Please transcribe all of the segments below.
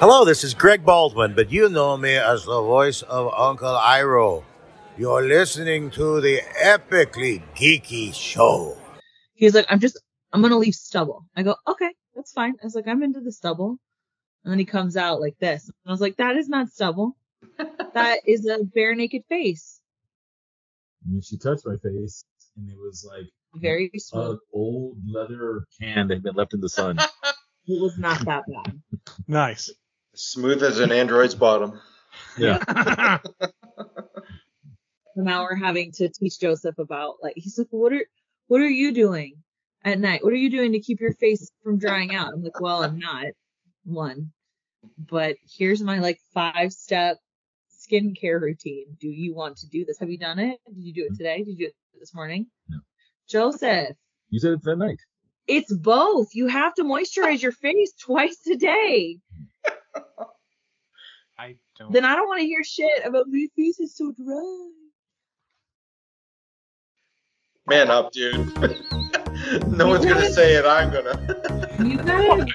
Hello, this is Greg Baldwin, but you know me as the voice of Uncle Iroh. You're listening to the epically geeky show. He's like, I'm just, I'm gonna leave stubble. I go, okay, that's fine. I was like, I'm into the stubble. And then he comes out like this. And I was like, that is not stubble. that is a bare naked face. And she touched my face, and it was like Very an smooth. old leather can that had been left in the sun. It was not that bad. Nice. Smooth as an android's bottom. yeah. So now we're having to teach Joseph about like he's like, what are what are you doing at night? What are you doing to keep your face from drying out? I'm like, well, I'm not one, but here's my like five step skincare routine. Do you want to do this? Have you done it? Did you do it hmm. today? Did you do it this morning? No. Joseph, You said it's that night. it's both. You have to moisturize your face twice a day. Hmm. I don't. Then I don't want to hear shit about my face is so dry. Man up, dude. no one's gonna say it. I'm gonna. You gotta,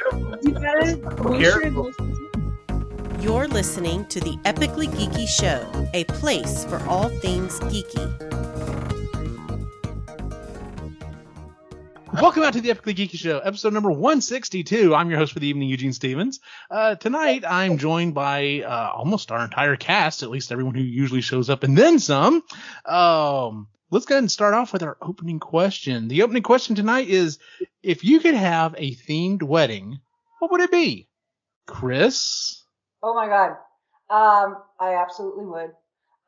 you gotta moisturize most of the time. You're listening to the Epically Geeky Show, a place for all things geeky. Welcome out to the Epically Geeky Show, episode number 162. I'm your host for the evening, Eugene Stevens. Uh, tonight, I'm joined by uh, almost our entire cast, at least everyone who usually shows up, and then some. Um, let's go ahead and start off with our opening question. The opening question tonight is if you could have a themed wedding, what would it be? Chris? Oh my god. Um, I absolutely would.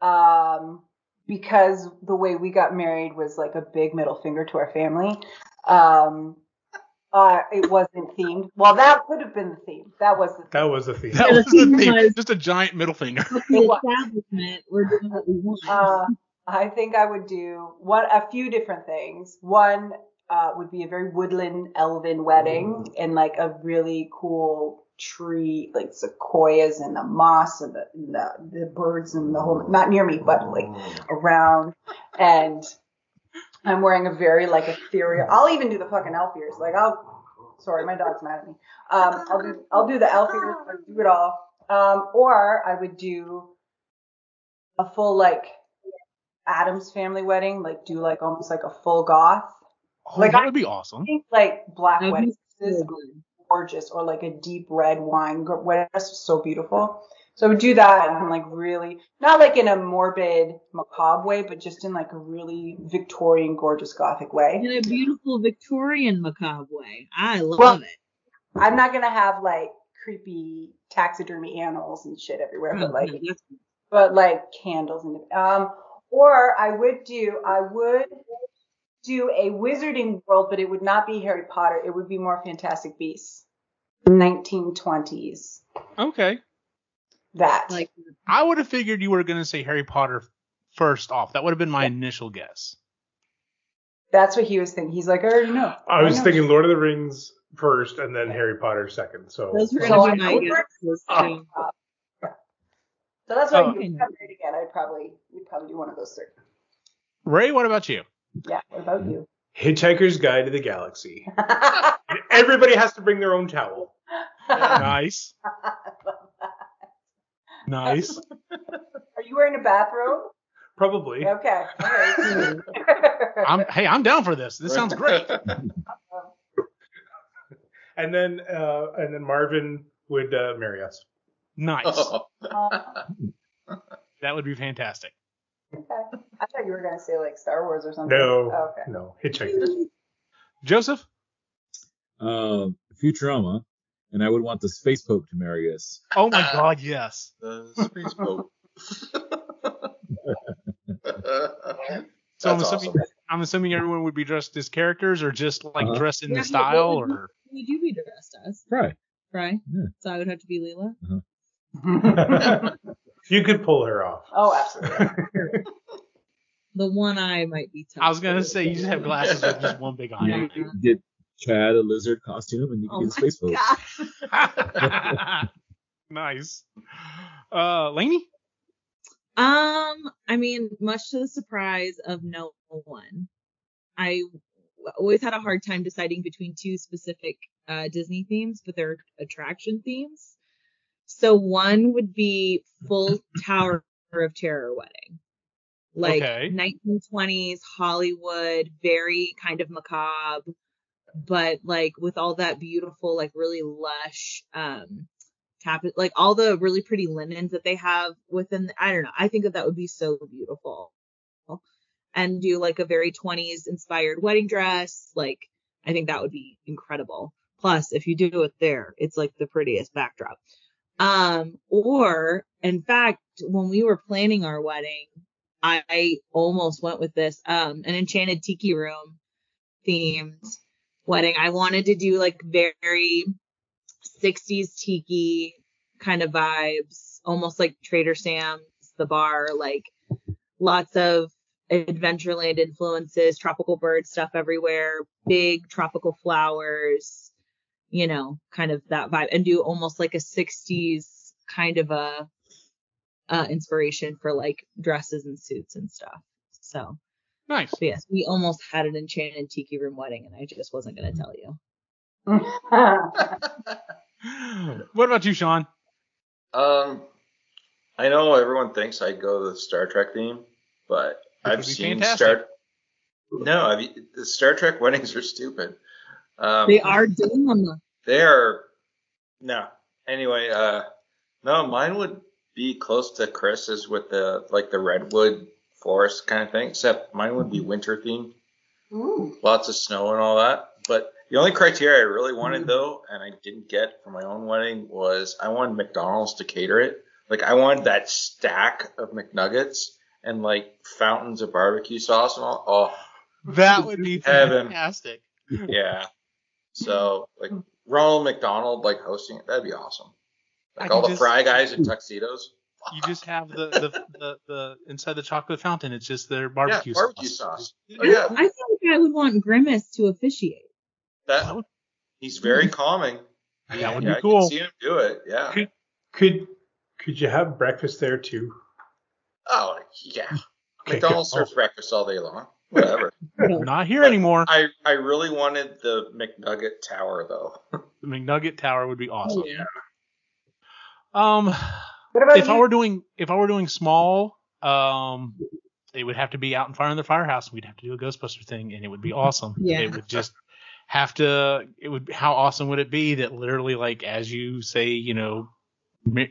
Um, because the way we got married was like a big middle finger to our family. Um, uh, it wasn't themed. Well, that could have been the theme. That was the theme. That was the theme. That Yeah, was the the theme theme. was- Just a giant middle finger. the establishment, we're doing what we want. Uh, I think I would do one, a few different things. One uh, would be a very woodland elven wedding and like a really cool tree, like sequoias and the moss and the, and the, the birds and the whole, not near me, but like around. And I'm wearing a very like ethereal, I'll even do the fucking elf ears. Like I'll, sorry, my dog's mad at me. Um, I'll do, I'll do the elf ears, I'll do it all. Um, or I would do a full like Addams family wedding, like do like almost like a full goth. Oh, Like, that would be awesome. I think like black That'd wedding be dresses so are good. gorgeous, or like a deep red wine gr- wedding dress so beautiful. So I would do that and like really, not like in a morbid macabre way, but just in like a really Victorian, gorgeous gothic way. In a beautiful Victorian macabre way. I love Well, it. I'm not gonna have like creepy taxidermy animals and shit everywhere, Oh, but like no, but like candles and um or I would do I would do a wizarding world, but it would not be Harry Potter. It would be more Fantastic Beasts. 1920s. Okay. That. like I would have figured you were going to say Harry Potter first off. That would have been my initial guess. That's what he was thinking. He's like, I already know. I was know. thinking Lord of the Rings first and then Harry Potter second. So those were So gonna I my would- guesses Oh. Uh, too. So that's why Oh. if you got married again, I'd probably we'd probably do one of those three. Ray, what about you? Yeah. What about you? Hitchhiker's Guide to the Galaxy. Everybody has to bring their own towel. Nice. Nice. Are you wearing a bathrobe? Probably. Okay. All right. I'm hey, I'm down for this. This sounds great. And then uh, and then Marvin would uh, marry us. Nice. Uh, That would be fantastic. okay. I thought you were gonna say like Star Wars or something. No, Oh, okay. no, Hitchhiker. Joseph? Um, Futurama, and I would want the Space Pope to marry us. Oh my god, yes. the space pope. So I'm assuming awesome. I'm assuming everyone would be dressed as characters or just like Uh-huh. dressed in Yeah, the style what would or Would you be dressed as? Right. Right? Yeah. So I would have to be Leela. you could pull her off. oh, absolutely. The one eye might be tough. I was gonna say you just have glasses with just one big eye. Yeah. You Get Chad a lizard costume, and you can Oh be the Space Pope. God. nice. Uh, Lainey? Um, I mean, much to the surprise of no one, I always had a hard time deciding between two specific uh, Disney themes, but they're attraction themes. So one would be full Tower of Terror wedding. Like Okay. 1920s Hollywood, very kind of macabre, but like with all that beautiful, like really lush, um, like all the really pretty linens that they have within, I don't know. I think that that would be so beautiful. And do like a very 20s inspired wedding dress. Like, I think that would be incredible. Plus, if you do it there, it's like the prettiest backdrop. Um, or in fact, when we were planning our wedding, I, I almost went with this, um, an enchanted tiki room themed wedding. I wanted to do like very 60s tiki kind of vibes, almost like Trader Sam's, the bar, like lots of Adventureland influences, tropical bird stuff everywhere, big tropical flowers, you know, kind of that vibe, and do almost like a 60s kind of a uh, inspiration for like dresses and suits and stuff. So, Nice. so yes, we almost had an enchanted tiki room wedding, and I just wasn't gonna tell you. What about you, Sean? Um, I know everyone thinks I go the Star Trek theme, but Which I've seen fantastic. Star. No, I've, the Star Trek weddings are stupid. Um, They are doing them. They are. No. Anyway, uh, no, mine would be close to Chris's with the like the redwood forest kind of thing, except mine would be mm-hmm. winter themed, Ooh. lots of snow and all that. But the only criteria I really wanted mm-hmm. though, and I didn't get for my own wedding, was I wanted McDonald's to cater it. Like I wanted that stack of McNuggets and like fountains of barbecue sauce and all. Oh, That would be Heaven. fantastic. yeah. So like Ronald McDonald like hosting it, that'd be awesome. Like I all the just- fry guys in tuxedos. You just have the the, the, the inside the chocolate fountain. It's just their barbecue, yeah, barbecue sauce. sauce. Oh yeah, I feel like I would want Grimace to officiate. that he's very calming. That would yeah, be cool. I can see him do it. Yeah. Could could could you have breakfast there too? Oh yeah. Okay, McDonald's good. serves breakfast all day long. Whatever. Not here anymore. I I really wanted the McNugget Tower though. The McNugget Tower would be awesome. Yeah. Um, What about if you? I were doing if I were doing small, um, it would have to be out in front of the firehouse. We'd have to do a Ghostbuster thing, and it would be awesome. Yeah. It would just have to. It would. How awesome would it be that literally, like as you say, you know,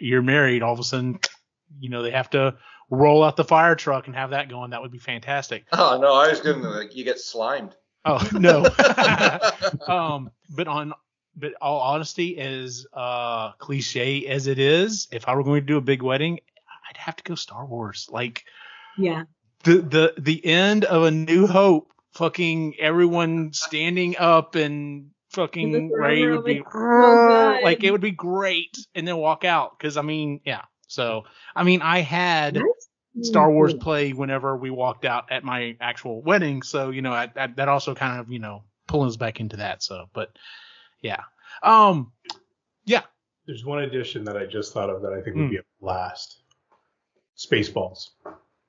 you're married, all of a sudden, you know, they have to roll out the fire truck and have that going. That would be fantastic. Oh no, I was gonna like you get slimed. Oh no. um, but on but all honesty, as uh cliche as it is, if I were going to do a big wedding, I'd have to go Star Wars. Like Yeah. the the the end of a New Hope, fucking everyone standing up and fucking Ray would be so like it would be great, and then walk out because I mean, yeah. So I mean, I had. That's Star Wars play whenever we walked out at my actual wedding. So, you know, I, I, that also kind of, you know, pulling us back into that. So, but yeah. Um, Yeah. There's one addition that I just thought of that I think would be a blast. Spaceballs.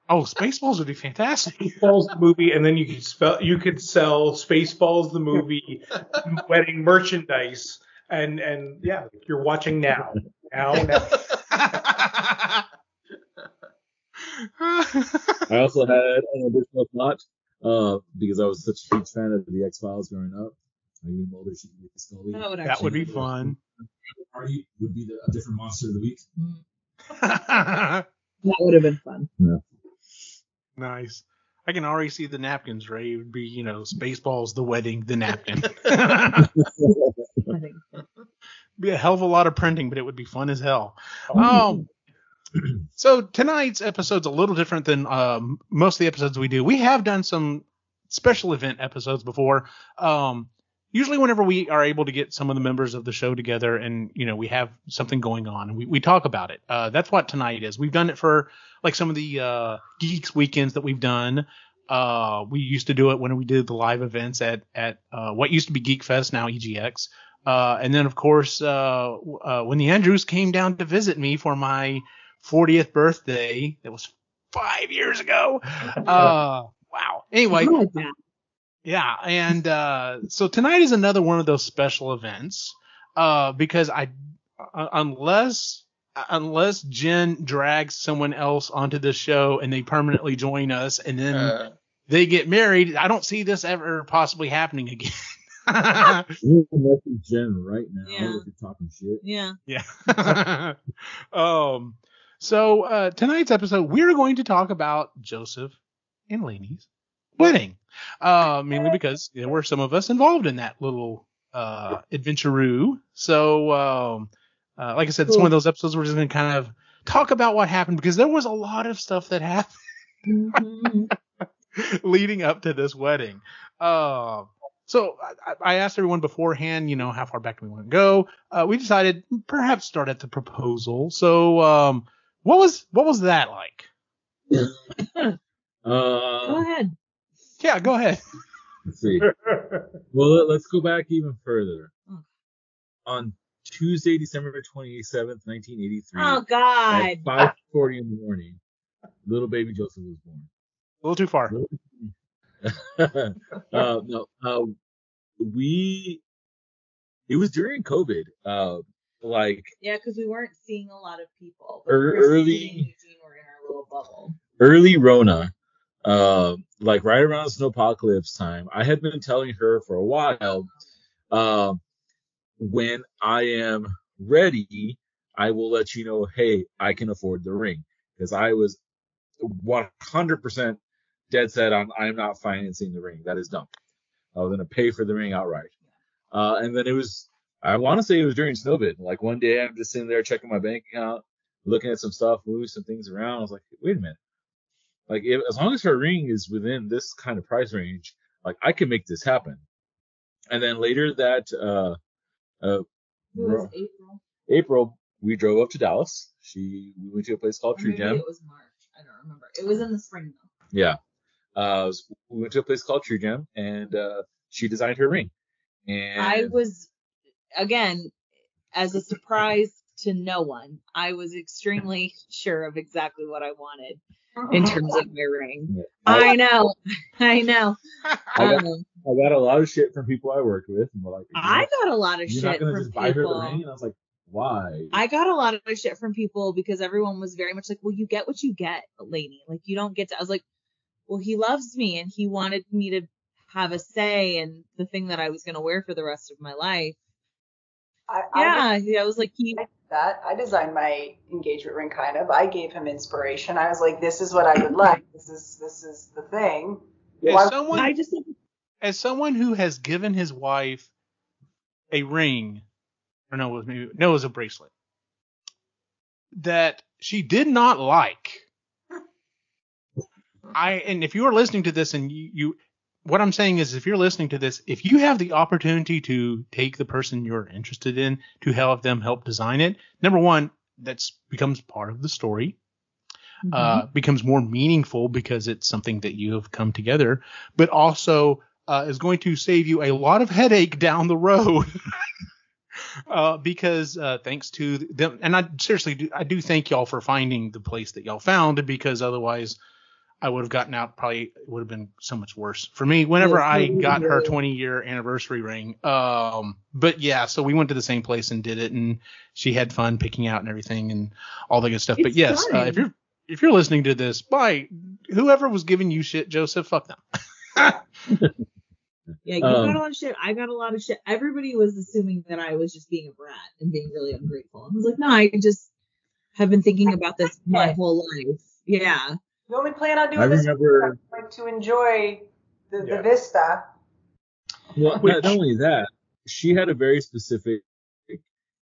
oh, Spaceballs would be fantastic. Spaceballs the movie, and then you could spell you could sell Spaceballs the movie wedding merchandise, and and yeah, you're watching now. Now, now. I also had an additional thought, uh, because I was such a huge fan of the X Files growing up. Like even Mulder, she would be Scully. That would that would actually be fun. Party would be the, a different monster of the week. That would have been fun. nice. I can already see the napkins, Ray. It would be, you know, Spaceballs, the wedding, the napkin. I think. be a hell of a lot of printing, but it would be fun as hell. Um, so tonight's episode's a little different than um, most of the episodes we do. We have done some special event episodes before. Um, usually, whenever we are able to get some of the members of the show together and you know we have something going on, we we talk about it. Uh, that's what tonight is. We've done it for like some of the uh, geeks weekends that we've done. Uh, we used to do it when we did the live events at at uh, what used to be Geek Fest, now EGX. Uh, and then of course, uh, uh, when the Andrews came down to visit me for my 40th birthday, that was five years ago. Uh, wow. Anyway, I like that. Yeah, and uh, so tonight is another one of those special events uh, because I, uh, unless unless Jen drags someone else onto the show and they permanently join us and then Uh, they get married, I don't see this ever possibly happening again. You can message Jen right now Yeah. talking shit. Yeah. yeah. um. So uh, tonight's episode, we're going to talk about Joseph and Lainey's wedding, uh, mainly because there were some of us involved in that little uh, adventuroo. So, um, uh, like I said, it's one of those episodes where we're just going to kind of talk about what happened because there was a lot of stuff that happened Mhm. leading up to this wedding. Uh, so I, I asked everyone beforehand, you know, how far back do we want to go? Uh, we decided perhaps start at the proposal. So, um, what was what was that like? Go Uh, ahead. Yeah, go ahead. let's see. Well, let- let's go back even further. Mm. On Tuesday, December 27th, 1983, Oh God. at 5:40 in the morning, little baby Joseph was born. A little too far. uh, no, uh, we. It was during COVID. Uh, like Yeah, because we weren't seeing a lot of people. Ear- Christine early- and Eugene were in our little bubble. early Rona, uh, like right around snowpocalypse time, I had been telling her for a while, uh, when I am ready, I will let you know, hey, I can afford the ring. Because I was 100% dead set on I'm not financing the ring. That is dumb. I was going to pay for the ring outright. Uh, and then it was, I want to say it was during Snowbid. Like one day I'm just sitting there checking my bank account, looking at some stuff, moving some things around. I was like, wait a minute. Like, if, as long as her ring is within this kind of price range, like I can make this happen. And then later that uh, uh, April. April, we drove up to Dallas. She we went to a place called Tree Gem. It was March. I don't remember. It was in the spring though. Yeah. Uh, we went to a place called True Gem, and uh, she designed her ring. And I was again as a surprise to no one. I was extremely sure of exactly what I wanted in terms of my ring. I know. I know. I got, Um, I got a lot of shit from people I worked with, and were like, I got a lot of "You're shit not gonna from just buy her the people. ring?" And I was like, "Why?" I got a lot of shit from people because everyone was very much like, well, you get what you get, lady. Like, you don't get to. I was like, well, he loves me and he wanted me to have a say in the thing that I was going to wear for the rest of my life. I, I Yeah. yeah, I was like, he, did that. I designed my engagement ring kind of. I gave him inspiration. I was like, this is what I would like. This is this is the thing. As Why- someone, I just, as someone who has given his wife a ring, or no, it was maybe no, it was a bracelet that she did not like. I and if you are listening to this and you, you what I'm saying is if you're listening to this, if you have the opportunity to take the person you're interested in to help them help design it, number one, that's becomes part of the story. Uh, becomes more meaningful because it's something that you have come together, but also uh, is going to save you a lot of headache down the road. uh, because uh, thanks to them, and I seriously do, I do thank y'all for finding the place that y'all found because otherwise I would have gotten out. Probably it would have been so much worse for me. Whenever I got her 20 year anniversary ring, um, but yeah, so we went to the same place and did it, and she had fun picking out and everything and all the good stuff. but yes, uh, if you're if you're listening to this, by whoever was giving you shit, Joseph, fuck them. yeah, you Um, got a lot of shit. I got a lot of shit. Everybody was assuming that I was just being a brat and being really ungrateful. I was like, no, I just have been thinking about this my whole life. Yeah. You only plan on doing I this remember- like to enjoy the, Yeah. the vista. Well, Which- not only that, she had a very specific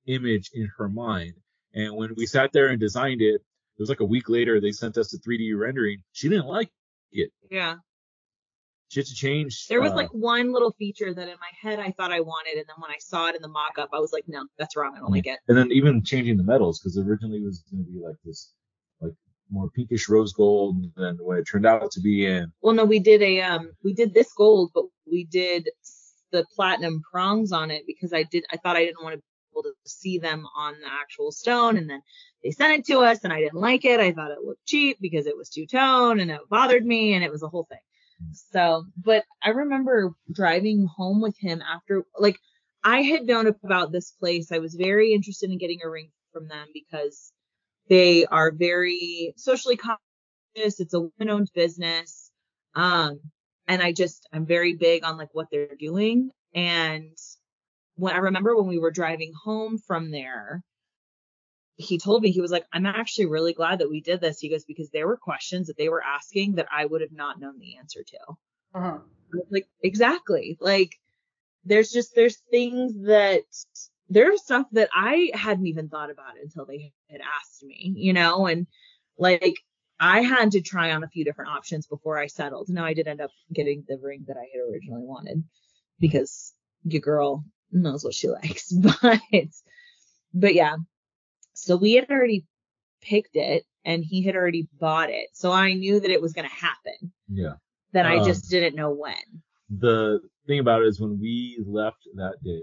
image in her mind. And when we sat there and designed it, it was like a week later, they sent us a 3D rendering. She didn't like it. Yeah. She had to change. There was uh, like one little feature that in my head I thought I wanted, and then when I saw it in the mock up, I was like, no, that's wrong. I don't like it. and then even changing the metals because originally it was going to be like this, like more pinkish rose gold. Then when it turned out to be in, Well, no, we did a um, we did this gold, but we did the platinum prongs on it because I did I thought I didn't want to be able to see them on the actual stone, and then they sent it to us, and I didn't like it. I thought it looked cheap because it was two tone, and it bothered me, and it was a whole thing. So, but I remember driving home with him after, like, I had known about this place. I was very interested in getting a ring from them because They are very socially conscious. It's a women-owned business. Um, and I just I'm very big on like what they're doing. And when I remember when we were driving home from there, he told me he was like, I'm actually really glad that we did this. He goes because there were questions that they were asking that I would have not known the answer to. Uh-huh. Like exactly like there's just there's things that there's stuff that I hadn't even thought about until they had asked me, you know, and like I had to try on a few different options before I settled. Now I did end up getting the ring that I had originally wanted because your girl knows what she likes. But but yeah. So we had already picked it and he had already bought it. So I knew that it was gonna happen. Yeah. Then I Um, just didn't know when. the thing about it is when we left that day,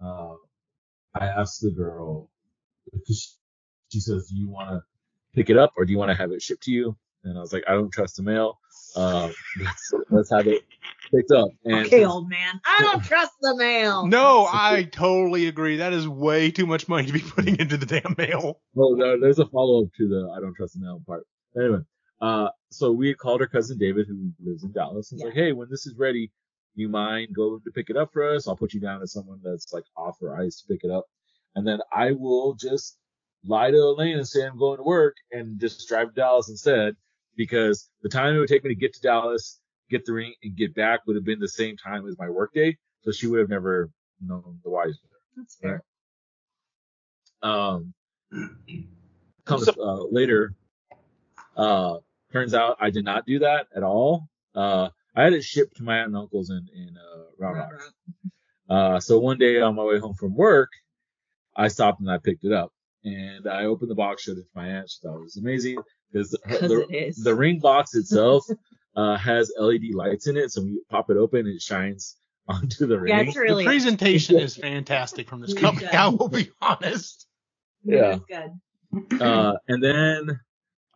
uh, I asked the girl because she says, "Do you want to pick it up or do you want to have it shipped to you?" And I was like, "I don't trust the mail. Uh, let's, let's have it picked up." And Okay, old man. I don't trust the mail. No, I totally agree. That is way too much money to be putting into the damn mail. Well, there, there's a follow up to the I don't trust the mail part. Anyway, uh, so we called her cousin David, who lives in Dallas, and was like, hey, when this is ready, you mind going to pick it up for us? I'll put you down as someone that's like authorized to pick it up, and then I will just lie to Elaine and say I'm going to work and just drive to Dallas instead, because the time it would take me to get to Dallas, get the ring, and get back would have been the same time as my work day, so she would have never known the wiser. That's fair. Um, comes uh, later. Uh, turns out I did not do that at all. Uh, I had it shipped to my aunt and uncles in in uh, Round Rock. Uh, so one day on my way home from work, I stopped and I picked it up, and I opened the box, showed it to my aunt. She thought it was amazing because the, 'Cause the, the ring box itself uh, has LED lights in it, so when you pop it open, it shines onto the ring. Yeah, it's really the presentation is fantastic from this company. I will be honest. Yeah. It's good. uh, and then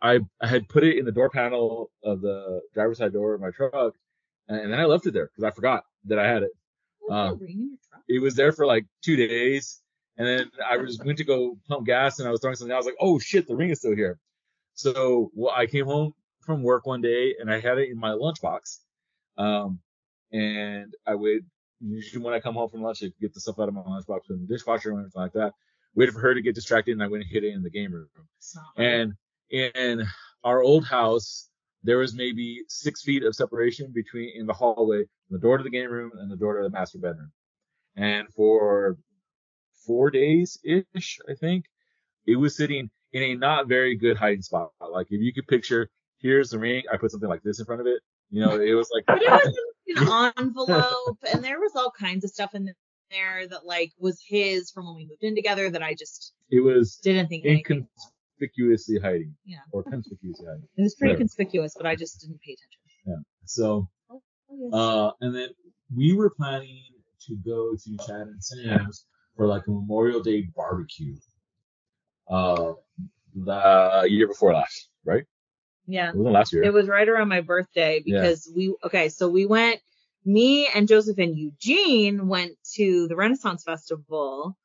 I, I had put it in the door panel of the driver's side door of my truck, and, then I left it there because I forgot that I had it. What's that ring in your truck? It was there for like two days, and then I was went to go pump gas, and I was throwing something. I was like, oh shit, the ring is still here. So well, I came home from work one day, and I had it in my lunchbox. Um, and I would usually when I come home from lunch, I get the stuff out of my lunchbox in the dishwasher or anything like that. Waited for her to get distracted, and I went and hid it in the game room. It's not right. And in our old house, there was maybe six feet of separation between in the hallway, the door to the game room and the door to the master bedroom. And for four days ish, I think, it was sitting in a not very good hiding spot. Like if you could picture, here's the ring, I put something like this in front of it. You know, it was like But it was an envelope, and there was all kinds of stuff in there that like was his from when we moved in together that I just it was didn't think anything. Inconspicuously hiding. Yeah. Or conspicuously hiding. It was pretty Whatever. conspicuous, but I just didn't pay attention. Yeah. So Oh, yes. Uh, and then we were planning to go to Chad and Sam's for like a Memorial Day barbecue. Uh, the year before last, right? yeah. It wasn't last year. It was right around my birthday Yeah. because we okay, so we went me and Joseph and Eugene went to the Renaissance Festival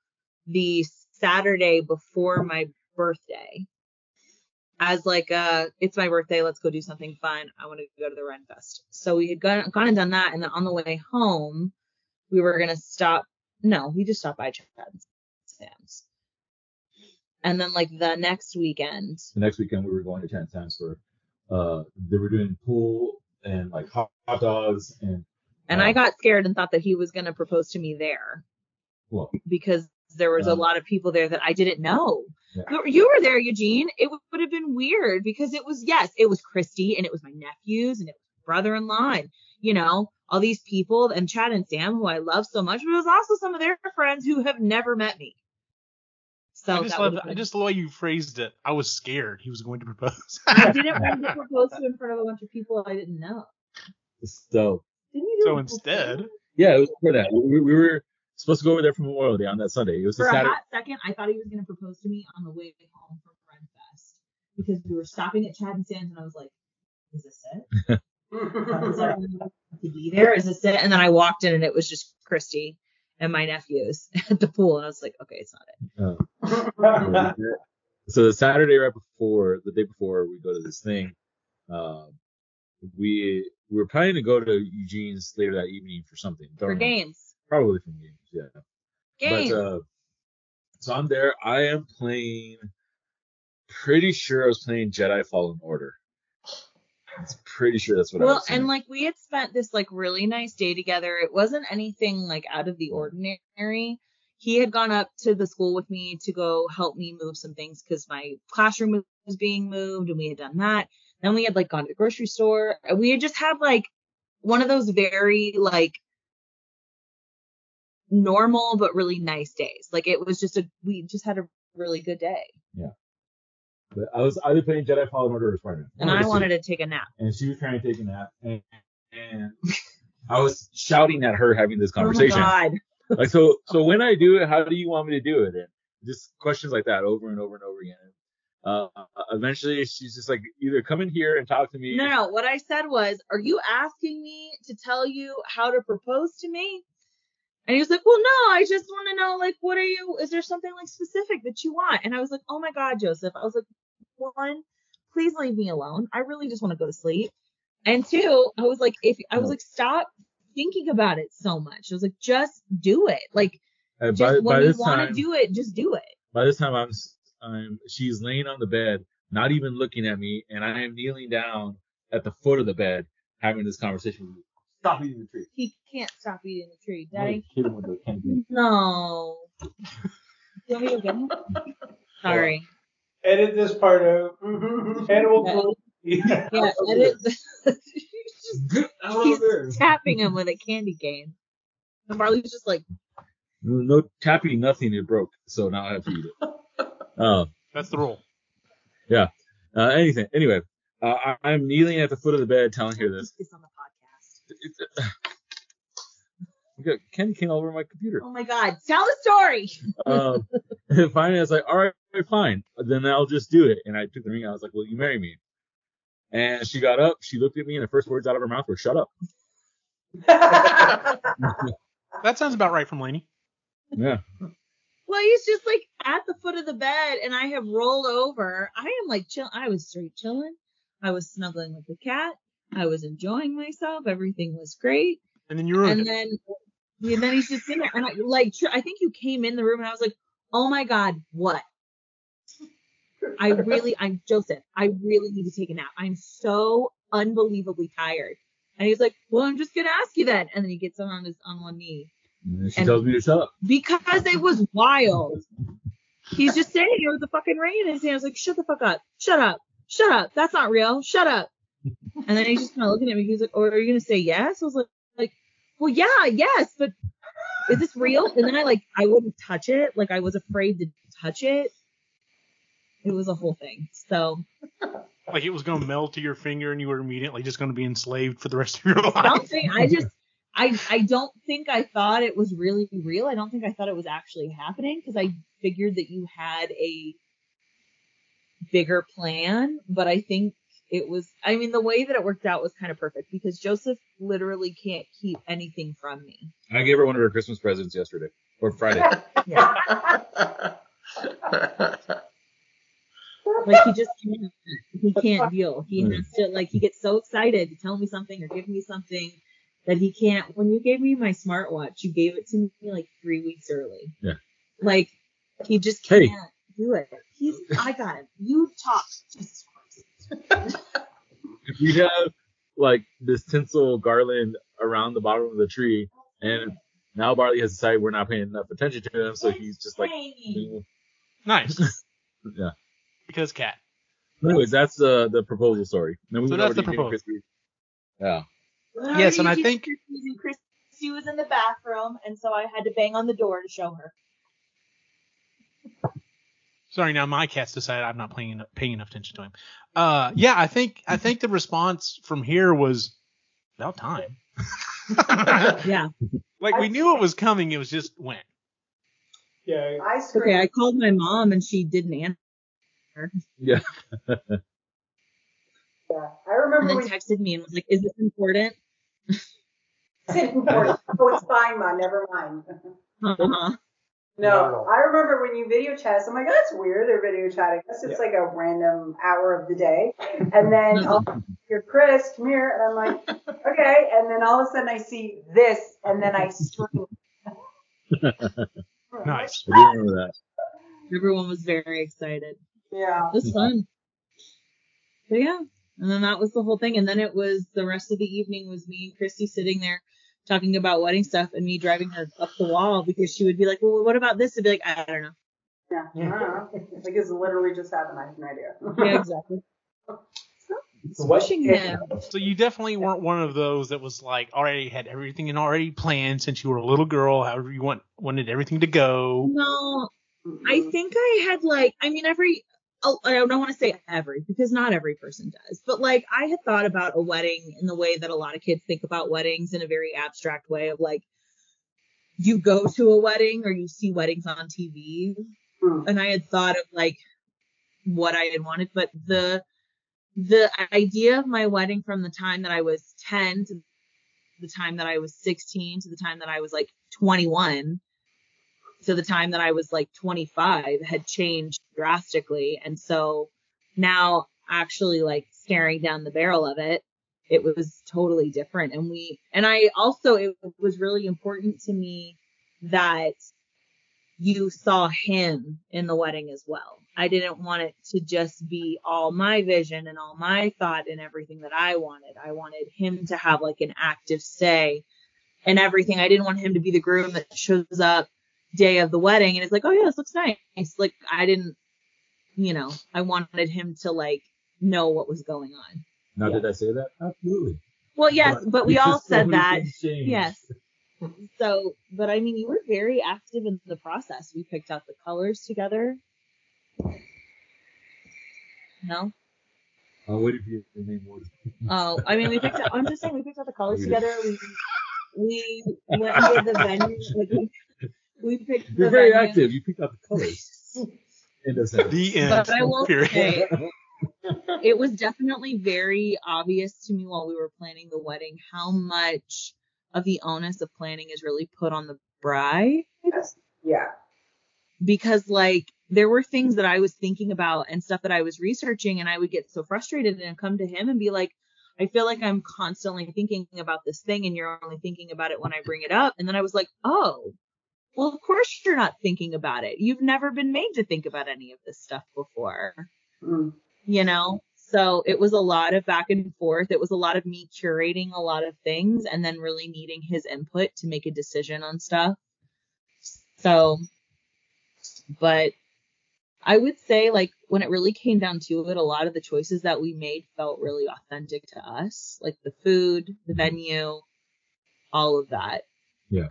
the Saturday before my birthday. As like uh it's my birthday, let's go do something fun. I want to go to the Ren Fest. So we had gone, gone and done that and then on the way home we were gonna stop no, we just stopped by Chad and Sam's. And then like the next weekend the next weekend we were going to Chad and Sam's for, uh, they were doing pool and like hot, hot dogs and, and Wow. I got scared and thought that he was gonna propose to me there. well, because there was a Um, lot of people there that I didn't know. Yeah. You- You were there, Eugene. It would would have been weird because it was yes, it was Christy and it was my nephews and it was brother-in-law and you know all these people and Chad and Sam who I love so much, but it was also some of their friends who have never met me. So I just love, I been- just the way you phrased it. I was scared he was going to propose. I didn't want to propose to in front of a bunch of people I didn't know. so Didn't you So instead- before? yeah, it was for that. We, we were supposed to go over there for Memorial Day on that Sunday. It was For a Saturday. hot second, I thought he was going to propose to me on the way home from Ren Fest because we were stopping at Chad and Sam's, and I was like, "Is this it? Is that to be there? Is this it?" And then I walked in, and it was just Christy and my nephews at the pool, and I was like, "Okay, it's not it." Uh, so the Saturday right before, the day before we go to this thing, uh, we we were planning to go to Eugene's later that evening for something. For games. Probably from games, yeah. Games. But uh, so I'm there. I am playing. Pretty sure I was playing Jedi Fallen Order. I'm pretty sure that's what I well, was. playing. Well, and like we had spent this like really nice day together. It wasn't anything like out of the ordinary. He had gone up to the school with me to go help me move some things because my classroom was being moved, and we had done that. Then we had like gone to the grocery store. We had just had like one of those very like normal but really nice days. Like it was just a we just had a really good day, Yeah. But I was either playing Jedi Fallen Order or Spider-Man. and I wanted to take a nap. and she was trying to take a nap, and, and I was shouting at her having this conversation. Oh my god. like so, so when I do it, how do you want me to do it? And just questions like that over and over and over again. Uh, eventually, she's just like, either come in here and talk to me. No, no. What I said was, "Are you asking me to tell you how to propose to me?" And he was like, "Well, no. I just want to know, like, what are you? Is there something like specific that you want?" And I was like, "Oh my God, Joseph." I was like, "One, please leave me alone. I really just want to go to sleep." And two, I was like, "If I was mm. like, stop thinking about it so much." I was like, "Just do it. Like, uh, just by, by when you want to do it, just do it." by this time, I'm, I'm, she's laying on the bed, not even looking at me, and I am kneeling down at the foot of the bed, having this conversation with you. Stop eating the tree. He can't stop eating the tree, I'm Daddy. hit him with the candy. No. You want me to go get? Sorry. Edit this part out. Animal Yeah. cruelty. Yeah, edit. the- Get out of there. He's tapping him with a candy cane. And Marley's just like, No, no tapping, nothing. It broke, so now I have to eat it. Um, That's the rule. Yeah. Uh, anything. Anyway, uh, I, I'm kneeling at the foot of the bed, telling her this. This on the podcast. It's, I got candy cane all over my computer. Oh my God, tell the story. Um, and finally, I was like, all right, fine. Then I'll just do it. And I took the ring. I was like, will you marry me? And she got up. She looked at me, and the first words out of her mouth were, "Shut up." That sounds about right from Lainey. Yeah. Well, he's just like at the foot of the bed, and I have rolled over. I am like chill. I was straight chilling. I was snuggling with the cat. I was enjoying myself. Everything was great. And then you ruined and it. then and then he's just in there and I like tr- I think you came in the room and I was like, "Oh my god, what?" I really I'm Joseph. I really need to take a nap. I'm so unbelievably tired. And he's like, "Well, I'm just going to ask you then." And then he gets on his on one knee And she And- tells me to shut up. because it was wild. He's just sitting here with the fucking ring in his hand. I was like, "Shut the fuck up. Shut up. Shut up. That's not real. Shut up." And then he's just kind of looking at me. He's like, "Oh, are you going to say yes?" I was like, like, "Well, yeah, yes, but is this real?" And then I like I wouldn't touch it. Like I was afraid to touch it. It was a whole thing. So Like it was going to melt to your finger and you were immediately just going to be enslaved for the rest of your I life. don't think I just I I don't think I thought it was really real. I don't think I thought it was actually happening because I figured that you had a bigger plan, but I think it was I mean the way that it worked out was kind of perfect because Joseph literally can't keep anything from me. I gave her one of her Christmas presents yesterday or Friday. Yeah. Like he just can't he can't deal. He mm. has to like he gets so excited to tell me something or give me something that he can't when you gave me my smartwatch, you gave it to me like three weeks early. Yeah. Like he just can't Hey. do it. He's I got him. You talk. Jesus Christ. If we have like this tinsel garland around the bottom of the tree, and now Barley has decided we're not paying enough attention to him, so he's just like. Nice. Yeah. Because cat. Anyways, that's the the proposal story. Then we So that's the proposal. Christie. Yeah. Yes, and I think- Christy Christy was in the bathroom, and so I had to bang on the door to show her. Sorry, now my cat's decided I'm not paying enough, paying enough attention to him. Uh, yeah, I think I think the response from here was about time. Yeah. like we knew it was coming, it was just when. Yeah. I. Okay, I called my mom and she didn't answer. Yeah. yeah. I remember. And remember then when texted me and was like, "Is this important?" it's important. Oh, it's fine, ma. Never mind. Uh-huh. Not at No. I remember when you video chat. I'm like, that's weird. They're video chatting. Guess it's like a random hour of the day. And then I'll hear Chris, come here, and I'm like, okay. And then all of a sudden I see this, and then I scream. Nice. I remember that. Everyone was very excited. Yeah. It was fun. But yeah, and then that was the whole thing. And then it was the rest of the evening was me and Christy sitting there talking about wedding stuff and me driving her up the wall because she would be like, well, what about this? I'd be like, I don't know. Yeah. I don't know. Like it's literally just happened. I have no idea. Yeah, exactly. What- Pushing him. So you definitely weren't one of those that was like already had everything and already planned since you were a little girl, however you want wanted everything to go. No, I think I had like, I mean, every, I don't want to say every because not every person does, but like I had thought about a wedding in the way that a lot of kids think about weddings in a very abstract way of like, you go to a wedding or you see weddings on TV. Mm. And I had thought of like what I had wanted, but the, the idea of my wedding from the time that I was 10 to the time that I was 16 to the time that I was like 21 to the time that I was like 25 had changed drastically. And so now actually like staring down the barrel of it, it was totally different. And we, and I also, it was really important to me that you saw him in the wedding as well. I didn't want it to just be all my vision and all my thought and everything that I wanted. I wanted him to have like an active say in everything. I didn't want him to be the groom that shows up day of the wedding and it's like, oh yeah, this looks nice. Like I didn't, you know, I wanted him to like know what was going on. Now, did I say that? Absolutely. Well, yes, but we all said that. Yes. So, but I mean, you were very active in the process. We picked out the colors together. No? I'm waiting for you name more. Oh, I mean, we picked out, I'm just saying we picked out the colors together. We, we went to the venue. Like, we, we picked You're the very venue. active. You picked out the colors. End of sentence. The end. But I will Period. say, it was definitely very obvious to me while we were planning the wedding how much of the onus of planning is really put on the bride Yeah. because like there were things that I was thinking about and stuff that I was researching and I would get so frustrated and come to him and be like I feel like I'm constantly thinking about this thing and you're only thinking about it when I bring it up and then I was like oh well of course you're not thinking about it. You've never been made to think about any of this stuff before. Mm. you know? So it was a lot of back and forth. It was a lot of me curating a lot of things and then really needing his input to make a decision on stuff. So but i would say like when it really came down to it a lot of the choices that we made felt really authentic to us like the food the venue all of that. Yeah.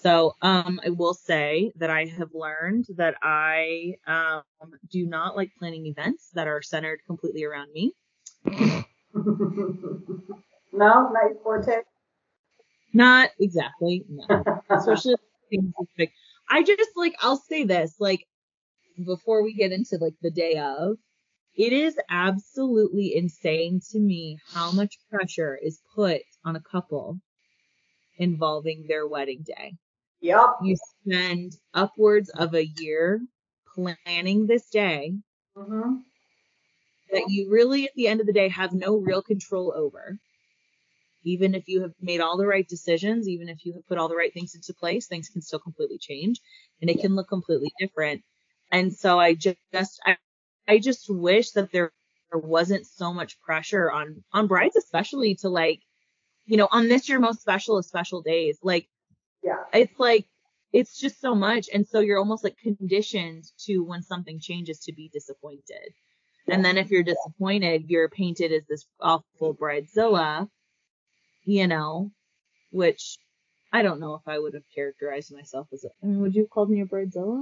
So um, I will say that I have learned that I um, do not like planning events that are centered completely around me. no, night forte. Not exactly, no. Especially things big. I just like I'll say this like before we get into like the day of, it is absolutely insane to me how much pressure is put on a couple involving their wedding day. Yup. You spend upwards of a year planning this day mm-hmm. that you really at the end of the day have no real control over. Even if you have made all the right decisions, even if you have put all the right things into place, things can still completely change and it can look completely different. And so I just, I, I just wish that there wasn't so much pressure on, on brides, especially to like, you know, on this your most special of special days. Like, Yeah. it's like, it's just so much. And so you're almost like conditioned to when something changes to be disappointed. And then if you're disappointed, you're painted as this awful bridezilla, you know, which I don't know if I would have characterized myself as a, I mean, would you have called me a bridezilla?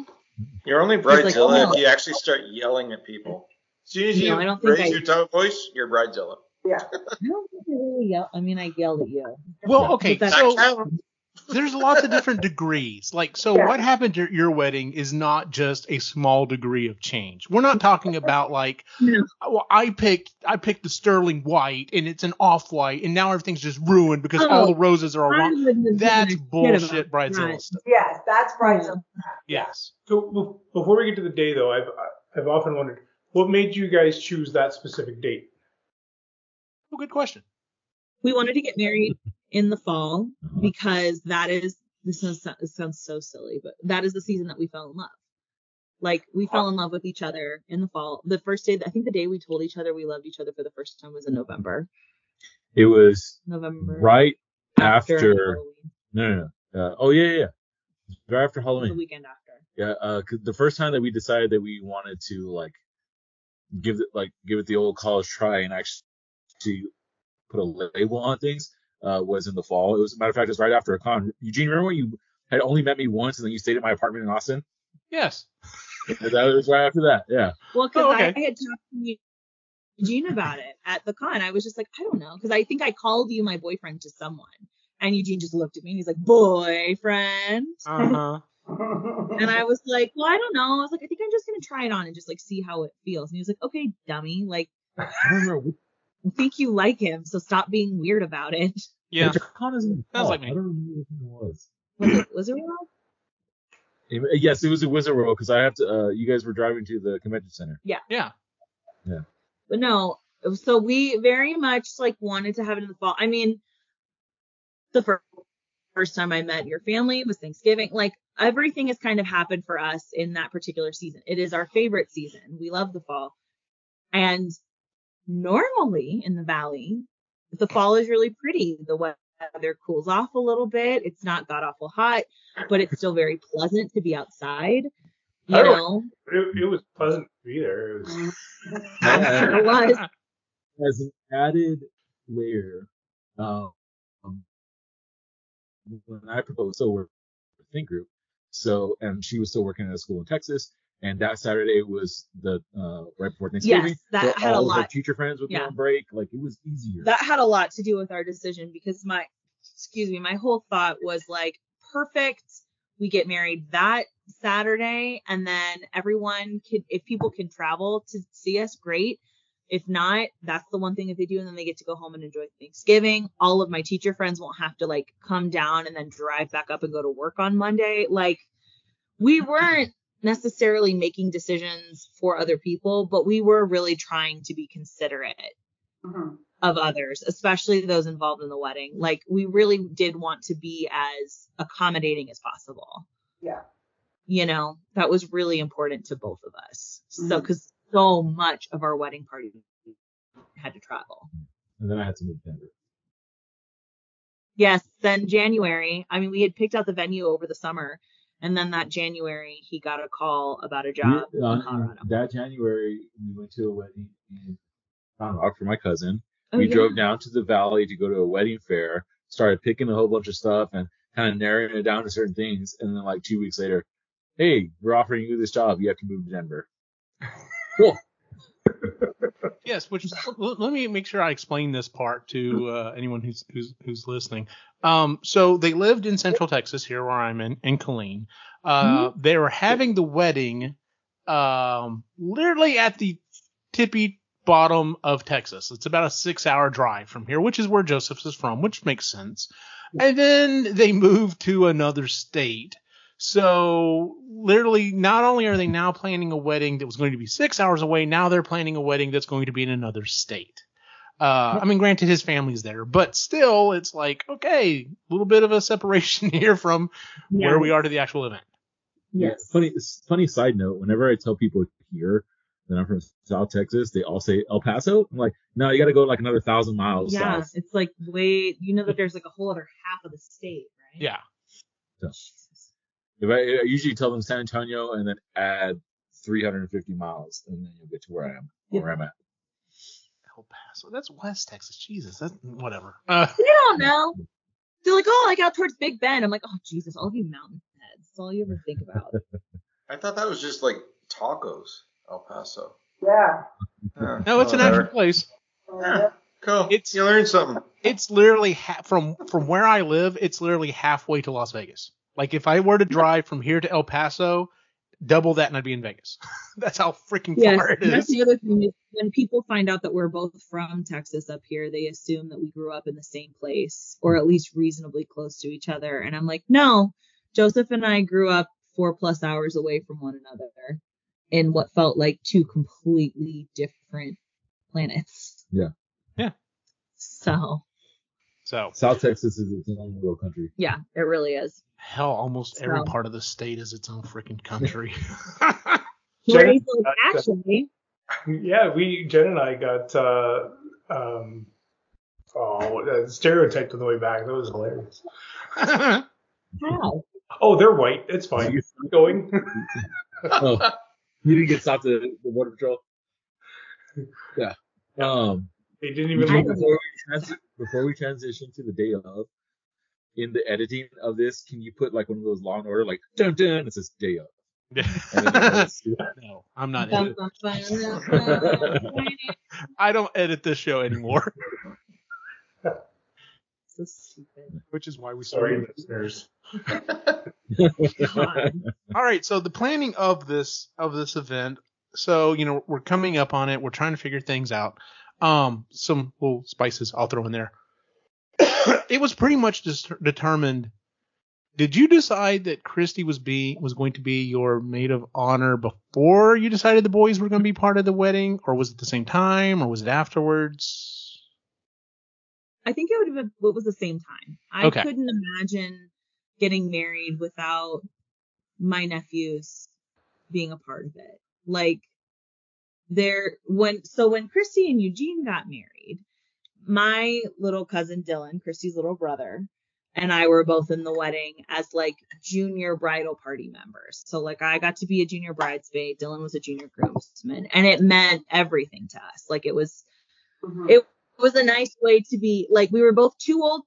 You're only like, bridezilla oh. if you actually start yelling at people. As soon as No, you I don't think raise I- your tone voice, you're bridezilla. Yeah. I don't I really yell. I mean, I yelled at you. Well, okay, so there's lots of different degrees. Like, so Yeah. what happened at your wedding is not just a small degree of change. We're not talking about like, No. well, I picked I picked the sterling white and it's an off white and now everything's just ruined because all Oh, the roses are all wrong. That's given a shit bullshit, about Bridezilla that. stuff. Yes, that's Bridezilla. Yes. So before we get to the day, though, I've I've often wondered what made you guys choose that specific date. Oh, good question. We wanted to get married in the fall Uh-huh. because that is this sounds sounds so silly, but that is the season that we fell in love. Like we fell in love with each other in the fall. The first day, I think the day we told each other we loved each other for the first time was in November. It was November. right after. Halloween, no, no, no. Uh, oh yeah, yeah, yeah. Right after Halloween. the weekend after. Yeah, uh, the first time that we decided that we wanted to like give it like give it the old college try and actually put a label on things uh, was in the fall. It was, a matter of fact, it was right after a con. Eugene, remember when you had only met me once and then you stayed at my apartment in Austin? Yes. that was right after that. Yeah. Well, because Oh, I, okay. I had talked to Eugene about it at the con. I was just like, I don't know, because I think I called you my boyfriend to someone, and Eugene just looked at me and he's like, boyfriend, Uh huh. and I was like, well, I don't know. I was like, I think I'm just gonna try it on and just like see how it feels. And he was like, okay, dummy, like I don't remember which, I think you like him, so stop being weird about it. Yeah. which con is in Sounds like me. I don't remember which one it was. Was it Wizard World? It- yes, it was a Wizard World because I have to. Uh, you guys were driving to the convention center. Yeah. Yeah. Yeah. But no, so we very much like wanted to have it in the fall. I mean, the first first time I met your family was Thanksgiving. Like everything has kind of happened for us in that particular season. It is our favorite season. We love the fall. And normally in the valley, the fall is really pretty. The weather cools off a little bit. It's not god awful hot, but it's still very pleasant to be outside. You I know, It, it was pleasant to be there. It was, it was. as an added layer, um, when I proposed, so we're a think group. So, and she was still working at a school in Texas. And that Saturday was the, uh, right before Thanksgiving. Yes, that so had a all of her lot. teacher friends would be Yeah. on break. Like it was easier. that had a lot to do with our decision because my excuse me my whole thought was like perfect we get married that saturday and then everyone could if people can travel to see us great if not that's the one thing that they do and then they get to go home and enjoy thanksgiving all of my teacher friends won't have to like come down and then drive back up and go to work on monday like we weren't necessarily making decisions for other people but we were really trying to be considerate Mhm. of others, especially those involved in the wedding. Like we really did want to be as accommodating as possible. Yeah. You know, that was really important to both of us. So, Mhm. cause so much of our wedding party had to travel. and then I had to move to Denver. Yes. Then January, I mean, we had picked out the venue over the summer. And then that January, he got a call about a job We- in uh, Colorado. that January, we went to a wedding in Round Rock for my cousin. Oh, we yeah. drove down to the valley to go to a wedding fair, started picking a whole bunch of stuff and kind of narrowing it down to certain things. And then like two weeks later, hey, we're offering you this job. You have to move to Denver. Cool. Yes, which let me make sure I explain this part to uh, anyone who's who's who's listening. Um, so they lived in Central Texas, here where I'm in, in Killeen. Uh, They were having the wedding, um, literally at the tippy bottom of Texas. It's about a six-hour drive from here, which is where Joseph's is from, which makes sense. And then they moved to another state. So literally, not only are they now planning a wedding that was going to be six hours away, now they're planning a wedding that's going to be in another state. Uh, I mean, granted, his family's there, but still, it's like okay, a little bit of a separation here from where we are to the actual event. Yes. Funny, funny side note. Whenever I tell people here that I'm from South Texas, they all say El Paso. I'm like, no, you got to go like another thousand miles Yeah. south. It's like, wait, you know that there's like a whole other half of the state, right? Yeah. Jesus. If I, I usually tell them San Antonio and then add 350 miles, and then you'll get to where I am, Yeah. where I'm at. El Paso, that's West Texas. Jesus, that's whatever. Uh, You don't know. They're like, oh, like out towards Big Bend. I'm like, oh Jesus, all of you mountain heads. That's all you ever think about. I thought that was just like tacos, El Paso. Yeah. Yeah, no, it's an actual place. Yeah. Cool. It's- you learned something. It's literally ha- from from where I live. It's literally halfway to Las Vegas. Like if I were to drive from here to El Paso, double that and I'd be in Vegas. That's how freaking Yes, far it is. and that's the other thing is when people find out that we're both from Texas up here, they assume that we grew up in the same place or at least reasonably close to each other. And I'm like, no, Joseph and I grew up four plus hours away from one another in what felt like two completely different planets. Yeah. Yeah. So So South Texas is its own little country. yeah, it really is. hell, almost every part of the state is its own freaking country. Jen, like, actually, Yeah, we Jen and I got uh, um, oh uh, stereotyped on the way back. That was hilarious. how? Oh, they're white. It's fine. Keep going. oh, you didn't get stopped at the border patrol. Yeah. Um. They didn't even. I leave don't us. Before we, trans- before we transition to the day of, in the editing of this, can you put like one of those Law and Order, like dun dun, it says day of. And then it goes- no, I'm not. I don't edit this show anymore, which is why we Sorry, started. listeners. All right, so the planning of this of this event. So you know we're coming up on it. We're trying to figure things out. Um, some little spices I'll throw in there. it was pretty much dis- determined. Did you decide that Christy was be was going to be your maid of honor before you decided the boys were going to be part of the wedding, or was it the same time, or was it afterwards? I think it would have been what was the same time. I Okay. couldn't imagine getting married without my nephews being a part of it. Like there when so when Christy and Eugene got married, my little cousin Dylan, Christy's little brother, and I were both in the wedding as like junior bridal party members. So like I got to be a junior bridesmaid, Dylan was a junior groomsman, and it meant everything to us. Like it was Mhm. it was a nice way to be like we were both too old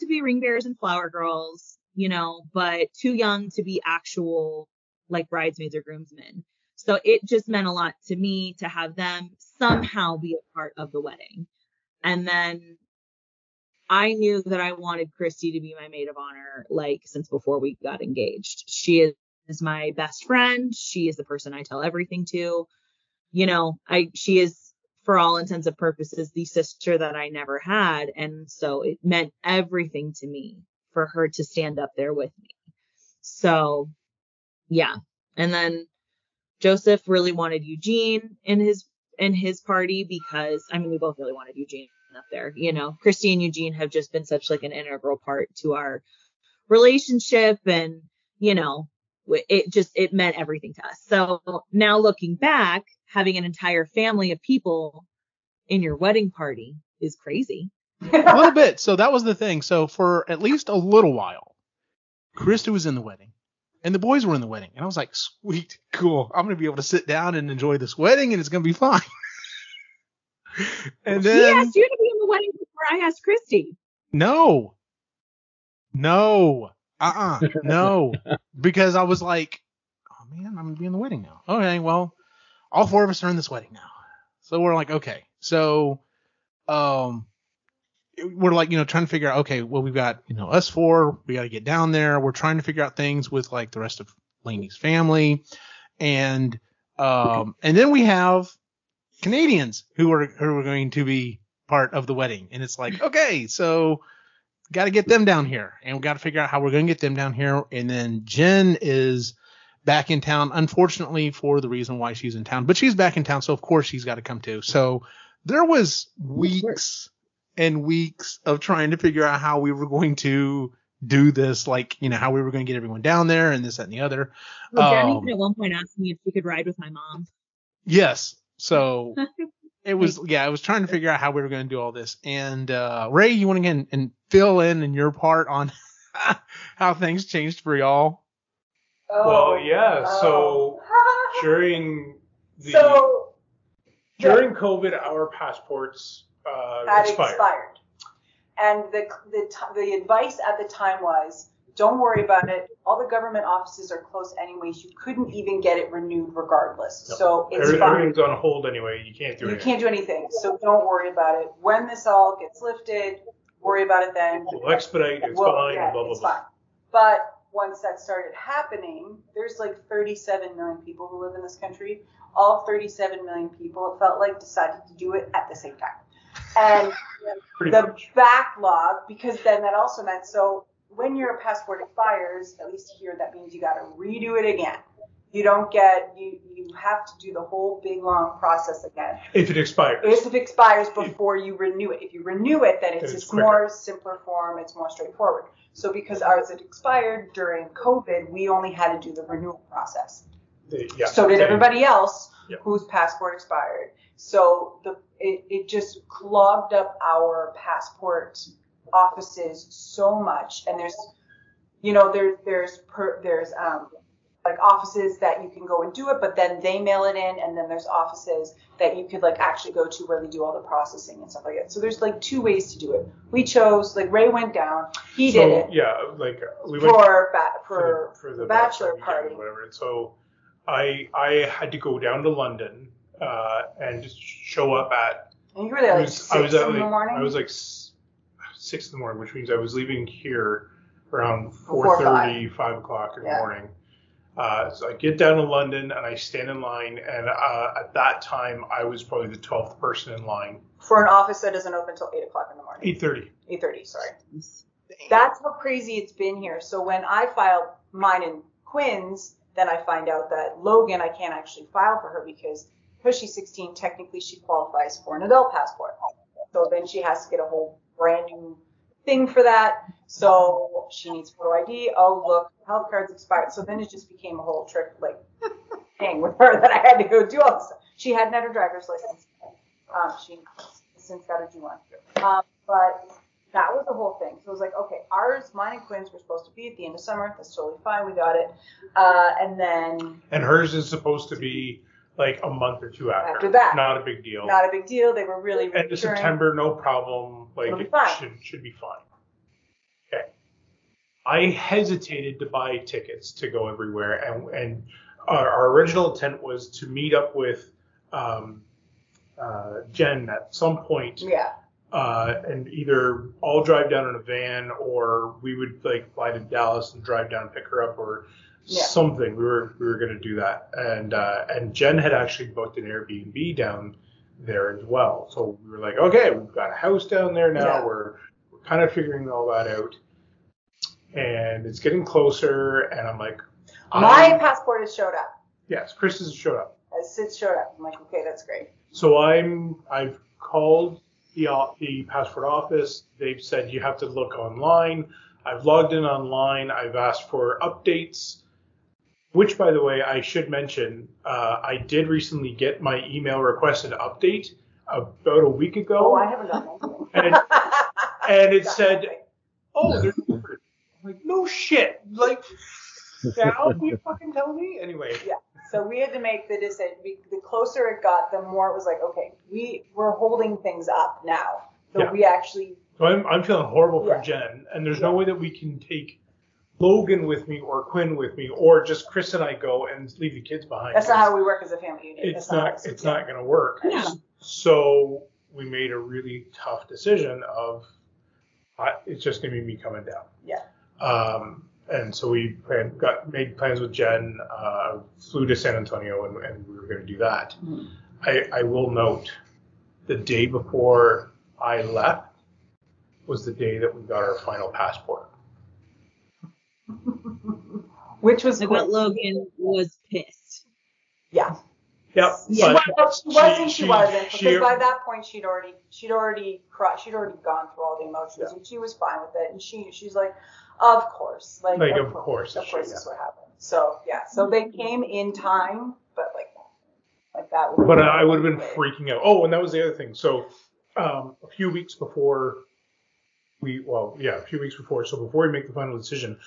to be ring bearers and flower girls, you know, but too young to be actual like bridesmaids or groomsmen. So it just meant a lot to me to have them somehow be a part of the wedding. And then I knew that I wanted Christy to be my maid of honor like since before we got engaged. She is, is my best friend. She is the person I tell everything to. You know, I she is for all intents and purposes the sister that I never had and so it meant everything to me for her to stand up there with me. So, yeah. And then Joseph really wanted Eugene in his in his party because I mean we both really wanted Eugene up there. You know, Christy and Eugene have just been such like an integral part to our relationship and you know it just it meant everything to us. So now looking back, having an entire family of people in your wedding party is crazy. a little bit. So that was the thing. So for at least a little while, Krista was in the wedding, and the boys were in the wedding, and I was like, "Sweet, cool. I'm gonna be able to sit down and enjoy this wedding, and it's gonna be fine." and he then asked you to be in the wedding before I asked Christy. no, no, uh, uh no, because I was like, "Oh man, I'm gonna be in the wedding now." Okay, well, all four of us are in this wedding now, so we're like, okay, so, um we're like, you know, trying to figure out, okay, well, we've got, you know, us four, we got to get down there. We're trying to figure out things with like the rest of Lainey's family. And, um, and then we have Canadians who are, who are going to be part of the wedding. And it's like, okay, so got to get them down here and we got to figure out how we're going to get them down here. And then Jen is back in town, unfortunately for the reason why she's in town, but she's back in town. So of course she's got to come too. So there was weeks and weeks of trying to figure out how we were going to do this, like, you know, how we were going to get everyone down there and this, that, and the other. Well, Jeremy Um, at one point asked me if she could ride with my mom. Yes. So it was, yeah, I was trying to figure out how we were going to do all this. And, uh, Ray, you want to get in and fill in in your part on how things changed for y'all? Well, yeah. So Oh. during the so during COVID, our passports uh, had expired. expired. And the the the advice at the time was Don't worry about it. All the government offices are closed anyways. You couldn't even get it renewed regardless. Yep. So it's Every- fine. Everything's on hold anyway. You can't do You anything. can't do anything. So don't worry about it. When this all gets lifted, worry about it then. We'll expedite. It's Well, fine. yeah, blah blah it's blah. fine. But once that started happening, there's like 37 million people who live in this country. All 37 million people, it felt like, decided to do it at the same time. And Pretty the much. backlog, because then that also meant so when your passport expires, at least here, that means you got to redo it again. You don't get you you have to do the whole big long process again. If it expires. If it expires before you renew it. If you renew it, then it's it's just quicker. more simpler form. It's more straightforward. So because ours had expired during COVID, we only had to do the renewal process. the- yeah, so did everybody else Yep. whose passport expired. So the it, it just clogged up our passport offices so much. And there's you know there there's per, there's um like offices that you can go and do it, but then they mail it in, and then there's offices that you could like actually go to where they do all the processing and stuff like that. So there's like two ways to do it. We chose like Ray went down, he so, did it Yeah, like we went for ba- for, for, the, bachelor weekend party. whatever. And so I I had to go down to London uh, and just show up at. and you were there I like was, six I was at in like the morning. I was like six in the morning, which means I was leaving here around Before four thirty, five o'clock in Yeah. the morning. Uh, so I get down to London and I stand in line, and uh, at that time I was probably the twelfth person in line. for an office that doesn't open until eight o'clock in the morning. Eight thirty. Eight thirty, sorry. That's how crazy it's been here. So when I filed mine in Quinn's, then I find out that Logan, I can't actually file for her because because she's 16, technically she qualifies for an adult passport. So then she has to get a whole brand new thing for that. So she needs photo ID. Oh look, health card's expired. So then it just became a whole trick, like thing with her that I had to go do all this stuff. She hadn't had her driver's license. Um, she since got a G one. Um, but that was the whole thing. So it was like, okay, ours, mine and Quinn's were supposed to be at the end of summer. That's totally fine. We got it. Uh, and then And hers is supposed to be like a month or two after. After that. Not a big deal. not a big deal. They were really End of. September, no problem. Like It'll it should should be fine. Okay. I hesitated to buy tickets to go everywhere, and and our, our original intent was to meet up with um, uh, Jen at some point, Yeah. uh, and either all drive down in a van, or we would like fly to Dallas and drive down and pick her up, or Yeah. something. We were we were gonna do that, and uh, and Jen had actually booked an Airbnb down there as well. So we were like, okay, we've got a house down there now. Yeah. We're we're kind of figuring all that out, and it's getting closer. And I'm like, My passport has showed up. yes, Chris has showed up. Sid showed up. I'm like, okay, that's great. So I'm I've called the the passport office. They've said you have to look online. I've logged in online. I've asked for updates. Which, by the way, I should mention, uh, I did recently get my email requested update about a week ago. Oh, I haven't gotten anything. And- and it Got said, nothing. oh, there's I'm like, no shit. Like, now can you fucking tell me? Anyway, Yeah. So we had to make the decision. we- The closer it got, the more it was like, okay, we we're holding things up now. So Yeah. we actually, So I'm, I'm feeling horrible for Yeah. Jen, and there's no way that we can take Logan with me or Quinn with me, or just Chris and I go and leave the kids behind. that's not how we work as a family unit. it's That's how not. it's- not going to work. Yeah. So we made a really tough decision of, I, it's just going to be me coming down. Yeah. Um, and so we planned, got made plans with Jen, uh, flew to San Antonio, and, and we were going to do that. Mhm. I, I will note, the day before I left was the day that we got our final passport. Which was I quick. bet Logan was pissed. Yeah. Yep. Yeah, but well, she wasn't. She, she- wasn't because she- by that point she'd already she'd already cro- she'd already gone through all the emotions Yeah. and she was fine with it and she she's like, of course, like, Like, of course, of course she- this would happen. So yeah, so they came in time, but like like that. would But I would have been freaking out. Oh, and that was the other thing. So um, a few weeks before we, well, yeah, a few weeks before. So before we make the final decision,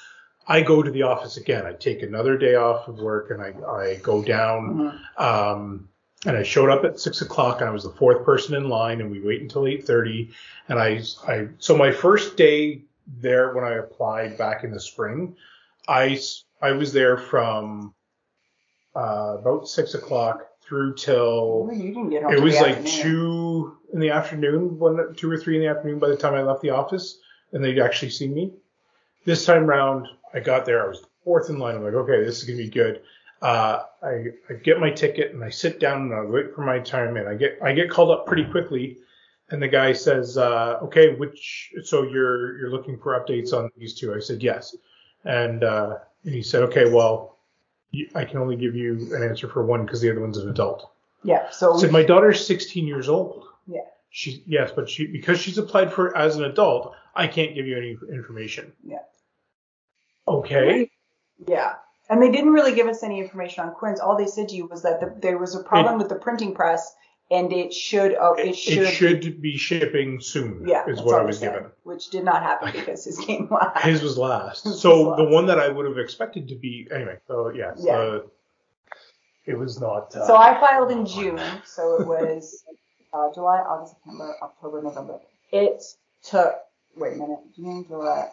I go to the office again. I take another day off of work and I, I go down. Mhm. Um, and I showed up at six o'clock and I was the fourth person in line and we wait until 8.30. And I, I, so my first day there when I applied back in the spring. I, I was there from uh, about six o'clock through till you didn't get home it was like afternoon. two in the afternoon, one two or three in the afternoon by the time I left the office, and they'd actually seen me. This time round, I got there. I was fourth in line. I'm like, okay, this is gonna be good. Uh, I, I get my ticket and I sit down and I wait for my time and I get I get called up pretty quickly, and the guy says, uh, okay, which so you're you're looking for updates on these two? I said yes, and uh, and he said, okay, well, I can only give you an answer for one because the other one's an adult. Yeah. So So my daughter's 16 years old. Yeah. She yes, but she because she's applied for as an adult, I can't give you any information. Yeah. Okay. Yeah. And they didn't really give us any information on Quinn's. All they said to you was that the, there was a problem with the printing press and it should oh, it should, It should be shipping soon. yeah is what I was said, given. which did not happen because his game last. His was last. His So was the last. one that I would have expected to be anyway. So yes, Yeah. uh, it was not. Uh, So I filed in June, so it was uh, July, August, September, October, November. It took wait a minute, June, July,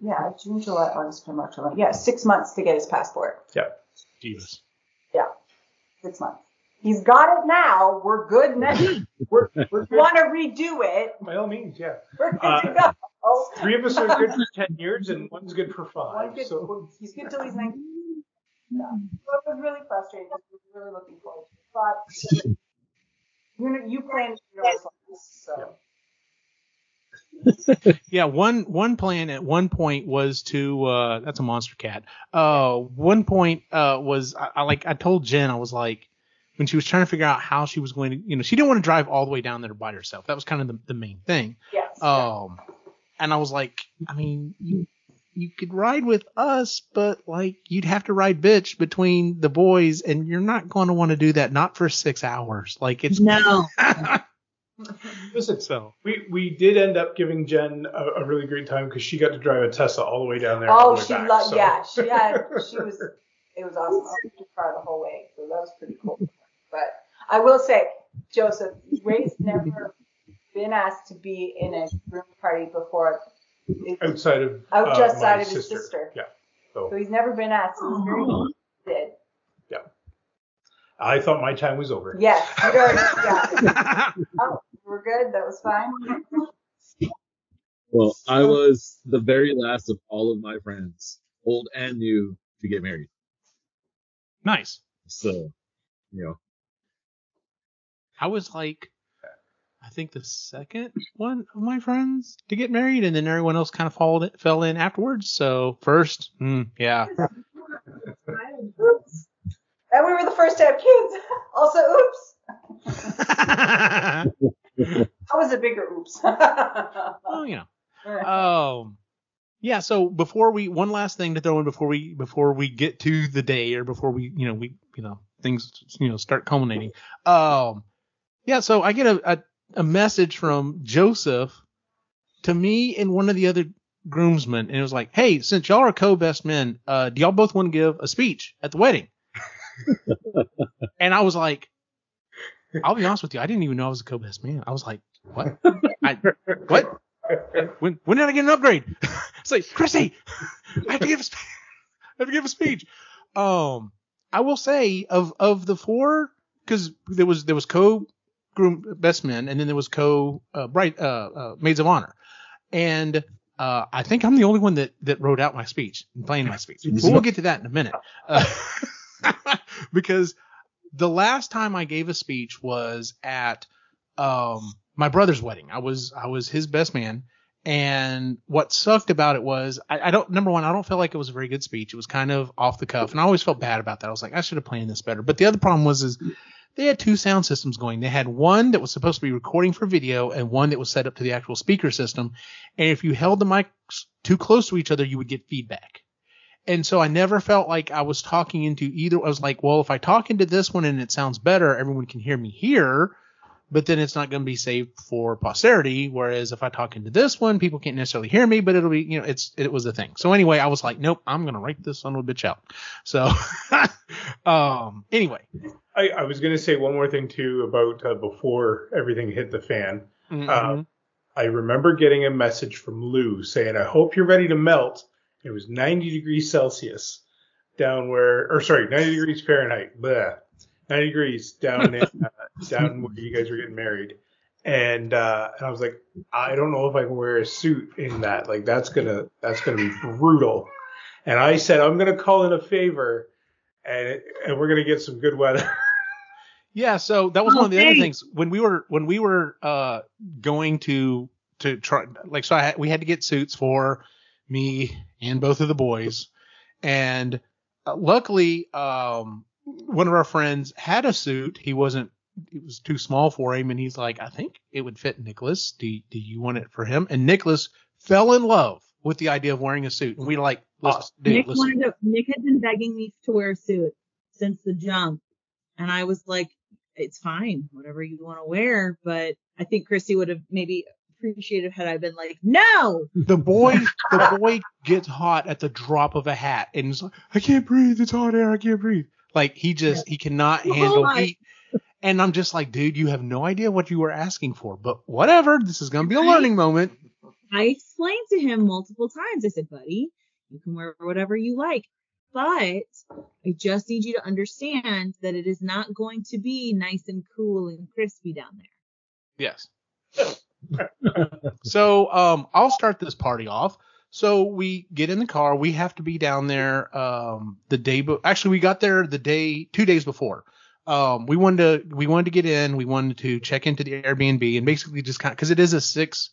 yeah, June, July, August, September, October, yeah, six months to get his passport. Yeah. Jesus. Yeah, Six months. He's got it now. We're good now. we're, we're good. Want to redo it? by all means, yeah. We're good Uh, to go. Oh, Three of us are good for 10 years and one's good for five. Good, So he's good till he's 19. Yeah. So it was really frustrating because we were really looking forward to it. But you know, you planned Universal, so Yeah, one one plan at one point was to uh that's a monster cat. Uh one point uh was I, I like I told Jen I was like when she was trying to figure out how she was going to you know she didn't want to drive all the way down there by herself. That was kind of the, the main thing. yes. Um and I was like I mean you you could ride with us but like you'd have to ride bitch between the boys and you're not going to want to do that not for 6 hours. Like it's No. listen, so we, we did end up giving Jen a, a really great time because she got to drive a Tesla all the way down there. Oh, the she back, loved. so- Yeah, she had. She was. It was awesome. I was in the car the whole way, so that was pretty cool. But I will say, Joseph, Ray's never been asked to be in a room party before. It, outside of Out uh, just my side of his sister. Yeah. so So he's never been asked. So he's very interested. I thought my time was over. Yes, already, yeah. Oh, we're good. That was fine. Well, I was the very last of all of my friends, old and new, to get married. nice. So, you know, I was like, I think the second one of my friends to get married, and then everyone else kind of followed it, fell in afterwards. So first, mm, yeah, Oops. And we were the first to have kids. Also, oops. That was a bigger oops. oh, you know, um, yeah. So before we, one last thing to throw in before we before we get to the day or before we, you know, we, you know, things, you know, start culminating. Um, yeah. So I get a a, a message from Joseph to me and one of the other groomsmen, and it was like, hey, since y'all are co-best men, uh, do y'all both want to give a speech at the wedding? and I was like, I'll be honest with you, I didn't even know I was a co-best man. I was like, what? I, what? When when did I get an upgrade? it's like Chrissy, I have to give a spe- I have to give a speech. Um, I will say of of the four, because there was there was co groom best men, and then there was co uh, bright uh, uh, maids of honor, and uh, I think I'm the only one that that wrote out my speech and planned my speech. But we'll get to that in a minute, uh, because the last time I gave a speech was at um my brother's wedding. I was I was his best man, and what sucked about it was I, I don't number one I don't feel like it was a very good speech. It was kind of off the cuff, and I always felt bad about that. I was like I should have planned this better. But the other problem was is they had two sound systems going. They had one that was supposed to be recording for video and one that was set up to the actual speaker system. And if you held the mics too close to each other, you would get feedback. And so I never felt like I was talking into either. I was like, well, if I talk into this one and it sounds better, everyone can hear me here, but then it's not going to be saved for posterity. Whereas if I talk into this one, people can't necessarily hear me, but it'll be, you know, it's, it was a thing. So anyway, I was like, nope, I'm going to write this son of a bitch out. So, um, anyway, I, I was going to say one more thing too about uh, before everything hit the fan. Mhm. Uh, I remember getting a message from Lou saying, "I hope you're ready to melt." It was 90 degrees Celsius down where, or sorry, 90 degrees Fahrenheit. Bleh. 90 degrees down in, uh, down where you guys were getting married. And uh, and I was like, I don't know if I can wear a suit in that. Like that's gonna that's gonna be brutal. And I said I'm gonna call in a favor, and it, and we're gonna get some good weather. Yeah, so that was one of the other things when we were when we were uh going to to try like so I had, we had to get suits for me and both of the boys and uh, luckily um one of our friends had a suit. He wasn't it was too small for him. And he's like I think it would fit Nicholas. Do do you want it for him? And Nicholas fell in love with the idea of wearing a suit. And we like oh, dude, Nick wanted to, Nick had been begging me to wear a suit since the jump, and I was like, "It's fine, whatever you want to wear." But I think Christy would have maybe appreciated had I been like, "No, the boy the boy gets hot at the drop of a hat and he's like i can't breathe. It's hot air. I can't breathe like he just he cannot handle heat. And i'm just like dude you have no idea what you were asking for but whatever this is gonna be a learning moment. I explained to him multiple times. I said, buddy, you can wear whatever you like, but I just need you to understand that it is not going to be nice and cool and crispy down there. yes. So um i'll start this party off so we get in the car. We have to be down there um the day but actually we got there the day two days before. Um we wanted to we wanted to get in. We wanted to check into the airbnb and basically just kind of because it is a six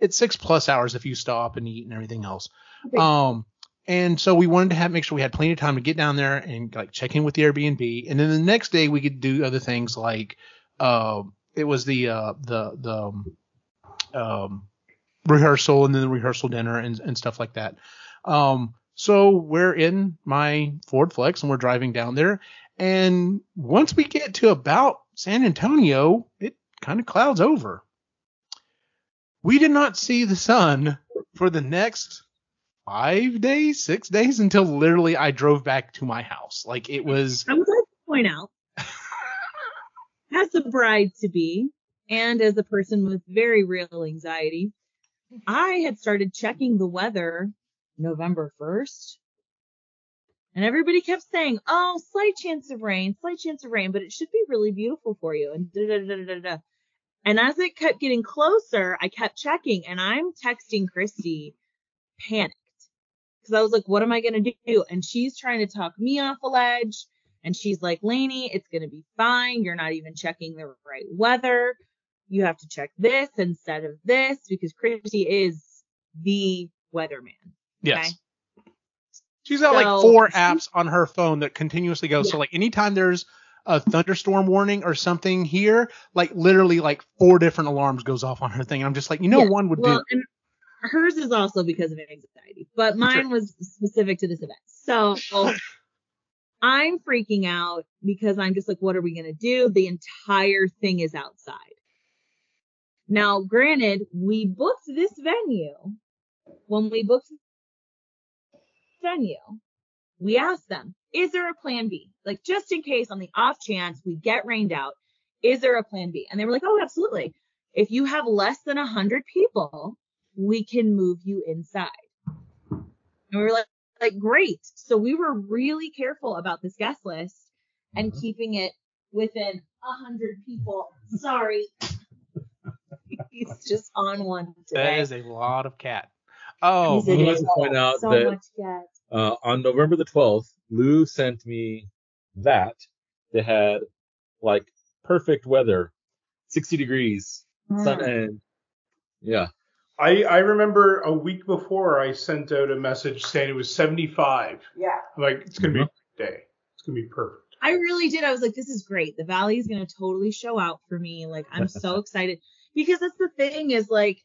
it's six plus hours if you stop and eat and everything else. Um and so we wanted to have make sure we had plenty of time to get down there and like check in with the airbnb. And then the next day we could do other things like uh, it was the uh the the um, um, rehearsal and then the rehearsal dinner and, and stuff like that. Um, so we're in my Ford Flex and we're driving down there. And once we get to about San Antonio, it kind of clouds over. We did not see the sun for the next five days, six days until literally I drove back to my house. Like it was, I would like to point out, as a bride to be, and as a person with very real anxiety, I had started checking the weather November 1st. And everybody kept saying, oh, slight chance of rain, slight chance of rain, but it should be really beautiful for you. And da da da da da. And as it kept getting closer, I kept checking and I'm texting Christy panicked because I was like, what am I going to do? And she's trying to talk me off a ledge. And she's like, Lainey, it's going to be fine. You're not even checking the right weather. You have to check this instead of this because Christy is the weatherman. yes. Okay. She's got like four apps on her phone that continuously go. So like anytime there's a thunderstorm warning or something here, like literally like four different alarms goes off on her thing. I'm just like, you know, Yeah. one would Well, do. and hers is also because of anxiety, but mine was specific to this event. So I'm freaking out because I'm just like, what are we going to do? The entire thing is outside. Now, granted, we booked this venue. When we booked this venue, we asked them, is there a plan B? Like, just in case on the off chance we get rained out, is there a plan B? And they were like, oh, absolutely. If you have less than a hundred people, we can move you inside. And we were like, like, great. So we were really careful about this guest list and mm-hmm. keeping it within a hundred people. Sorry. He's just on one That today. is a lot of cat. Oh, He's a I would like to point out so that uh, on November the 12th, Lou sent me that that had like perfect weather, 60 degrees, sun Mm. and yeah. I, I remember a week before I sent out a message saying it was 75. Yeah. I'm like, it's going to be a great day. It's going to be perfect. I really did. I was like, this is great. The valley is going to totally show out for me. Like, I'm so excited because that's the thing is like,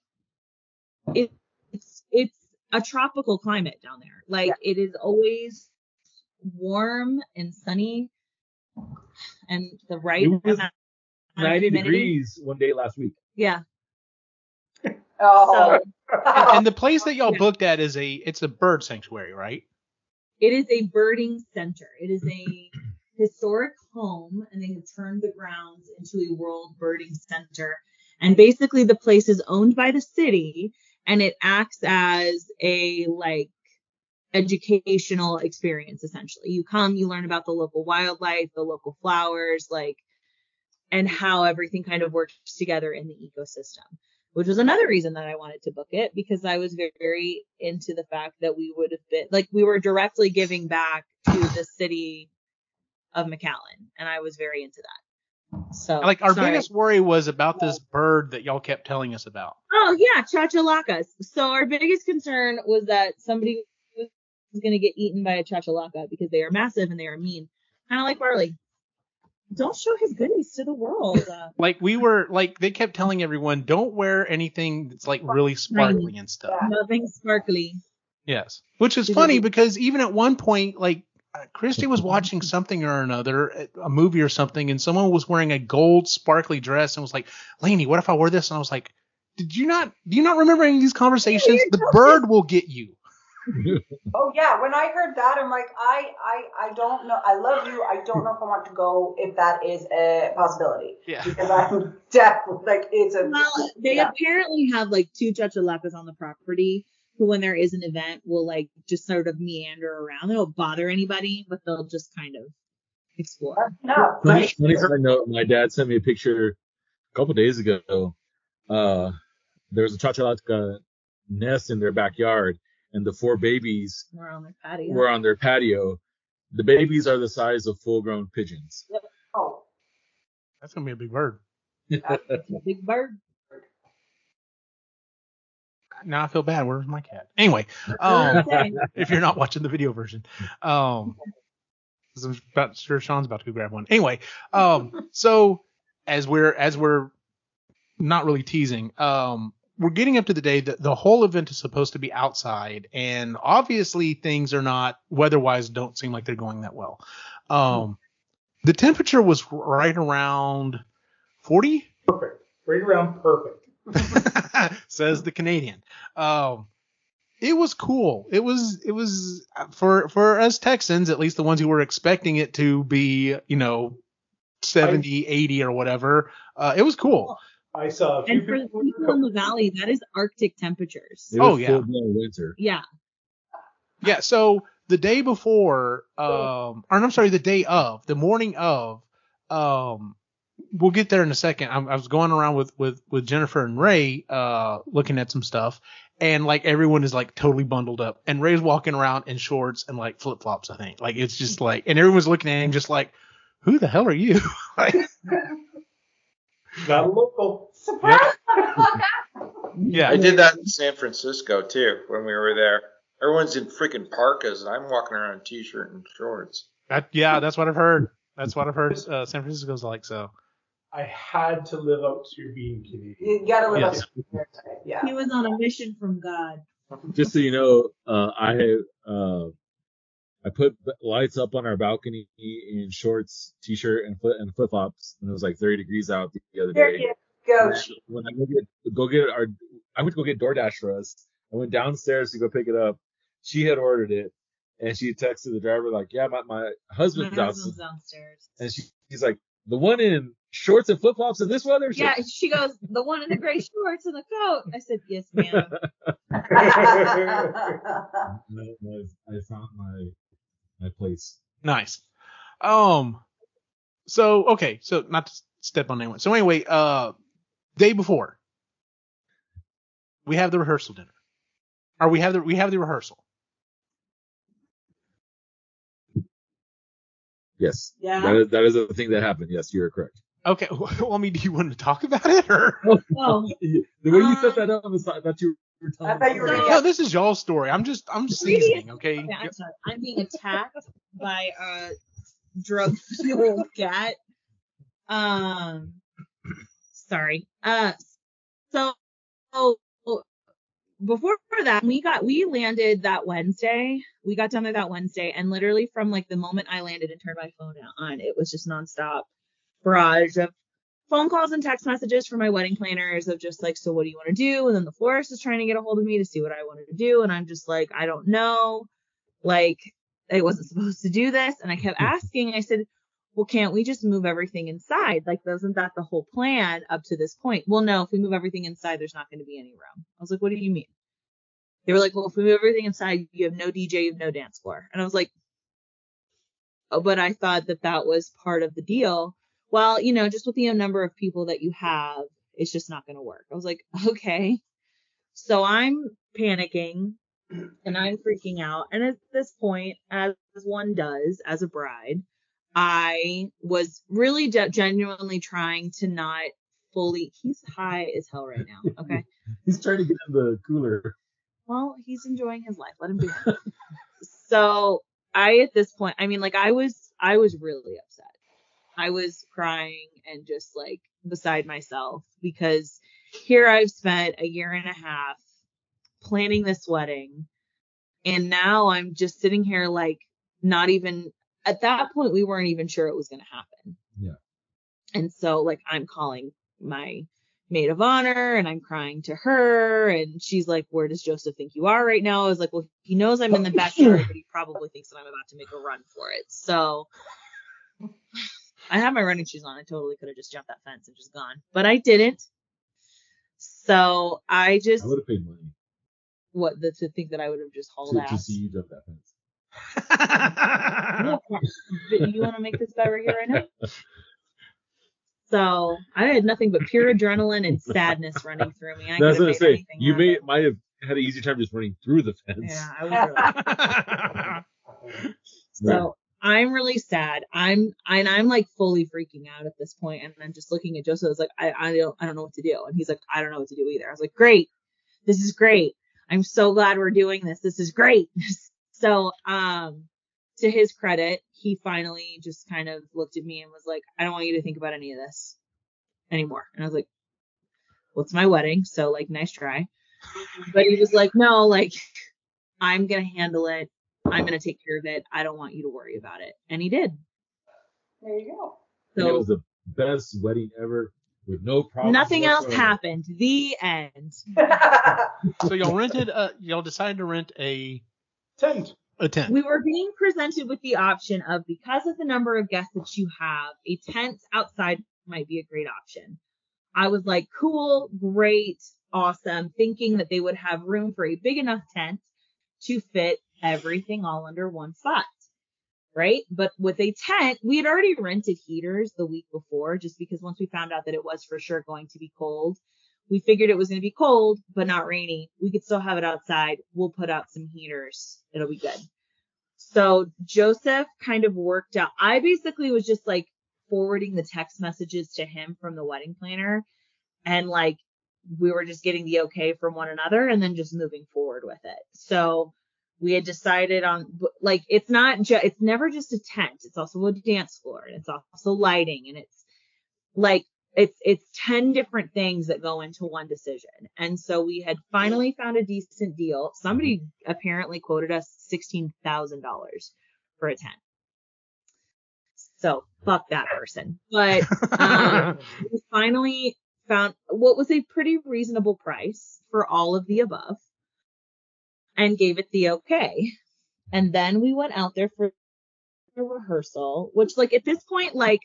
it, it's, it's a tropical climate down there. Like, it is always warm and sunny and the right It was 90 degrees one day last week. Yeah. Oh. and the place that y'all Yeah. booked at is a it's a bird sanctuary, right? It is a birding center. It is a historic home, and they have turned the grounds into a world birding center. And basically the place is owned by the city and it acts as a like educational experience essentially. You come, you learn about the local wildlife, the local flowers, like and how everything kind of works together in the ecosystem. Which was another reason that I wanted to book it because I was very into the fact that we would have been like we were directly giving back to the city of McAllen and I was very into that. So Like our sorry. biggest worry was about this bird that y'all kept telling us about. Oh yeah, chachalacas. So our biggest concern was that somebody was going to get eaten by a chachalaca because they are massive and they are mean, kind of like Barley. Don't show his goodies to the world. Uh, Like we were like they kept telling everyone don't wear anything that's like really sparkly and stuff. nothing sparkly. Yes. Which is funny because even at one point, like Christy was watching something or another, a movie or something, and someone was wearing a gold sparkly dress and was like, Lainey, what if I wore this? And I was like, Did you not do you not remember any of these conversations? The bird will get you. Oh yeah, when I heard that, I'm like, I, I, I don't know. I love you. I don't know if I want to go if that is a possibility Yeah. because I'm definitely like it's a. Well, they yeah. apparently have like two chachalacas on the property who, when there is an event, will like just sort of meander around. They don't bother anybody, but they'll just kind of explore. No, Funny, right. funny side note, my dad sent me a picture a couple days ago. Uh, there was a chachalaca nest in their backyard, and the four babies We're on their patio. were on their patio. The babies are the size of full-grown pigeons. Oh, That's gonna be a big bird. It's a big bird. Now I feel bad. Where's my cat? Anyway, um, if you're not watching the video version, um, 'cause I'm about sure Sean's about to go grab one. Anyway, um, so as we're as we're not really teasing, um, we're getting up to the day that the whole event is supposed to be outside, and obviously things are not weather-wise don't seem like they're going that well. Um, the temperature was right around 40. Perfect. Right around perfect. says the Canadian. Um, it was cool. It was it was for for us Texans, at least the ones who were expecting it to be, you know, 70, 80 or whatever. Uh, it was cool. I saw a few And for people. in people in the valley, that is Arctic temperatures. It was Oh, yeah. full-blown winter. Yeah. Yeah. So the day before, um, or I'm sorry, the day of, the morning of, um, we'll get there in a second. I, I was going around with with with Jennifer and Ray, uh, looking at some stuff, and like everyone is like totally bundled up, and Ray's walking around in shorts and like flip flops. I think like it's just like, and everyone's looking at him just like, who the hell are you? like, Not local. surprise, motherfucker! yeah. I did that in San Francisco too when we were there. Everyone's in freaking parkas, and I'm walking around in t-shirt and shorts. That, yeah, that's what I've heard. That's what I've heard. Uh, San Francisco's like so. I had to live up to being Canadian. You gotta live Yes. up to your type, Yeah. He was on a mission from God. Just so you know, uh, I uh, I put lights up on our balcony in shorts, t-shirt, and flip and flip flops, and it was like 30 degrees out the other There day. you go. When I go get go get our, I went to go get DoorDash for us. I went downstairs to go pick it up. She had ordered it, and she texted the driver like, "Yeah, my my My husband's out," husband's downstairs. and she, he's like, "The one in shorts and flip flops in this weather?" She's Yeah, she goes, the one in the gray shorts and the coat. I said, yes, ma'am. I, I found my my place. Nice. Um. So okay. So not to step on anyone. So anyway, uh, day before, we have the rehearsal dinner. Or we have the we have the rehearsal. Yes, Yeah. that is that is a thing that happened. Yes, you're correct. Okay. Well, I mean, do you want to talk about it or? Well, the way you set that up is I thought you were telling. I thought you were So- No, this is y'all's story. I'm just I'm seasoning. Okay. yeah, I'm sorry. I'm being attacked by a drug fueled cat. Um, sorry. Uh, so, so before that, we got we landed that Wednesday. We got down there that Wednesday, and literally from like the moment I landed and turned my phone on, it was just nonstop barrage of phone calls and text messages from my wedding planners of just like, so what do you want to do? And then the florist is trying to get a hold of me to see what I wanted to do, and I'm just like, I don't know. Like, I wasn't supposed to do this, and I kept hmm. asking. I said, well, can't we just move everything inside? Like, wasn't that the whole plan up to this point? Well, no, if we move everything inside, there's not going to be any room. I was like, what do you mean? They were like, well, if we move everything inside, you have no DJ, you have no dance floor. And I was like, oh, but I thought that that was part of the deal. Well, you know, just with the number of people that you have, it's just not going to work. I was like, okay. So I'm panicking and I'm freaking out. And at this point, as one does as a bride, I was really de- genuinely trying to not fully. He's high as hell right now. Okay. He's trying to get in the cooler. well, he's enjoying his life. Let him be. so I, at this point, I mean, like I was, I was really upset. I was crying and just like beside myself because here I've spent a year and a half planning this wedding. And now I'm just sitting here like not even at that point we weren't even sure it was going to happen. Yeah. And so like I'm calling my maid of honor and I'm crying to her and she's like, where does Joseph think you are right now? I was like, well, he knows I'm in the backyard, but he probably thinks that I'm about to make a run for it. So I had my running shoes on. I totally could have just jumped that fence and just gone, but I didn't. So I just, I would have paid money what, the, to think that I would have just hauled to, ass. to see you jump that fence. Yeah, you want to make this bet right here, right now? So I had nothing but pure adrenaline and sadness running through me. I That's could what I say. made anything You may happen. might have had an easier time just running through the fence. Yeah, I was really So I'm really sad. I'm and I'm like fully freaking out at this point. and I'm just looking at Joseph. I was like, I, I don't I don't know what to do, and he's like, I don't know what to do either. I was like, great, this is great. I'm so glad we're doing this. This is great. so um, to his credit, he finally just kind of looked at me and was like, I don't want you to think about any of this anymore. And I was like, well, it's my wedding, so like, nice try. But he was like, no, like, I'm gonna handle it. I'm gonna take care of it. I don't want you to worry about it. And he did. There you go. And it was the best wedding ever with no problems. nothing else happened. The end. So y'all rented, uh, y'all decided to rent a Tent. a tent. We were being presented with the option of because of the number of guests that you have, a tent outside might be a great option. I was like, cool, great, awesome, thinking that they would have room for a big enough tent to fit everything all under one spot. Right. But with a tent, we had already rented heaters the week before just because once we found out that it was for sure going to be cold, we figured it was going to be cold, but not rainy. We could still have it outside. We'll put out some heaters. It'll be good. So Joseph kind of worked out. I basically was just like forwarding the text messages to him from the wedding planner and like we were just getting the okay from one another and then just moving forward with it. So we had decided on like it's not just it's never just a tent. It's also a dance floor and it's also lighting and it's like it's it's 10 different things that go into one decision. And so we had finally found a decent deal. Somebody apparently quoted us $16,000 for a tent. So fuck that person. But um, we finally found what was a pretty reasonable price for all of the above and gave it the okay. And then we went out there for rehearsal, which like at this point, like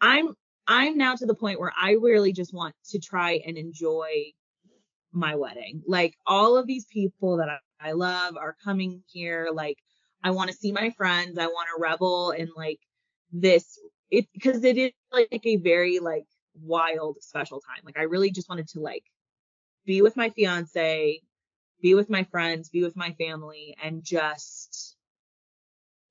I'm I'm now to the point where I really just want to try and enjoy my wedding. Like all of these people that I, I love are coming here. Like I want to see my friends. I want to revel in like this it because it is like a very like wild special time. Like I really just wanted to like be with my fiance, be with my friends, be with my family and just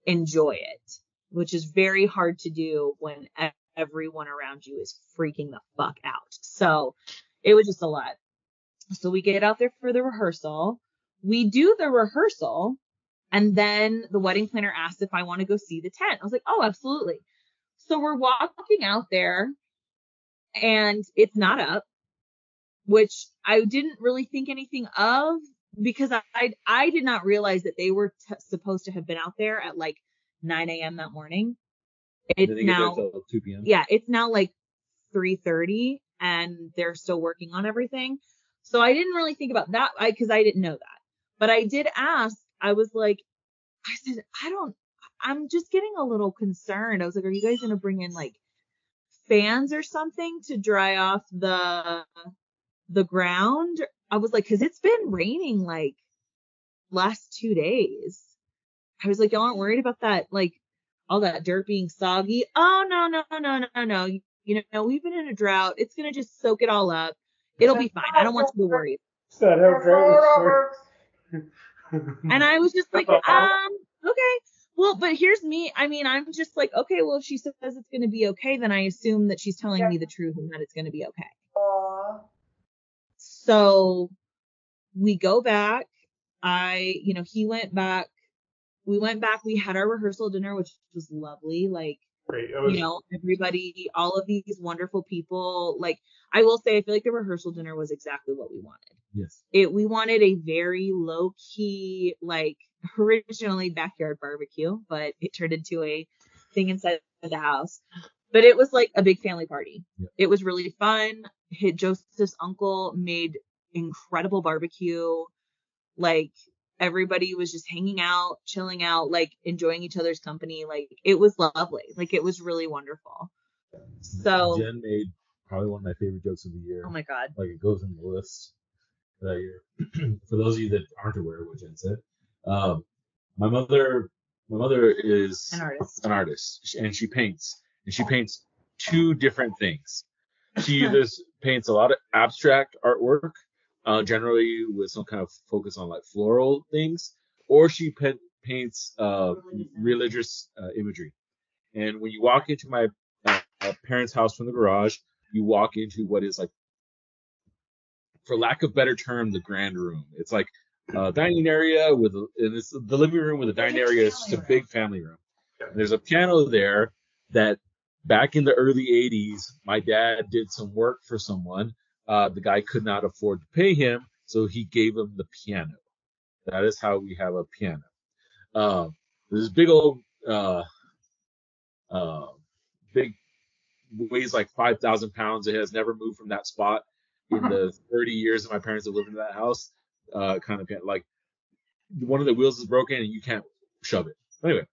enjoy it, which is very hard to do when everyone around you is freaking the fuck out. So it was just a lot. So we get out there for the rehearsal. We do the rehearsal and then the wedding planner asked if I want to go see the tent. I was like, oh, absolutely. So we're walking out there and it's not up, which I didn't really think anything of because I I, I did not realize that they were t- supposed to have been out there at like 9 a.m. that morning. It's Did they get there now 2 p.m.? yeah, it's now like 3:30 and they're still working on everything. So I didn't really think about that I cuz I didn't know that. But I did ask, I was like I said, I don't I'm just getting a little concerned. I was like, are you guys gonna bring in like fans or something to dry off the the ground? I was like, because it's been raining like last two days. I was like, y'all aren't worried about that, like all that dirt being soggy. Oh no, no, no, no, no. You know, we've been in a drought. It's gonna just soak it all up. It'll be fine. I don't want you to worry. Is that how drought And I was just like, um, okay. Well, but here's me. I mean, I'm just like, okay, well, if she says it's going to be okay, then I assume that she's telling me the truth and that it's going to be okay. So we go back. I, you know, he went back. We went back. We had our rehearsal dinner, which was lovely. Like, Great. Was, you know, everybody, all of these wonderful people. Like, I will say, I feel like the rehearsal dinner was exactly what we wanted Yes. it we wanted a very low key like originally backyard barbecue but it turned into a thing inside the house but it was like a big family party Yeah. it was really fun Hit joseph's uncle made incredible barbecue. Like everybody was just hanging out chilling out like enjoying each other's company. Like it was lovely. Like it was really wonderful. So Jen made probably one of my favorite jokes of the year. oh my god. Like it goes in the list for that year. for those of you that aren't aware of what Jen said, um, my mother, my mother is an artist. an artist. And she paints and she paints two different things. She either paints a lot of abstract artwork, uh, generally with some kind of focus on like floral things, or she pa- paints uh, religious uh, imagery. And when you walk into my uh, uh, parents' house from the garage, you walk into what is like, for lack of better term, the grand room. It's like a dining area with, a, and it's the living room with a dining area. It's just a big family room. And there's a piano there that back in the early 80s, my dad did some work for someone. Uh, the guy could not afford to pay him, so he gave him the piano. That is how we have a piano. Uh, this big old, uh, uh, big, weighs like 5,000 pounds. It has never moved from that spot in the 30 years that my parents have lived in that house. Uh, kind of like one of the wheels is broken and you can't shove it. Anyway,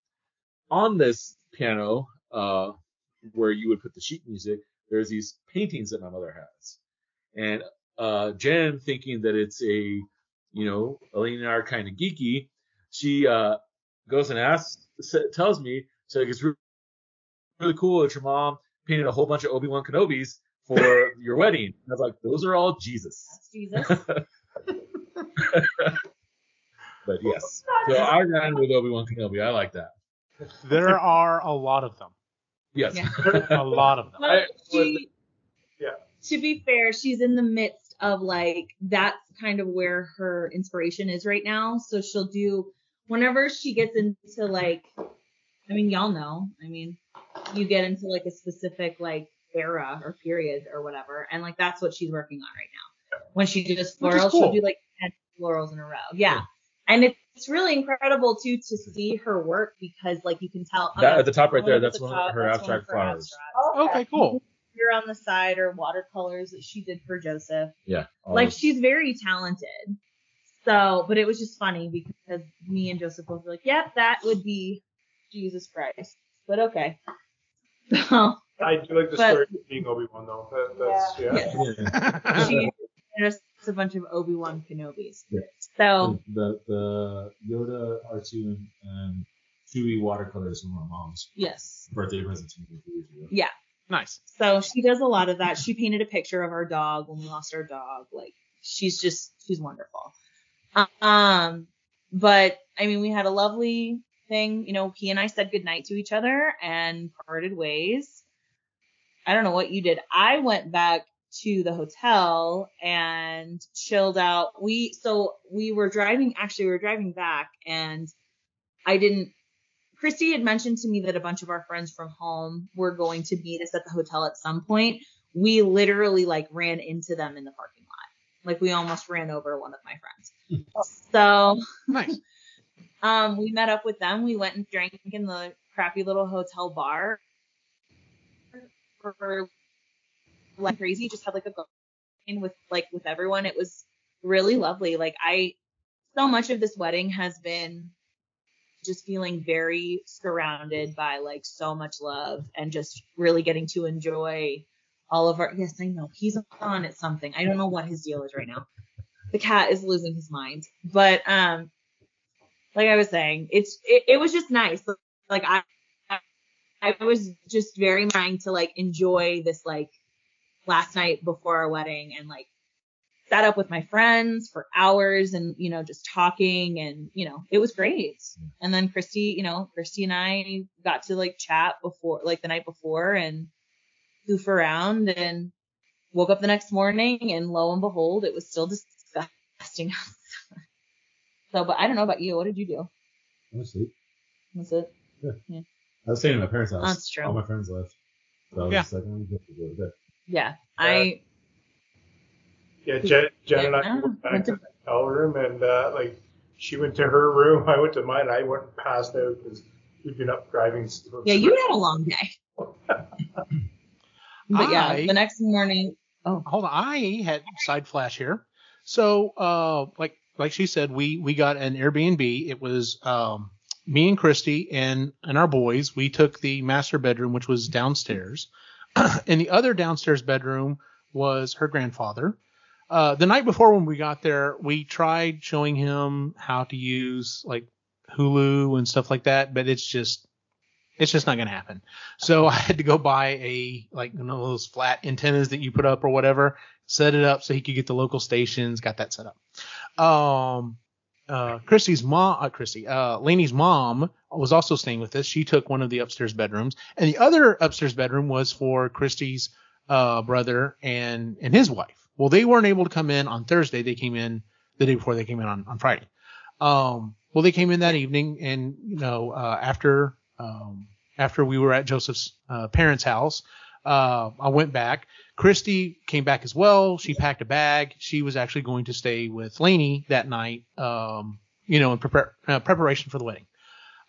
on this piano, uh, where you would put the sheet music, there's these paintings that my mother has. And uh, Jen, thinking that it's a, you know, a are kind of geeky, she uh, goes and asks, s- tells me, so like, it's really cool that your mom painted a whole bunch of Obi Wan Kenobis for your wedding. And I was like, those are all Jesus. That's jesus But yes, so I ran with Obi Wan Kenobi. I like that. There are a lot of them. Yes. Yeah. A lot of them. Well, I- she, Yeah. To be fair, she's in the midst of like that's kind of where her inspiration is right now. So she'll do whenever she gets into like, I mean, y'all know. I mean, you get into like a specific like era or period or whatever, and like that's what she's working on right now. When she does florals, cool. she'll do like ten florals in a row. Yeah. And it's, it's really incredible too to see her work because like you can tell That, okay, at the top right there, that's the one top, of her that's abstract one of her flowers. abstracts oh, Okay, cool. here on the side are watercolors that she did for Joseph. Yeah. Like those- she's very talented. So, but it was just funny because me and Joseph both were like, "Yep, that would be Jesus Christ." But okay. So I do like the But- story of being Obi Wan though. That, that's yeah. Yeah. she just a bunch of Obi Wan Kenobis. Yeah. So the the Yoda R2 and, and Chewie watercolors from my mom's yes, birthday present to me a few years ago. yeah. nice. So she does a lot of that. She painted a picture of our dog when we lost our dog. Like she's just she's wonderful. Um, but I mean, we had a lovely thing. You know, he and I said goodnight to each other and parted ways. I don't know what you did. I went back to the hotel and chilled out. We so we were driving. Actually, we were driving back, and I didn't. Christy had mentioned to me that a bunch of our friends from home were going to meet us at the hotel at some point. We literally like ran into them in the parking lot. Like we almost ran over one of my friends. So Nice. um, we met up with them. We went and drank in the crappy little hotel bar. For like crazy, just had like a go in with like with everyone. It was really lovely. Like I, so much of this wedding has been just feeling very surrounded by like so much love and just really getting to enjoy all of our yes i know he's on at something i don't know what his deal is right now the cat is losing his mind but um like i was saying it's it, it was just nice like i i was just very trying to like enjoy this like last night before our wedding and like sat up with my friends for hours and you know just talking and you know it was great. Mm. And then christy you know christy and i got to like chat before like the night before and goof around and woke up the next morning and lo and behold it was still disgusting so but i don't know about you. What did you do? I was asleep. was it? I was staying at my parents' house. That's true. All my friends left. So I was just like, I'm good to go to bed. yeah i Yeah, Jen, Jen and I went back went to to- the hotel room, and uh, like she went to her room, I went to mine. I went and passed out because we'd been up driving. yeah you had a long day but yeah I- the next morning oh hold on. I had side flash here. So, uh, like like she said, we we got an Airbnb. It was um, me and Christy and and our boys. We took the master bedroom, which was downstairs, and the other downstairs bedroom was her grandfather. Uh, the night before when we got there, we tried showing him how to use like Hulu and stuff like that, but it's just it's just not gonna happen. So I had to go buy a like one of those flat antennas that you put up or whatever, set it up so he could get the local stations, got that set up. Um uh Christy's mom uh Christy, uh mom was also staying with us. She took one of the upstairs bedrooms. And the other upstairs bedroom was for Christy's uh brother and and his wife. Well, they weren't able to come in on Thursday. They came in the day before they came in on, on Friday. Um well they came in that evening and you know uh after um after we were at Joseph's uh, parents' house. Uh, I went back. Christy came back as well. She packed a bag. She was actually going to stay with Lainey that night, um, you know, in prepar- uh, preparation for the wedding.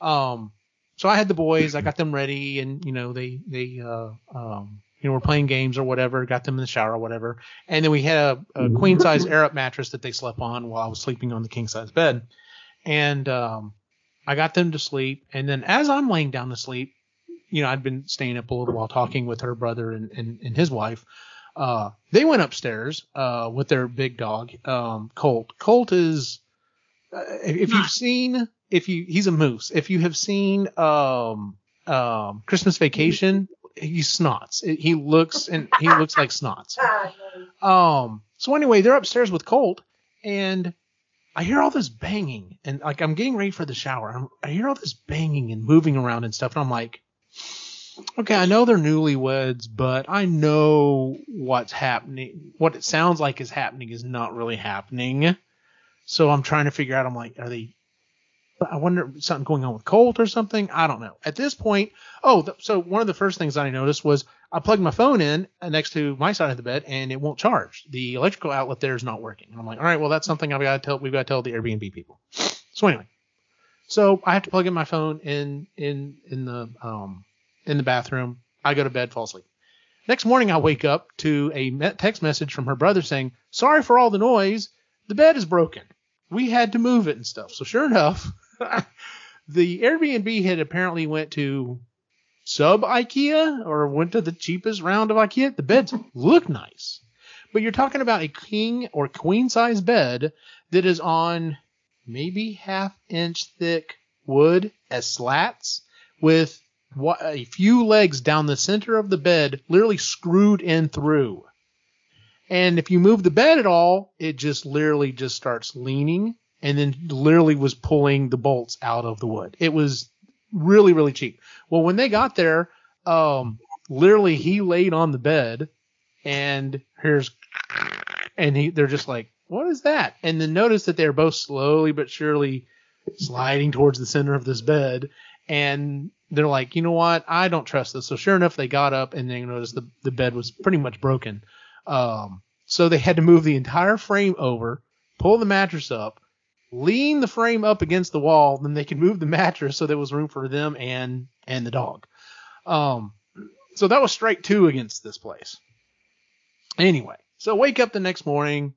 Um, so I had the boys. I got them ready, and you know, they they uh, um, you know were playing games or whatever. Got them in the shower or whatever, and then we had a, a queen size air up mattress that they slept on while I was sleeping on the king size bed, and um, I got them to sleep. And then as I'm laying down to sleep, you know, I'd been staying up a little while talking with her brother and, and, and his wife. Uh, they went upstairs, uh, with their big dog, um, Colt. Colt is, uh, if you've seen, if you, he's a moose. If you have seen, um, um, Christmas Vacation, he snots. He looks and he looks like snots. Um, so anyway, they're upstairs with Colt and I hear all this banging and like I'm getting ready for the shower. I'm, I hear all this banging and moving around and stuff. And I'm like, okay, I know they're newlyweds, but I know what's happening. What it sounds like is happening is not really happening. So I'm trying to figure out. I'm like, are they? I wonder something going on with Colt or something. I don't know. At this point, oh, th- so one of the first things I noticed was I plugged my phone in next to my side of the bed and it won't charge. The electrical outlet there is not working. And I'm like, all right, well that's something I've got to tell. We've got to tell the Airbnb people. So anyway, so I have to plug in my phone in in in the um in the bathroom. I go to bed, fall asleep. Next morning, I wake up to a text message from her brother saying, "Sorry for all the noise. The bed is broken. We had to move it and stuff." So sure enough, the Airbnb had apparently went to sub IKEA or went to the cheapest round of IKEA. The beds look nice, but you're talking about a king or queen size bed that is on maybe half inch thick wood as slats with a few legs down the center of the bed, literally screwed in through. And if you move the bed at all, it just literally just starts leaning and then literally was pulling the bolts out of the wood. It was really, really cheap. Well, when they got there, um, literally he laid on the bed and here's, and he, they're just like, what is that? And then notice that they're both slowly but surely sliding towards the center of this bed. And they're like, you know what? I don't trust this. So sure enough, they got up and they noticed the, the bed was pretty much broken. Um, so they had to move the entire frame over, pull the mattress up, lean the frame up against the wall, then they could move the mattress so there was room for them and and the dog. Um, so that was strike two against this place. Anyway, so wake up the next morning.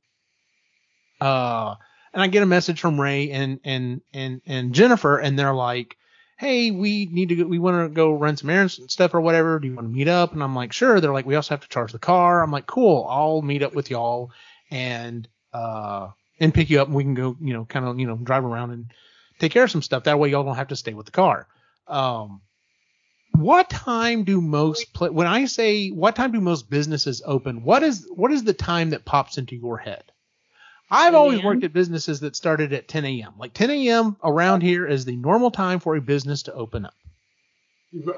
Uh, and I get a message from Ray and and and and Jennifer, and they're like, "Hey, we need to go, we want to go run some errands and stuff or whatever. Do you want to meet up?" And I'm like, "Sure." They're like, "We also have to charge the car." I'm like, "Cool, I'll meet up with y'all and uh and pick you up, and we can go, you know, kind of you know drive around and take care of some stuff. That way, y'all don't have to stay with the car." Um, what time do most pla when I say what time do most businesses open? What is what is the time that pops into your head? I've always worked at businesses that started at 10 a.m. Like 10 a.m. around here is the normal time for a business to open up.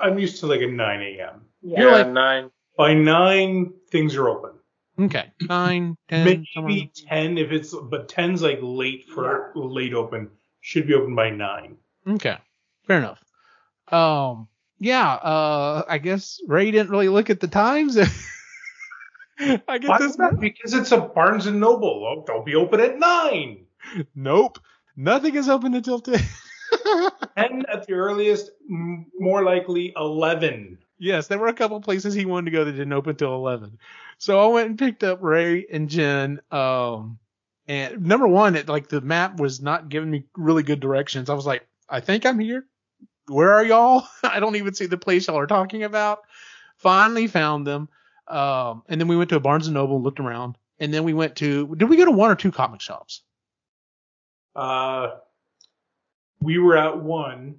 I'm used to like a 9 a.m. Yeah. You're yeah, like- nine. By 9, things are open. Okay, nine, ten, somewhere- Maybe 10 if it's, but 10's like late for late open. Should be open by 9. Okay, fair enough. Um, yeah. Uh, I guess Ray didn't really look at the times. I guess Why this is that? Because it's a Barnes and Noble. Oh, they'll be open at 9. Nope, nothing is open until 10. 10 at the earliest, m- more likely 11. Yes, there were a couple places he wanted to go that didn't open till eleven. So I went and picked up Ray and Jen. Um, and number one, it like the map was not giving me really good directions. I was like, I think I'm here. Where are y'all? I don't even see the place y'all are talking about. Finally found them. Um, and then we went to a Barnes and Noble and looked around. And then we went to did we go to one or two comic shops? Uh, we were at one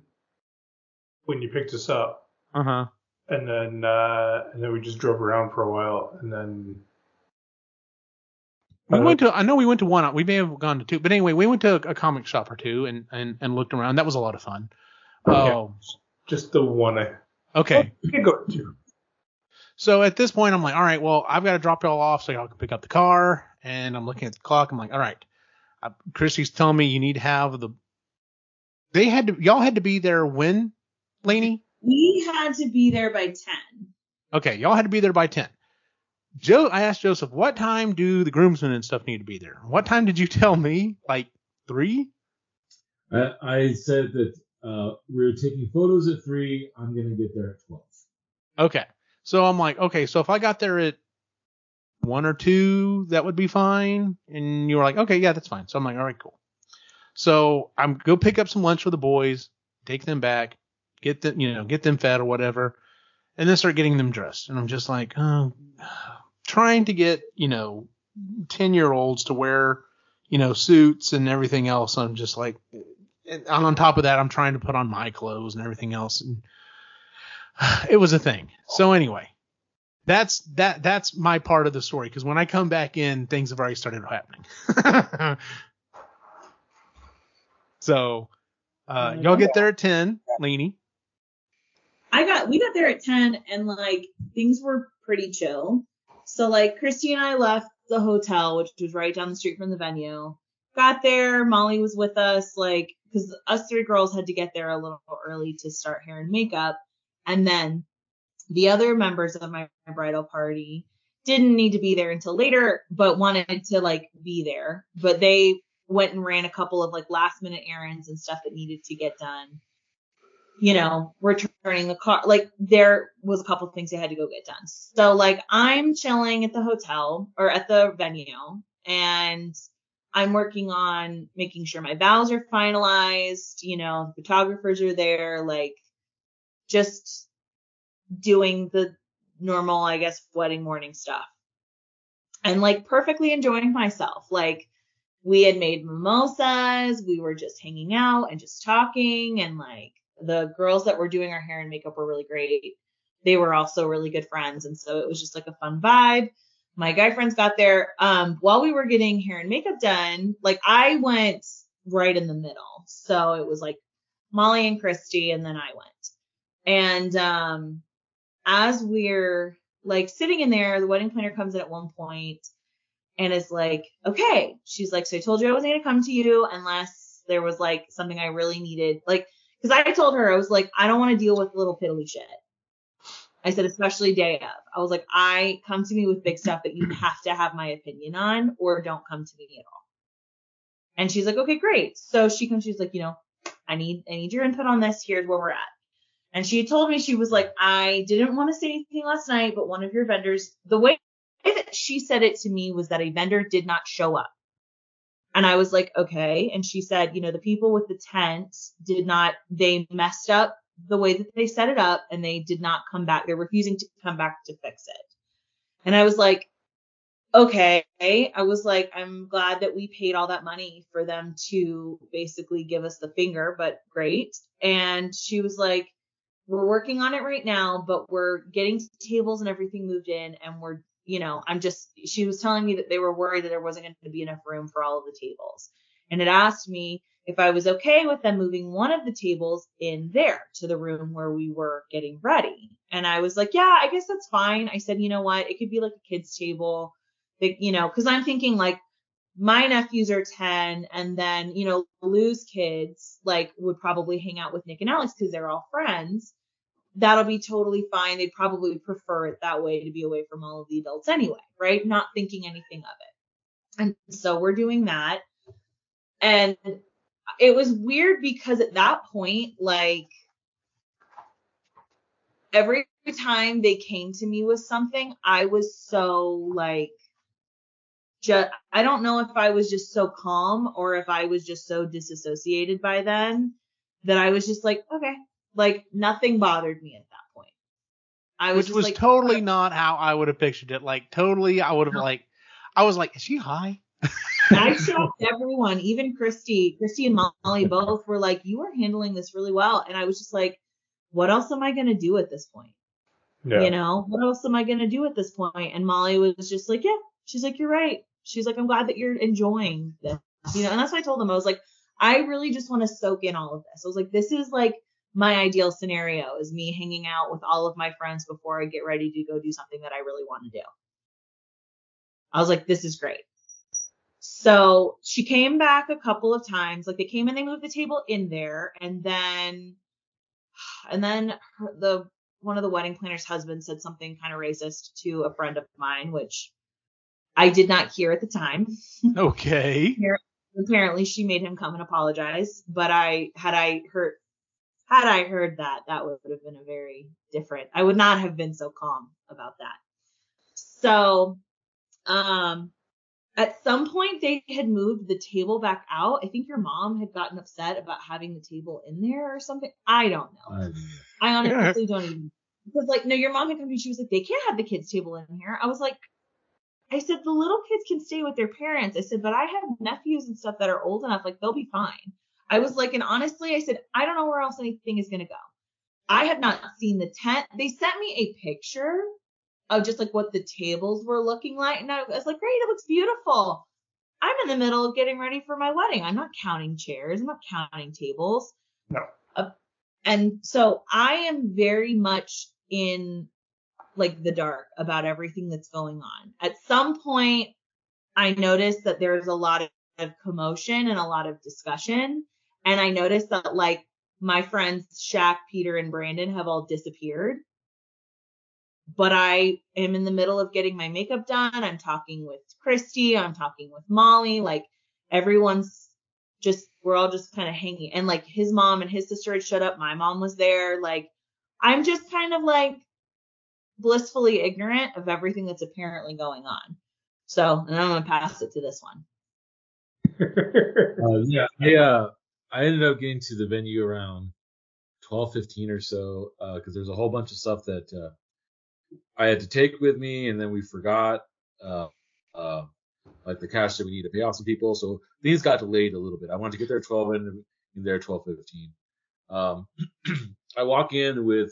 when you picked us up. Uh huh. and then uh, and then we just drove around for a while, and then We Uh, went to I know we went to one. We may have gone to two, but anyway, we went to a, a comic shop or two and, and and looked around. That was a lot of fun. Okay. Oh, just the one I okay. we could go to. So at this point, I'm like, all right, well, I've got to drop y'all off so y'all can pick up the car. And I'm looking at the clock. I'm like, all right, uh, Christy's telling me you need to have the. They had to, y'all had to be there when, Lainey? We had to be there by 10. Okay, y'all had to be there by 10. Joe, I asked Joseph, what time do the groomsmen and stuff need to be there? What time did you tell me? Like three? I, I said that uh, we're taking photos at three. I'm gonna get there at twelve. Okay. So I'm like, okay, so if I got there at one or two, that would be fine. And you were like, okay, yeah, that's fine. So I'm like, all right, cool. So I'm go pick up some lunch for the boys, take them back, get them, you know, get them fed or whatever, and then start getting them dressed. And I'm just like, oh, trying to get, you know, 10 year olds to wear, you know, suits and everything else. I'm just like, and on top of that, I'm trying to put on my clothes and everything else. And it was a thing. So anyway, that's that that's my part of the story because when I come back in, things have already started happening. so uh, y'all get there at ten, Lainey. I got we got there at 10 and like things were pretty chill. So like Christy and I left the hotel, which was right down the street from the venue. Got there, Molly was with us, like because us three girls had to get there a little early to start hair and makeup. And then the other members of my bridal party didn't need to be there until later, but wanted to like be there. But they went and ran a couple of like last minute errands and stuff that needed to get done you know, returning the car. Like there was a couple of things they had to go get done. So like I'm chilling at the hotel or at the venue and I'm working on making sure my vows are finalized, you know, photographers are there, like just doing the normal, I guess, wedding morning stuff. And like perfectly enjoying myself. Like we had made mimosas, we were just hanging out and just talking and like the girls that were doing our hair and makeup were really great. They were also really good friends. And so it was just like a fun vibe. My guy friends got there. Um, while we were getting hair and makeup done, like I went right in the middle. So it was like Molly and Christy, and then I went. And um, as we're like sitting in there, the wedding planner comes in at one point and is like, okay. She's like, so I told you I wasn't going to come to you unless there was like something I really needed. Like, because I told her, I was like, I don't want to deal with little piddly shit. I said, especially day of. I was like, I come to me with big stuff that you have to have my opinion on, or don't come to me at all. And she's like, okay, great. So she comes, she's like, you know, I need, I need your input on this. Here's where we're at. And she told me she was like, I didn't want to say anything last night, but one of your vendors, the way that she said it to me was that a vendor did not show up. And I was like, okay. And she said, you know, the people with the tents did not, they messed up the way that they set it up and they did not come back. They're refusing to come back to fix it. And I was like, okay. I was like, I'm glad that we paid all that money for them to basically give us the finger, but great. And she was like, we're working on it right now, but we're getting tables and everything moved in and we're, you know, I'm just, she was telling me that they were worried that there wasn't going to be enough room for all of the tables. And it asked me if I was okay with them moving one of the tables in there to the room where we were getting ready. And I was like, yeah, I guess that's fine. I said, you know what? It could be like a kid's table that, you know, cause I'm thinking like my nephews are 10 and then, you know, Lou's kids like would probably hang out with Nick and Alex because they're all friends. That'll be totally fine. They'd probably prefer it that way to be away from all of the adults anyway, right? Not thinking anything of it. And so we're doing that. And it was weird because at that point, like every time they came to me with something, I was so like, just, I don't know if I was just so calm or if I was just so disassociated by then that I was just like, okay, like nothing bothered me at that point. I was Which was like, totally okay. not how I would have pictured it. Like totally, I would have No. like, I was like, is she high? I shocked everyone, even Christy. Christy and Molly both were like, "You are handling this really well," and I was just like, "What else am I gonna do at this point? Yeah. You know, what else am I gonna do at this point?" And Molly was just like, "Yeah." She's like, "You're right." She's like, "I'm glad that you're enjoying this." You know, and that's what I told them. I was like, "I really just want to soak in all of this." I was like, "This is like." My ideal scenario is me hanging out with all of my friends before I get ready to go do something that I really want to do. I was like, this is great. So she came back a couple of times. Like they came and they moved the table in there, and then, and then her, the one of the wedding planner's husband said something kind of racist to a friend of mine, which I did not hear at the time. Okay. Apparently, she made him come and apologize. But I had I heard had I heard that, that would have been a very different. I would not have been so calm about that. So, um, at some point they had moved the table back out. I think your mom had gotten upset about having the table in there or something. I don't know. I, I honestly don't even because like no, your mom had come to me. She was like, they can't have the kids table in here. I was like, I said the little kids can stay with their parents. I said, but I have nephews and stuff that are old enough, like they'll be fine. I was like, and honestly, I said, I don't know where else anything is gonna go. I have not seen the tent. They sent me a picture of just like what the tables were looking like, and I was like, great, it looks beautiful. I'm in the middle of getting ready for my wedding. I'm not counting chairs. I'm not counting tables. No. Uh, and so I am very much in like the dark about everything that's going on. At some point, I noticed that there's a lot of commotion and a lot of discussion. And I noticed that like my friends Shaq, Peter, and Brandon have all disappeared. But I am in the middle of getting my makeup done. I'm talking with Christy. I'm talking with Molly. Like everyone's just, we're all just kind of hanging. And like his mom and his sister had showed up. My mom was there. Like I'm just kind of like blissfully ignorant of everything that's apparently going on. So, and I'm going to pass it to this one. Uh, yeah, uh, I ended up getting to the venue around twelve fifteen or so because there's a whole bunch of stuff that uh, I had to take with me, and then we forgot, uh, uh, like the cash that we need to pay off some people. So things got delayed a little bit. I wanted to get there twelve and in there twelve fifteen. Um, I walk in with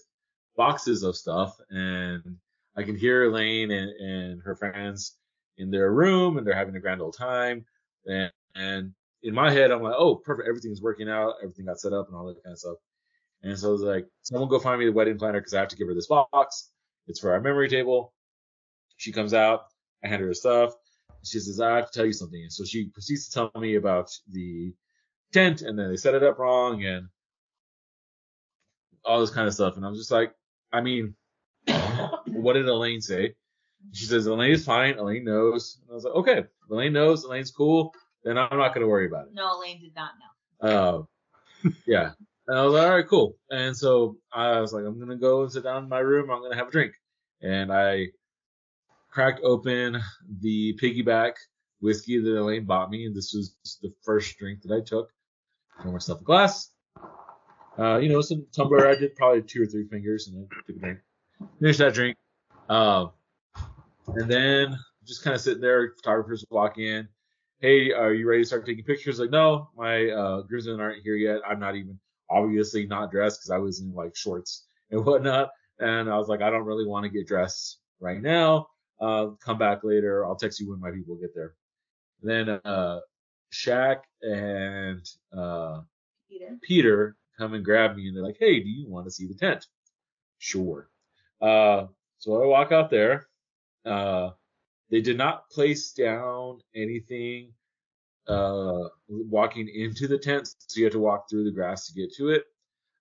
boxes of stuff, and I can hear Elaine and, and her friends in their room, and they're having a grand old time. And, and in my head, I'm like, oh, perfect. Everything's working out. Everything got set up and all that kind of stuff. And so I was like, someone go find me the wedding planner because I have to give her this box. It's for our memory table. She comes out. I hand her her stuff. She says, I have to tell you something. And so she proceeds to tell me about the tent and then they set it up wrong and all this kind of stuff. And I'm just like, I mean, what did Elaine say? She says, Elaine is fine. Elaine knows. And I was like, okay, Elaine knows. Elaine's cool. Then I'm not going to worry about it. No, Elaine did not know. Uh, yeah. And I was like, all right, cool. And so I was like, I'm going to go and sit down in my room. I'm going to have a drink. And I cracked open the piggyback whiskey that Elaine bought me, and this was the first drink that I took. Pour myself a glass. Uh, you know, some tumbler. I did probably two or three fingers, and then took a drink. Finished that drink. Uh, and then just kind of sitting there. Photographers walk in. Hey, are you ready to start taking pictures? Like, no, my uh, groomsmen aren't here yet. I'm not even obviously not dressed because I was in like shorts and whatnot. And I was like, I don't really want to get dressed right now. Uh, come back later. I'll text you when my people get there. Then uh, Shaq and uh, Peter. Peter come and grab me and they're like, Hey, do you want to see the tent? Sure. Uh, so I walk out there. Uh, they did not place down anything uh, walking into the tent, so you had to walk through the grass to get to it.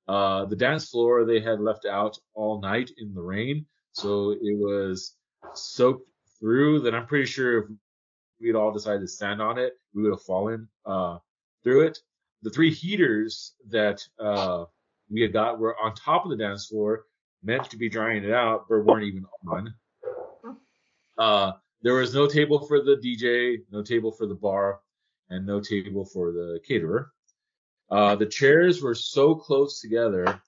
Uh, the dance floor they had left out all night in the rain, so it was soaked through. That I'm pretty sure if we'd all decided to stand on it, we would have fallen uh, through it. The three heaters that uh, we had got were on top of the dance floor, meant to be drying it out, but weren't even on. Uh, there was no table for the DJ, no table for the bar, and no table for the caterer. Uh, the chairs were so close together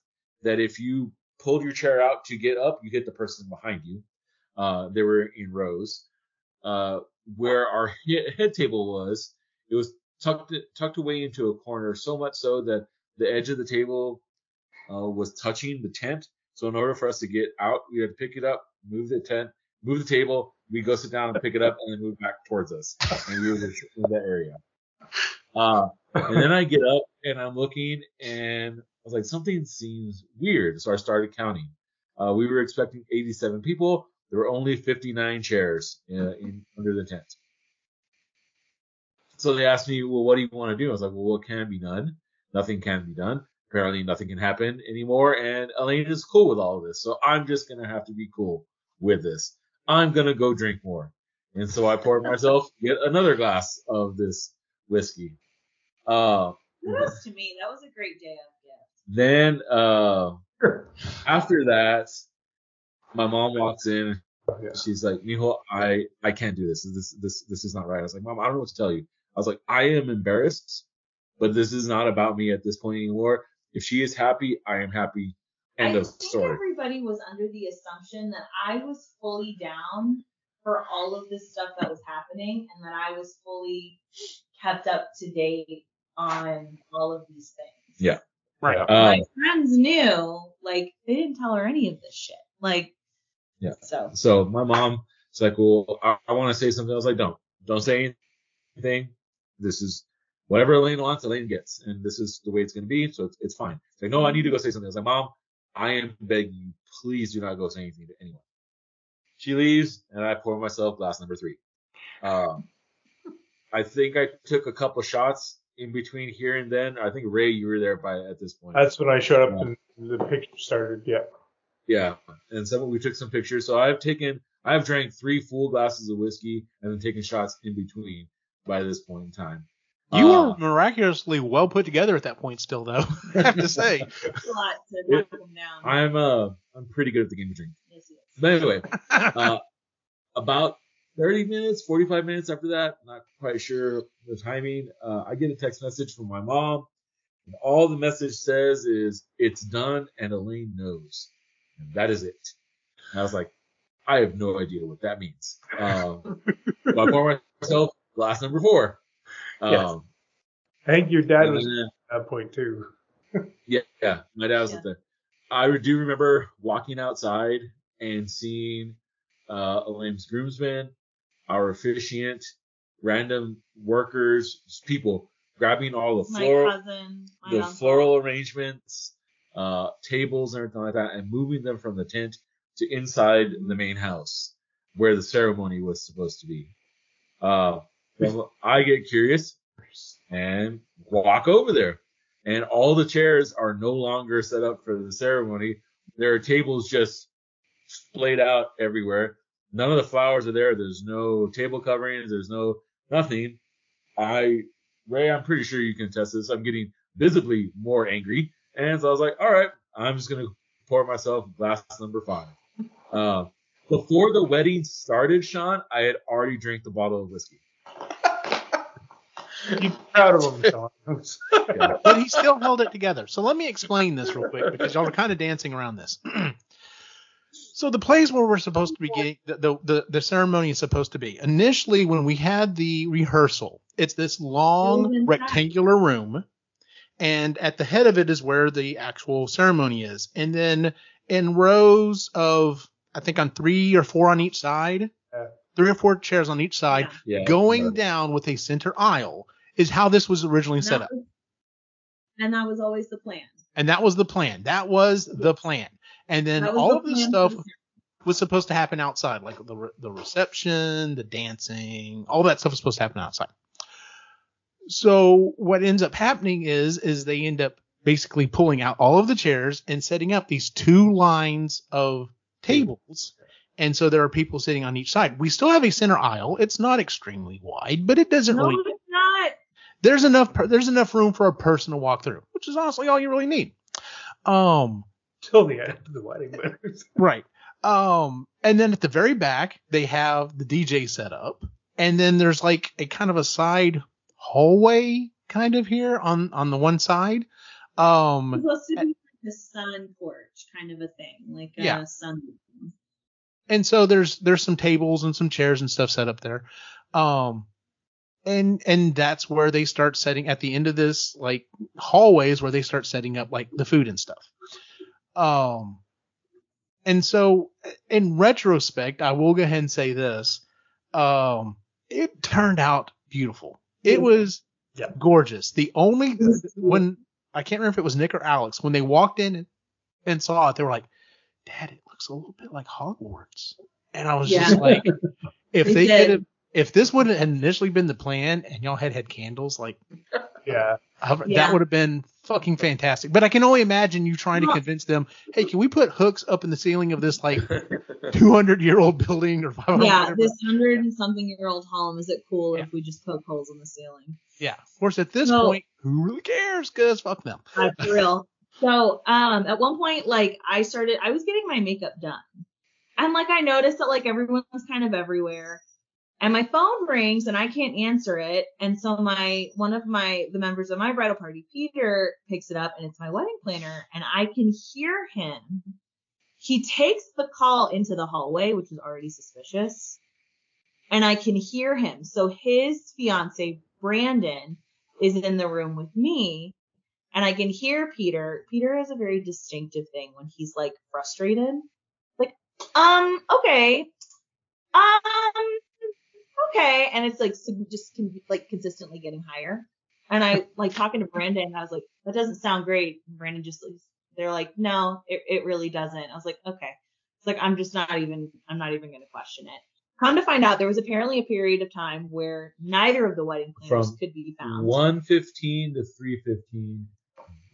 that if you pulled your chair out to get up, you hit the person behind you. Uh, they were in rows. Uh, where our he- head table was, it was tucked tucked away into a corner, so much so that the edge of the table uh, was touching the tent. So in order for us to get out, we had to pick it up, move the tent, move the table, we go sit down and pick it up, and then move back towards us, and we were in that area. Uh, and then I get up and I'm looking, and I was like, something seems weird. So I started counting. Uh, we were expecting 87 people. There were only 59 chairs uh, in under the tent. So they asked me, well, what do you want to do? I was like, well, what can be done? Nothing can be done. Apparently, nothing can happen anymore. And Elaine is cool with all of this. So I'm just going to have to be cool with this. I'm going to go drink more. And so I poured myself yet another glass of this whiskey. Uh, Kudos to me. That was a great day of gift. then, uh, after that, my mom walks in. Yeah. She's like, Mijo, I, I can't do this. This, this, this is not right. I was like, Mom, I don't know what to tell you. I was like, I am embarrassed, but this is not about me at this point anymore. If she is happy, I am happy. End I of think story. everybody was under the assumption that I was fully down for all of this stuff that was happening and that I was fully kept up to date on all of these things. Yeah. Right. Uh, My friends knew, like, they didn't tell her any of this shit. Like, Yeah. So, So my mom is like, well, I, I want to say something. I was like, don't, don't say anything. This is whatever Elaine wants, Elaine gets, and this is the way it's going to be. So it's, it's fine. She's like, no, I need to go say something. I was like, mom, I am begging you, please do not go say anything to anyone. She leaves, and I pour myself glass number three. Um, I think I took a couple shots in between here and then. I think Ray, you were there by at this point. That's when I showed up and the picture started. Yeah. Yeah, and some we took some pictures. So I've taken, I've drank three full glasses of whiskey and then taken shots in between by this point in time. You Uh, were miraculously well put together at that point, still though. I have to say. a lot to knock them down. I'm uh, I'm pretty good at the game of drink. Yes, yes. But anyway, uh, about 30 minutes, 45 minutes after that, not quite sure the timing. Uh, I get a text message from my mom, and all the message says is it's done and Elaine knows, and that is it. And I was like, I have no idea what that means. Um, so I pour myself glass number four. Um, Yes. I think your dad was then- at that point too. yeah, yeah, my dad was Yeah. up there. I do remember walking outside and seeing uh, Elaine's groomsmen, our officiant, random workers, people grabbing all the My floral, cousin, my the uncle. floral arrangements, uh, tables and everything like that, and moving them from the tent to inside the main house where the ceremony was supposed to be. Uh, well, I get curious and walk over there. And all the chairs are no longer set up for the ceremony. There are tables just splayed out everywhere. None of the flowers are there. There's no table coverings. There's no nothing. I, Ray, I'm pretty sure you can test this. I'm getting visibly more angry. And so I was like, all right, I'm just going to pour myself glass number five. Uh, before the wedding started, Sean, I had already drank the bottle of whiskey. Be proud of him, Sean. but he still held it together. So let me explain this real quick because y'all are kind of dancing around this. so the place where we're supposed to be getting the, the, the, the ceremony is supposed to be. Initially, when we had the rehearsal, it's this long rectangular room, and at the head of it is where the actual ceremony is. And then in rows of, I think on three or four on each side, three or four chairs on each side, Yeah. going down with a center aisle is how this was originally set up. was- and that was always the plan. And that was the plan. That was the plan. And then all the of this stuff was supposed to happen outside, like the re- the reception, the dancing, all that stuff was supposed to happen outside. So what ends up happening is is they end up basically pulling out all of the chairs and setting up these two lines of tables. And so there are people sitting on each side. We still have a center aisle. It's not extremely wide, but it doesn't No, really. There's enough there's enough room for a person to walk through, which is honestly all you really need. Um Till the end of the wedding. but- right. Um and then at the very back they have the DJ set up and then there's like a kind of a side hallway kind of here on on the one side. It's Um supposed to be like a sun porch kind of a thing, like a Yeah. sun. and so there's there's some tables and some chairs and stuff set up there. Um and and that's where they start setting at the end of this like hallways where they start setting up like the food and stuff. Um and so in retrospect, I will go ahead and say this. Um it turned out beautiful. It was Yeah. gorgeous. The only when I can't remember if it was Nick or Alex when they walked in and, and saw it, they were like, "Dad, it looks a little bit like Hogwarts." And I was just like, if It they did. could have, if this would have initially been the plan and y'all had had candles, like yeah. I- Yeah. that would have been fucking fantastic. But I can only imagine you trying to convince them, hey, can we put hooks up in the ceiling of this like 200 year old building or 500? Yeah, this hundred and something year old home. Is it cool Yeah. if we just poke holes in the ceiling? yeah. Of course, at this No. point, who really cares? Cause fuck them. Uh, for real. So, um, at one point, like I started, I was getting my makeup done, and like I noticed that like everyone's kind of everywhere, and my phone rings and I can't answer it, and so my one of my the members of my bridal party, Peter, picks it up, and it's my wedding planner, and I can hear him. He takes the call into the hallway, which was already suspicious, and I can hear him. So his fiance, Brandon, is in the room with me and I can hear Peter. Peter has a very distinctive thing when he's like frustrated. Like, um, okay. Um, okay. And it's like sig- just con- like consistently getting higher. And I like talking to Brandon and I was like, that doesn't sound great. And Brandon just, like, they're like, no, it, it really doesn't. I was like, okay. It's like, I'm just not even, I'm not even going to question it. Come to find out, there was apparently a period of time where neither of the wedding planners From could be found. 115 to 315.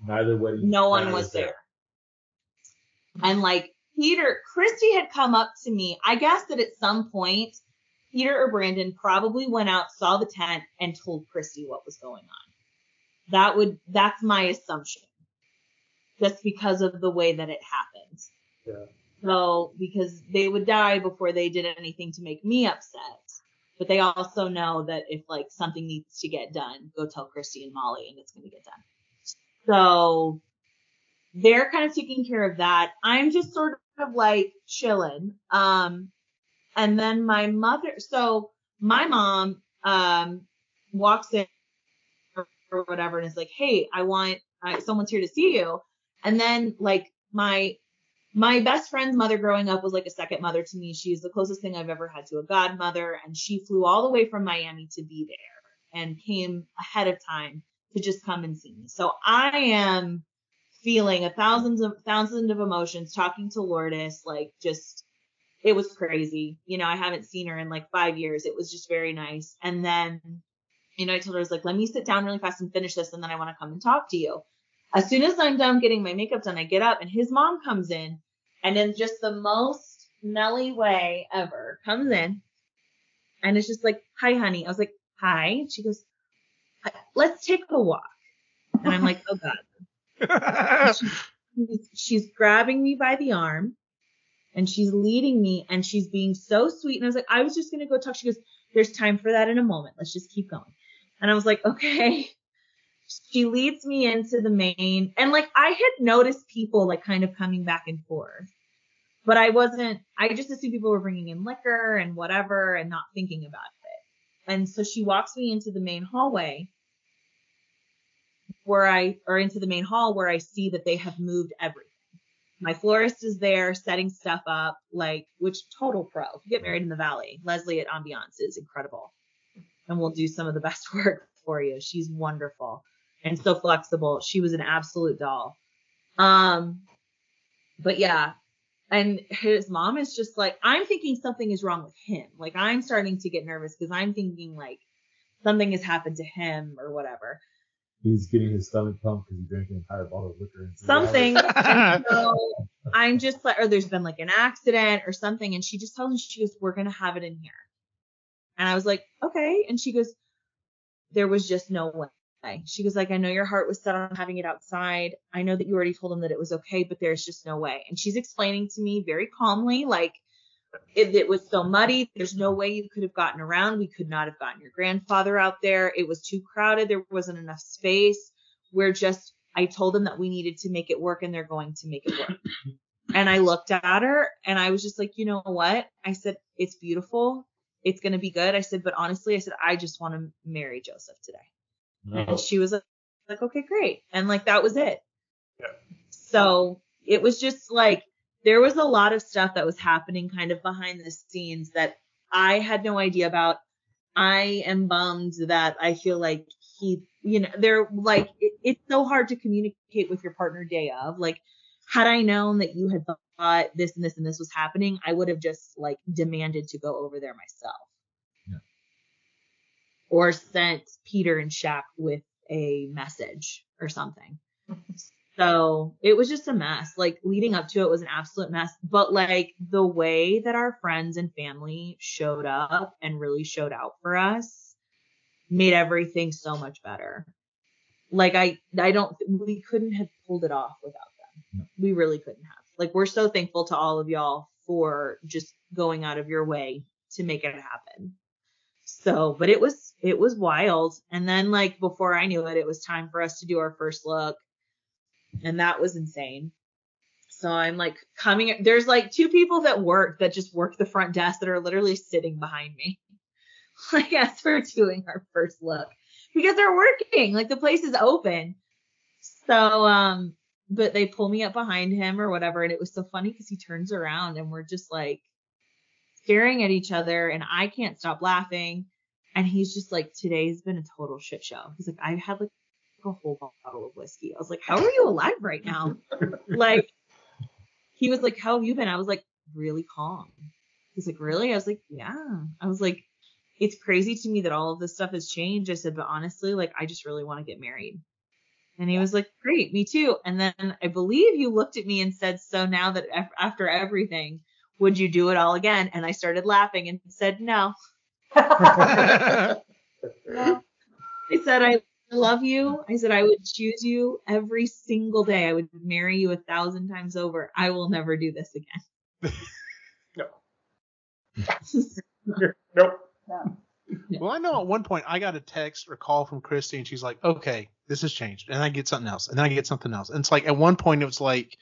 Neither wedding. no one was there. And like Peter, Christy had come up to me. I guess that at some point, Peter or Brandon probably went out, saw the tent, and told Christy what was going on. That would, that's my assumption. Just because of the way that it happened. Yeah. So, because they would die before they did anything to make me upset. But they also know that if like something needs to get done, go tell Christy and Molly and it's going to get done. So they're kind of taking care of that. I'm just sort of like chilling. Um, and then my mother, so my mom, um, walks in or, whatever and is like, Hey, I want, uh, someone's here to see you. And then like my, my best friend's mother growing up was like a second mother to me. She's the closest thing I've ever had to a godmother. And she flew all the way from Miami to be there and came ahead of time to just come and see me. So I am feeling a thousands of thousands of emotions talking to Lourdes, like just it was crazy. You know, I haven't seen her in like five years. It was just very nice. And then, you know, I told her I was like, let me sit down really fast and finish this and then I want to come and talk to you. As soon as I'm done getting my makeup done, I get up and his mom comes in and in just the most Nelly way ever comes in and it's just like, hi honey. I was like, hi. She goes, let's take a walk. And I'm like, oh God. She's, she's grabbing me by the arm and she's leading me and she's being so sweet. And I was like, I was just going to go talk. She goes, there's time for that in a moment. Let's just keep going. And I was like, okay. She leads me into the main and like I had noticed people like kind of coming back and forth, but I wasn't, I just assumed people were bringing in liquor and whatever and not thinking about it. And so she walks me into the main hallway where I, or into the main hall where I see that they have moved everything. My florist is there setting stuff up, like, which total pro. If you get married in the valley, Leslie at Ambiance is incredible and we'll do some of the best work for you. She's wonderful and so flexible. She was an absolute doll. Um, but yeah. And his mom is just like, I'm thinking something is wrong with him. Like I'm starting to get nervous because I'm thinking like something has happened to him or whatever. He's getting his stomach pumped because he drank an entire bottle of liquor. and- Something. So I'm just like, or there's been like an accident or something. And she just tells me, she goes, we're going to have it in here. And I was like, okay. And she goes, there was just no way. She goes like, I know your heart was set on having it outside. I know that you already told him that it was okay, but there's just no way. And she's explaining to me very calmly, like, it, it was so muddy. There's no way you could have gotten around. We could not have gotten your grandfather out there. It was too crowded. There wasn't enough space. We're just, I told them that we needed to make it work and they're going to make it work. and I looked at her and I was just like, you know what? I said, it's beautiful. It's going to be good. I said, but honestly, I said, I just want to marry Joseph today. No. And she was like, like, okay, great. And like, that was it. Yeah. So it was just like, there was a lot of stuff that was happening kind of behind the scenes that I had no idea about. I am bummed that I feel like he, you know, they're like, it, it's so hard to communicate with your partner day of. Like, had I known that you had thought this and this and this was happening, I would have just like demanded to go over there myself. Yeah. Or sent Peter and Shaq with a message or something. So it was just a mess. Like leading up to it was an absolute mess. But like the way that our friends and family showed up and really showed out for us made everything so much better. Like I, I don't, we couldn't have pulled it off without them. We really couldn't have. Like we're so thankful to all of y'all for just going out of your way to make it happen. So, but it was, it was wild. And then like before I knew it, it was time for us to do our first look and that was insane. So I'm like coming, there's like two people that work that just work the front desk that are literally sitting behind me. Like as we're doing our first look because they're working, like the place is open. So, um, but they pull me up behind him or whatever. And it was so funny because he turns around and we're just like staring at each other and I can't stop laughing. And he's just like, today's been a total shit show. He's like, I had like a whole bottle of whiskey. I was like, how are you alive right now? like, he was like, how have you been? I was like, really calm. He's like, really? I was like, yeah. I was like, it's crazy to me that all of this stuff has changed. I said, but honestly, like, I just really want to get married. And he was like, great, me too. And then I believe you looked at me and said, so now that af- after everything, would you do it all again? And I started laughing and said, no. No. I said, I love you. I said, I would choose you every single day. I would marry you a thousand times over. I will never do this again. No. Nope. No. Well, I know at one point I got a text or call from Christy, and she's like, "Okay, this has changed," and I get something else, and then I get something else, and it's like at one point it was like,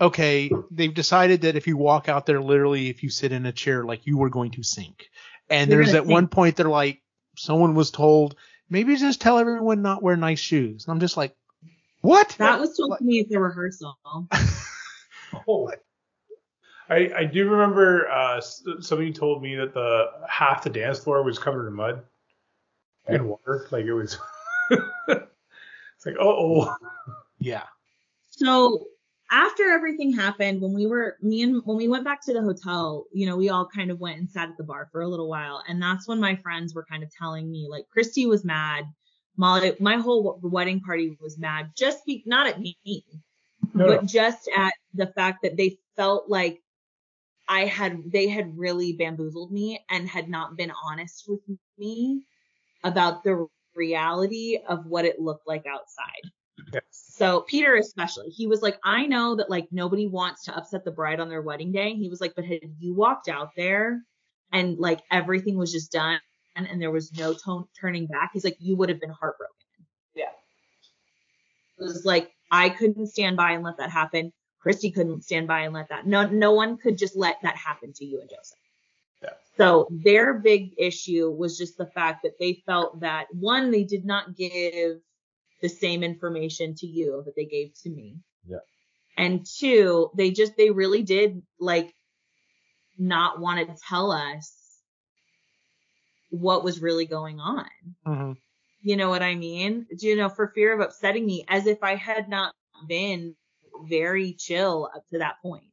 "Okay, they've decided that if you walk out there, literally, if you sit in a chair, like you were going to sink," and You're there's gonna at one point they're like, someone was told maybe just tell everyone not wear nice shoes, and I'm just like, what? That was told to me at the rehearsal. Oh. I, I do remember uh, somebody told me that the half the dance floor was covered in mud and water. Like it was. it's like, oh, yeah. So after everything happened, when we were me and when we went back to the hotel, you know, we all kind of went and sat at the bar for a little while, and that's when my friends were kind of telling me like Christy was mad, Molly, my whole wedding party was mad, just be not at me, no, but just at the fact that they felt like I had they had really bamboozled me and had not been honest with me about the reality of what it looked like outside. Yes. So Peter especially, he was like, I know that like nobody wants to upset the bride on their wedding day. He was like, but had you walked out there and like everything was just done and there was no tone turning back, he's like, you would have been heartbroken. Yeah. It was like I couldn't stand by and let that happen. Christy couldn't stand by and let that. No, no one could just let that happen to you and Joseph. Yeah. So their big issue was just the fact that they felt that one, they did not give the same information to you that they gave to me. Yeah. And two, they just they really did like not want to tell us what was really going on. Mm-hmm. You know what I mean? You know, for fear of upsetting me, as if I had not been very chill up to that point.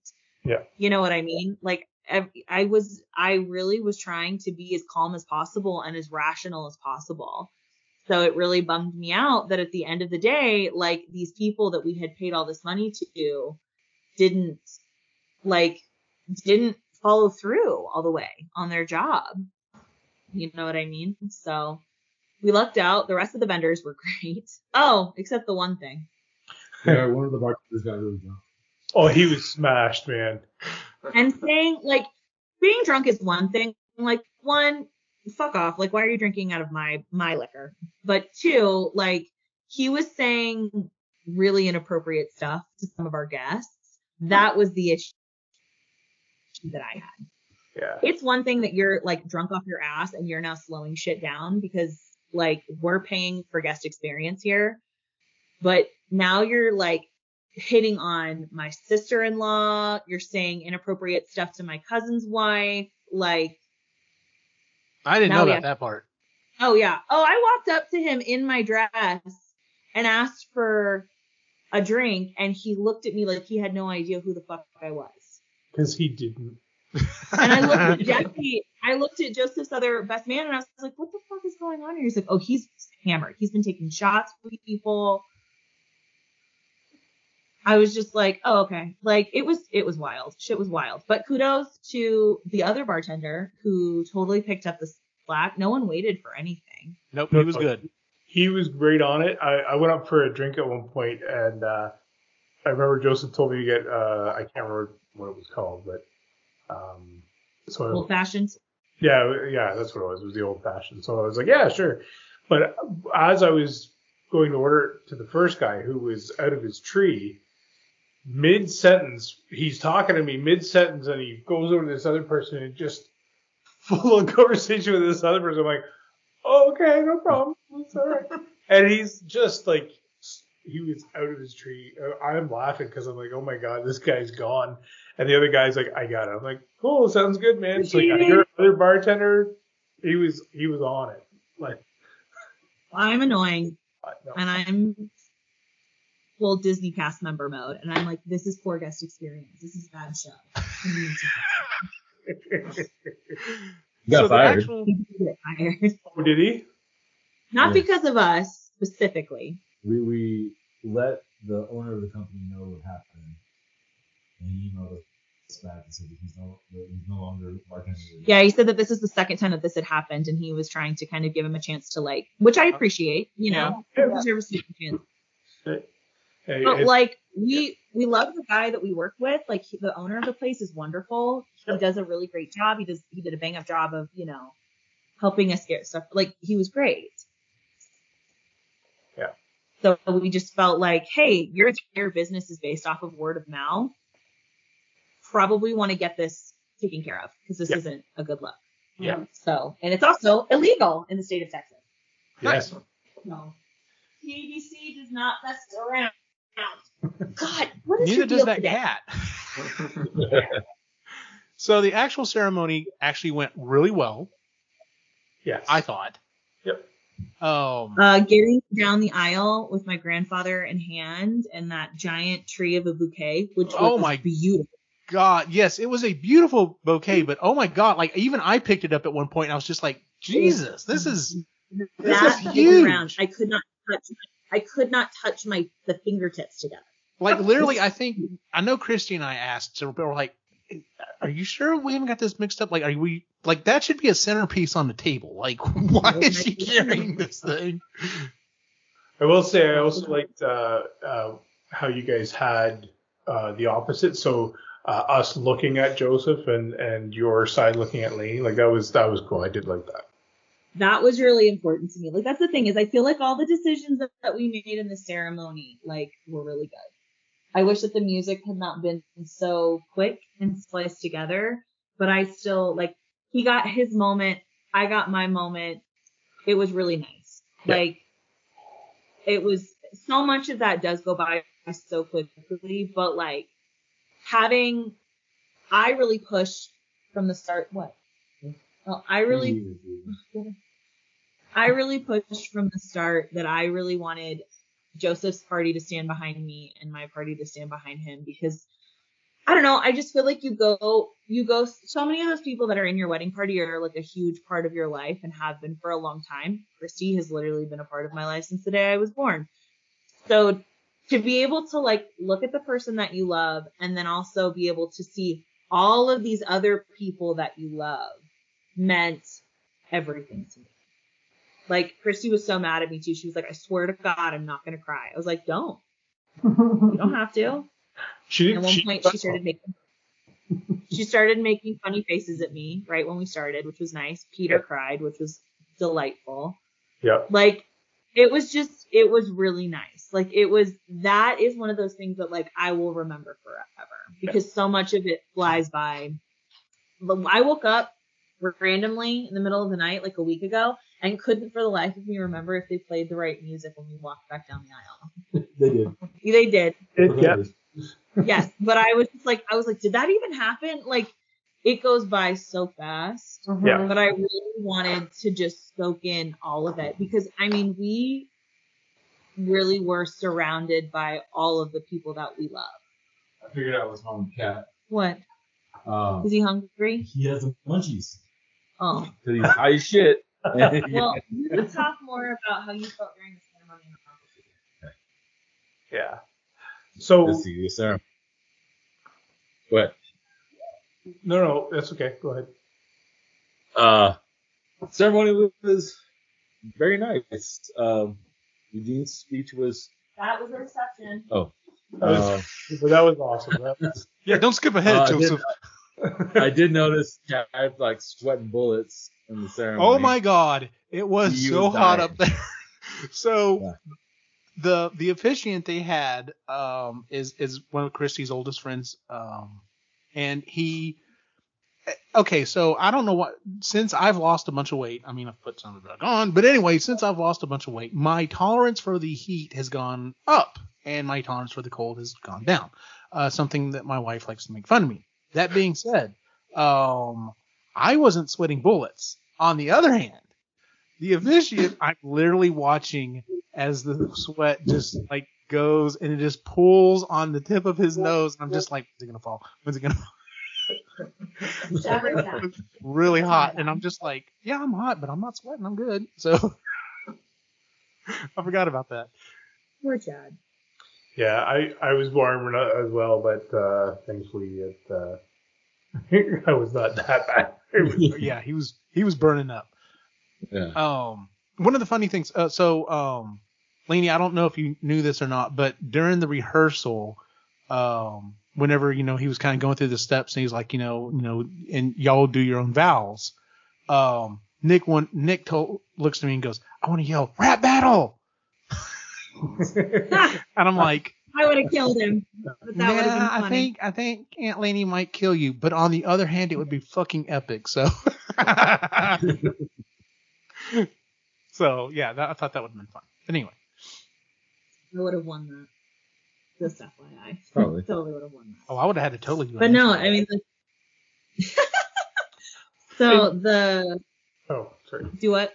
Yeah. You know what I mean? Like I, I was, I really was trying to be as calm as possible and as rational as possible. So it really bummed me out that at the end of the day, like these people that we had paid all this money to didn't like, didn't follow through all the way on their job. You know what I mean? So we lucked out. The rest of the vendors were great. Oh, except the one thing. Yeah, one of the bartenders got really drunk. Oh, he was smashed, man. And saying like being drunk is one thing. Like one, fuck off. Like why are you drinking out of my my liquor? But two, like he was saying really inappropriate stuff to some of our guests. That was the issue that I had. Yeah. It's one thing that you're like drunk off your ass and you're now slowing shit down because like we're paying for guest experience here. But now you're like hitting on my sister-in-law, you're saying inappropriate stuff to my cousin's wife, like I didn't Now know about have- that part. Oh yeah. Oh, I walked up to him in my dress and asked for a drink and he looked at me like he had no idea who the fuck I was. Because he didn't. And I looked at Jesse, I looked at Joseph's other best man and I was like, what the fuck is going on here? He's like, oh, he's hammered. He's been taking shots with people. I was just like, oh, okay. Like it was, it was wild. Shit was wild. But kudos to the other bartender who totally picked up the slack. No one waited for anything. Nope, he was good. He was great on it. I, I went up for a drink at one point, and uh, I remember Joseph told me to get. Uh, I can't remember what it was called, but um, so I- Old fashioned. Yeah, yeah, that's what it was. It was the old fashioned. So I was like, yeah, sure. But as I was going to order it to the first guy who was out of his tree, mid sentence, he's talking to me mid sentence and he goes over to this other person and just full on conversation with this other person. I'm like, oh, okay, no problem. It's all right. and he's just like, he was out of his tree. Uh, I'm laughing because I'm like, oh my God, this guy's gone. And the other guy's like, I got it. I'm like, cool, sounds good, man. It's like, your other bartender, he was, he was on it. Like, I'm annoying I- no. and I'm full Disney cast member mode. And I'm like, this is poor guest experience. This is a bad show. I need to You got so fired. actual fired. oh, did he? Not Yeah. because of us specifically. We we let the owner of the company know what happened, and he emailed us back and said that he's no that he's no longer bartending. Yeah, he said that this is the second time that this had happened, and he was trying to kind of give him a chance to like, which I appreciate. You know, Yeah. he deserves a second chance. Hey, But like, we we love the guy that we work with. Like, he, the owner of the place is wonderful. He does a really great job. He does he did a bang up job of you know helping us get stuff. Like, he was great. Yeah. So we just felt like, hey, your entire business is based off of word of mouth. Probably want to get this taken care of because this Yeah. isn't a good look. Yeah. So, and it's also illegal in the state of Texas. yes. No. TABC does not mess around. God, what is neither does that today? cat. So the actual ceremony actually went really well, Yes. I thought. Yep. Um, Uh, getting down the aisle with my grandfather in hand and that giant tree of a bouquet, which was Oh my beautiful. God, yes, it was a beautiful bouquet, but oh my God, like even I picked it up at one point and I was just like, Jesus, this is This that is huge. around, I could not touch. I could not touch my the fingertips together. like literally. I think I know Christy and I asked, so we're like, "Are you sure we haven't got this mixed up? Like, are we like that should be a centerpiece on the table? Like, why is she carrying this thing? I will say I also liked uh, uh, how you guys had uh, the opposite. So uh, us looking at Joseph and and your side looking at Lainey, like that was that was cool. I did like that. That was really important to me. Like that's the thing is I feel like all the decisions that, that we made in the ceremony like were really good. I wish that the music had not been so quick and spliced together, but I still like he got his moment, I got my moment. It was really nice. Yeah. Like it was so much of that does go by so quickly, but like having I really pushed from the start what? Well, I really I really pushed from the start that I really wanted Joseph's party to stand behind me and my party to stand behind him because I don't know, I just feel like you go you go so many of those people that are in your wedding party are like a huge part of your life and have been for a long time. Christy has literally been a part of my life since the day I was born. So to be able to like look at the person that you love and then also be able to see all of these other people that you love meant everything to me. Like Christy was so mad at me too. She was like, I swear to God, I'm not gonna cry. I was like, don't. You don't have to. She, And at one she- point she started making she started making funny faces at me right when we started, which was nice. Peter Yeah. cried, which was delightful. Yeah. Like it was just it was really nice. Like it was that is one of those things that like I will remember forever because so much of it flies by. But I woke up randomly in the middle of the night like a week ago and couldn't for the life of me remember if they played the right music when we walked back down the aisle. They did. They did. It, yeah. Yes, but I was just like I was like did that even happen? Like it goes by so fast Yeah. but I really wanted to just soak in all of it because I mean we really were surrounded by all of the people that we love. I figured out what's wrong with Cat. What? Um, Is he hungry? he has the munchies. Oh. Cause he's high as shit. Well, you can talk more about how you felt during the ceremony. Yeah. So Let's see this ceremony. What? no, no, that's okay. Go ahead. Uh, ceremony was very nice. Um, Eugene's speech was. That was a reception. Oh. That was- Uh, But that was awesome. That was, Yeah, don't skip ahead, Uh, I did- Joseph. I did notice I Cat like sweating bullets in the ceremony. Oh my god, it was He so was hot up there. so Yeah. the the officiant they had um is is one of Christy's oldest friends um and he eh, okay so I don't know what since I've lost a bunch of weight I mean I've put some of it back on but anyway since I've lost a bunch of weight my tolerance for the heat has gone up and my tolerance for the cold has gone down uh something that my wife likes to make fun of me that being said um I wasn't sweating bullets on the other hand the officiant I'm literally watching as the sweat just like goes and it just pulls on the tip of his nose. And I'm just like, when's it gonna fall? When's it gonna fall? Every time. It's really hot. And I'm just like, yeah, I'm hot, but I'm not sweating. I'm good. So I forgot about that. Poor Chad. Yeah, I, I was warm as well, but uh, thankfully it uh, I was not that bad. It was- But yeah, he was he was burning up. Yeah. Um, one of the funny things. Uh, so, um, Lainey, I don't know if you knew this or not, but during the rehearsal, um, whenever you know he was kind of going through the steps, and he's like, you know, you know, and y'all do your own vows. Um, Nick one Nick told, looks to me and goes, I want to yell rap battle, and I'm like, I would have killed him. But that would been yeah, funny. I think I think Aunt Lainey might kill you, but on the other hand, it would be fucking epic. So, so yeah, that, I thought that would have been fun. But anyway, I would have won that. Just FYI. Probably. totally would have won that. oh, I would have had to totally. But no. I mean, the... so the oh, sorry. do what?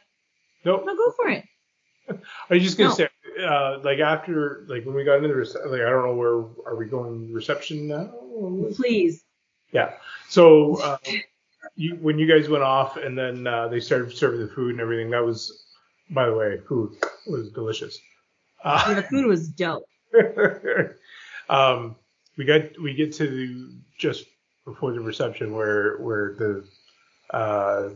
Nope. No, go for it. I was just gonna No. say, uh, like after, like when we got into the, rece- like I don't know where are we going reception now? Please. Yeah. So uh, you when you guys went off and then uh, they started serving the food and everything, that was, by the way, food was delicious. Yeah, the Uh, food was dope. um, we got we get to the, just before the reception where where the uh,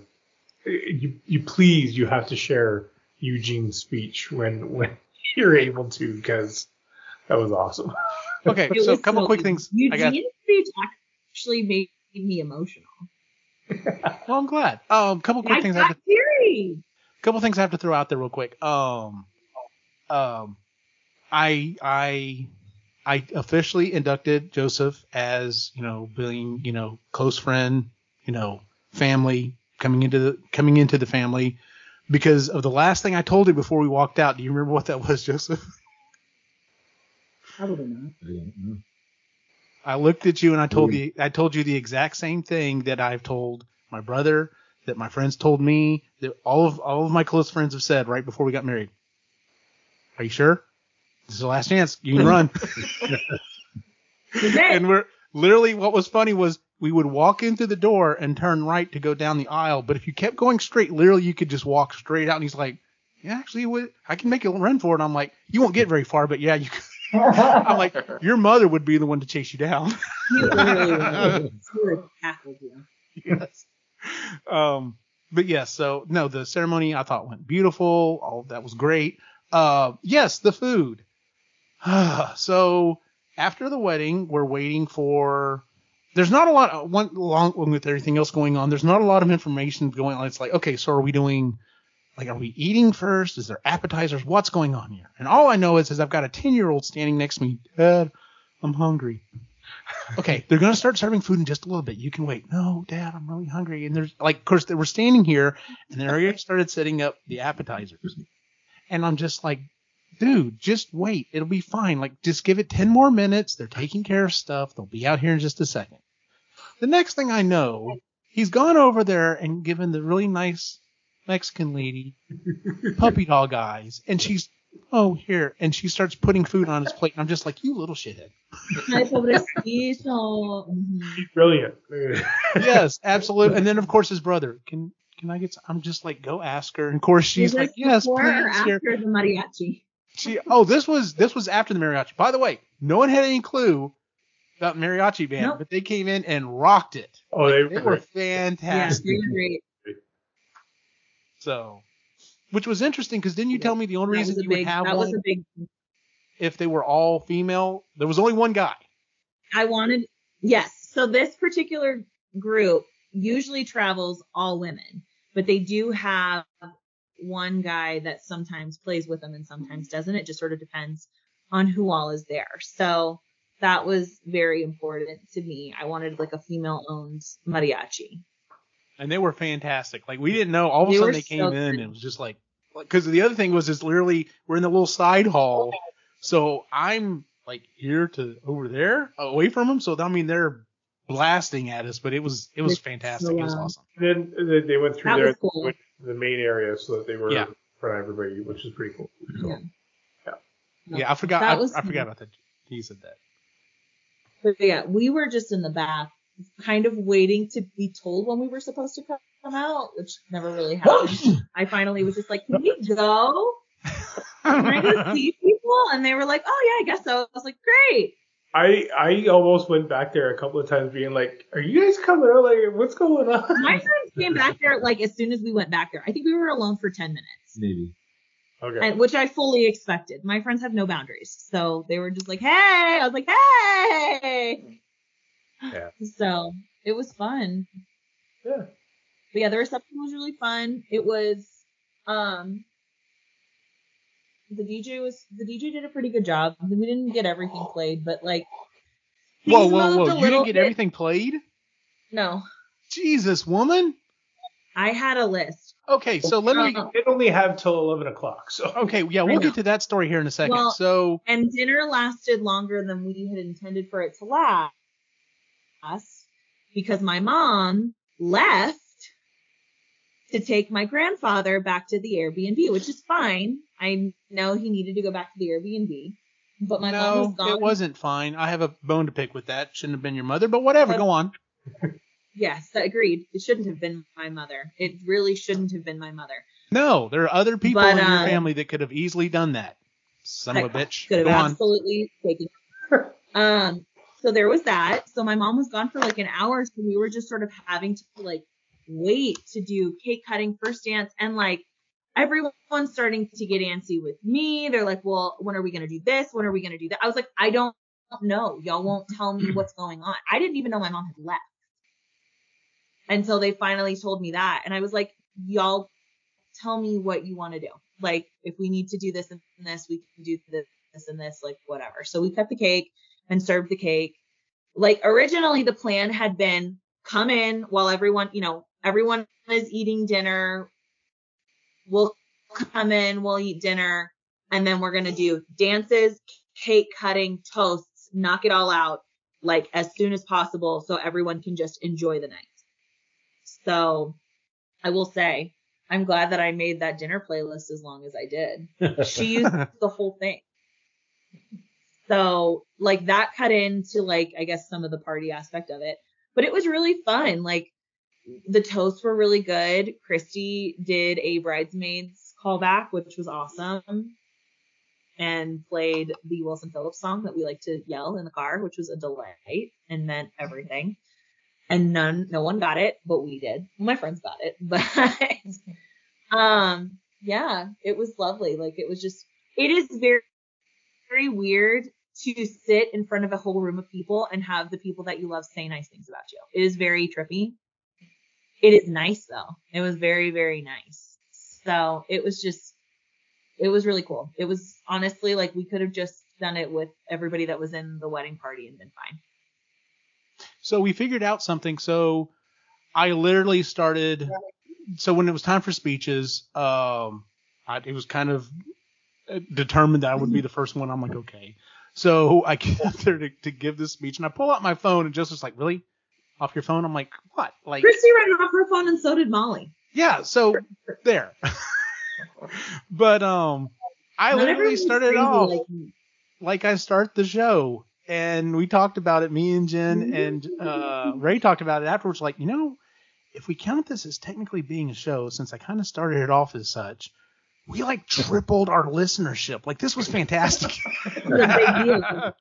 you you please you have to share Eugene's speech when when you're able to because that was awesome. okay. It So a couple so quick good. things. I got. Eugene's speech actually made me emotional. Well, I'm glad. Um, couple quick I things. I got got, teary. couple things I have to throw out there real quick. Um, um, I I I officially inducted Joseph as you know being you know close friend, you know family coming into the coming into the family because of the last thing I told you before we walked out. Do you remember what that was, Joseph? Probably not. Yeah. I looked at you and I told you I told you the exact same thing that I've told my brother, that my friends told me, that all of all of my close friends have said right before we got married. Are you sure? This is the last chance. You can run. And we're literally what was funny was we would walk in through the door and turn right to go down the aisle, but if you kept going straight, literally you could just walk straight out. And he's like, "Yeah, actually, I can make a run for it." I'm like, "You won't get very far, but yeah, you." Could. I'm like, "Your mother would be the one to chase you down." He literally would. He would have tackled you. yes. Um, but yes, so no, the ceremony I thought went beautiful. All that was great. Uh, yes, the food. so after the wedding, we're waiting for. There's not a lot. Of, one along with everything else going on. There's not a lot of information going on. It's like, okay, so are we doing? Like, are we eating first? Is there appetizers? What's going on here? And all I know is, is I've got a 10 year old standing next to me. Dad, I'm hungry okay, they're gonna start serving food in just a little bit. You can wait. No, Dad, I'm really hungry. And there's like, of course, they were standing here, and they already started setting up the appetizers, and I'm just like, dude, just wait. It'll be fine. Like, just give it ten more minutes. They're taking care of stuff. They'll be out here in just a second. The next thing I know, he's gone over there and given the really nice Mexican lady puppy dog eyes, and she's. Oh, here. And she starts putting food on his plate. And I'm just like, you little shithead. Ay, pobrecito. Brilliant. yes, absolutely. And then of course his brother. Can can I get? Some? I'm just like, go ask her. And of course she's like, yes, before or please. Here. after the mariachi? She. Oh, this was this was after the mariachi. By the way, no one had any clue about mariachi band, Nope. but they came in and rocked it. oh, they, They were Yeah, fantastic. they were great. So, which was interesting because didn't you tell me the only That reason you big. would have That one was a big. if they were all female? There was only one guy. I wanted. Yes. So this particular group usually travels all women, but they do have one guy that sometimes plays with them and sometimes doesn't. It just sort of depends on who all is there. So that was very important to me. I wanted like a female owned mariachi. and they were fantastic. Like we didn't know. All of a They sudden they came so in and it was just like, because the other thing was is literally we're in the little side hall, so I'm like here to over there away from them. So I mean they're blasting at us, but it was it was fantastic. so it was loud. awesome. then they- they went through That there was cool. went to the main area so that they were Yeah. in front of everybody, which is pretty cool. So, Yeah. Yeah, I forgot. I, was I forgot about that. He said that. But yeah, we were just in the back, kind of waiting to be told when we were supposed to come come out, which never really happened. I finally was just like, can we go? Can I go see people? And they were like, oh yeah, I guess so. I was like, great. I I almost went back there a couple of times, being like, "Are you guys coming out? Like, what's going on?" My friends came back there like as soon as we went back there. I think we were alone for 10 minutes. Maybe. Okay. And, which I fully expected. My friends have no boundaries. So they were just like, hey, I was like, hey. Yeah. So it was fun. Yeah. But yeah, the reception was really fun. It was, um, the DJ was, the DJ did a pretty good job. We didn't get everything played, but like, Whoa, whoa, whoa! a You didn't get bit- everything played? No, Jesus, woman. I had a list. Okay, so let me. Uh, They only have till eleven o'clock, so Okay, yeah, we'll get to that story here in a second. Well- so and dinner lasted longer than we had intended for it to last because my mom left to take my grandfather back to the Airbnb, which is fine. I know he needed to go back to the Airbnb, but my mom was gone. it wasn't fine. I have a bone to pick with that. Shouldn't have been your mother, but whatever. But- Go on. Yes, agreed. It shouldn't have been my mother. It really shouldn't have been my mother. No, there are other people But, in your uh, family that could have easily done that. Son of a bitch. Could have Go on. absolutely taken. um, so there was that. So my mom was gone for like an hour, so we were just sort of having to like wait to do cake cutting, first dance, and like everyone's starting to get antsy with me. They're like, "Well, when are we gonna do this? When are we gonna do that?" I was like, "I don't know. Y'all won't tell me what's going on." I didn't even know my mom had left until they finally told me that, and I was like, "Y'all." tell me what you want to do. Like if we need to do this and this, we can do this, this and this, like whatever. So we cut the cake and served the cake. Like originally the plan had been come in while everyone, you know, everyone is eating dinner. We'll come in, we'll eat dinner, and then we're going to do dances, cake cutting, toasts, knock it all out like as soon as possible so everyone can just enjoy the night. So I will say, I'm glad that I made that dinner playlist as long as I did. She used the whole thing. So like that cut into like, I guess some of the party aspect of it, but it was really fun. Like the toasts were really good. Christy did a bridesmaids callback, which was awesome and played the Wilson Phillips song that we like to yell in the car, which was a delight and meant everything. And none, no one got it, but we did. My friends got it, but, um, yeah, it was lovely. Like it was just, it is very, very weird to sit in front of a whole room of people and have the people that you love say nice things about you. It is very trippy. It is nice though. It was very, very nice. So it was just, it was really cool. It was honestly like we could have just done it with everybody that was in the wedding party and been fine. So we figured out something. So I literally started. So when it was time for speeches, um, I, it was kind of determined that I would be the first one. I'm like, okay. So I get up there to, to give this speech, and I pull out my phone, and just was like, really, off your phone? I'm like, what? Like, Christy ran off her phone, and so did Molly. yeah. So there. but um, I Not literally started off like like I start the show, and we talked about it. Me and Jen and uh, Ray talked about it afterwards. Like, you know, if we count this as technically being a show, since I kind of started it off as such, we like tripled our listenership. Like, this was fantastic. It's a big deal.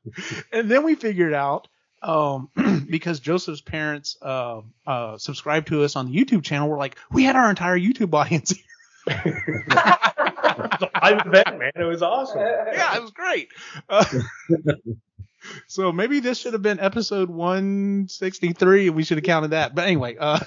and then we figured out um, because Joseph's parents uh, uh, subscribed to us on the YouTube channel. We're like, we had our entire YouTube audience. I bet, man. It was awesome. yeah, it was great. Uh, so maybe this should have been episode 163 and we should have counted that. But anyway, uh,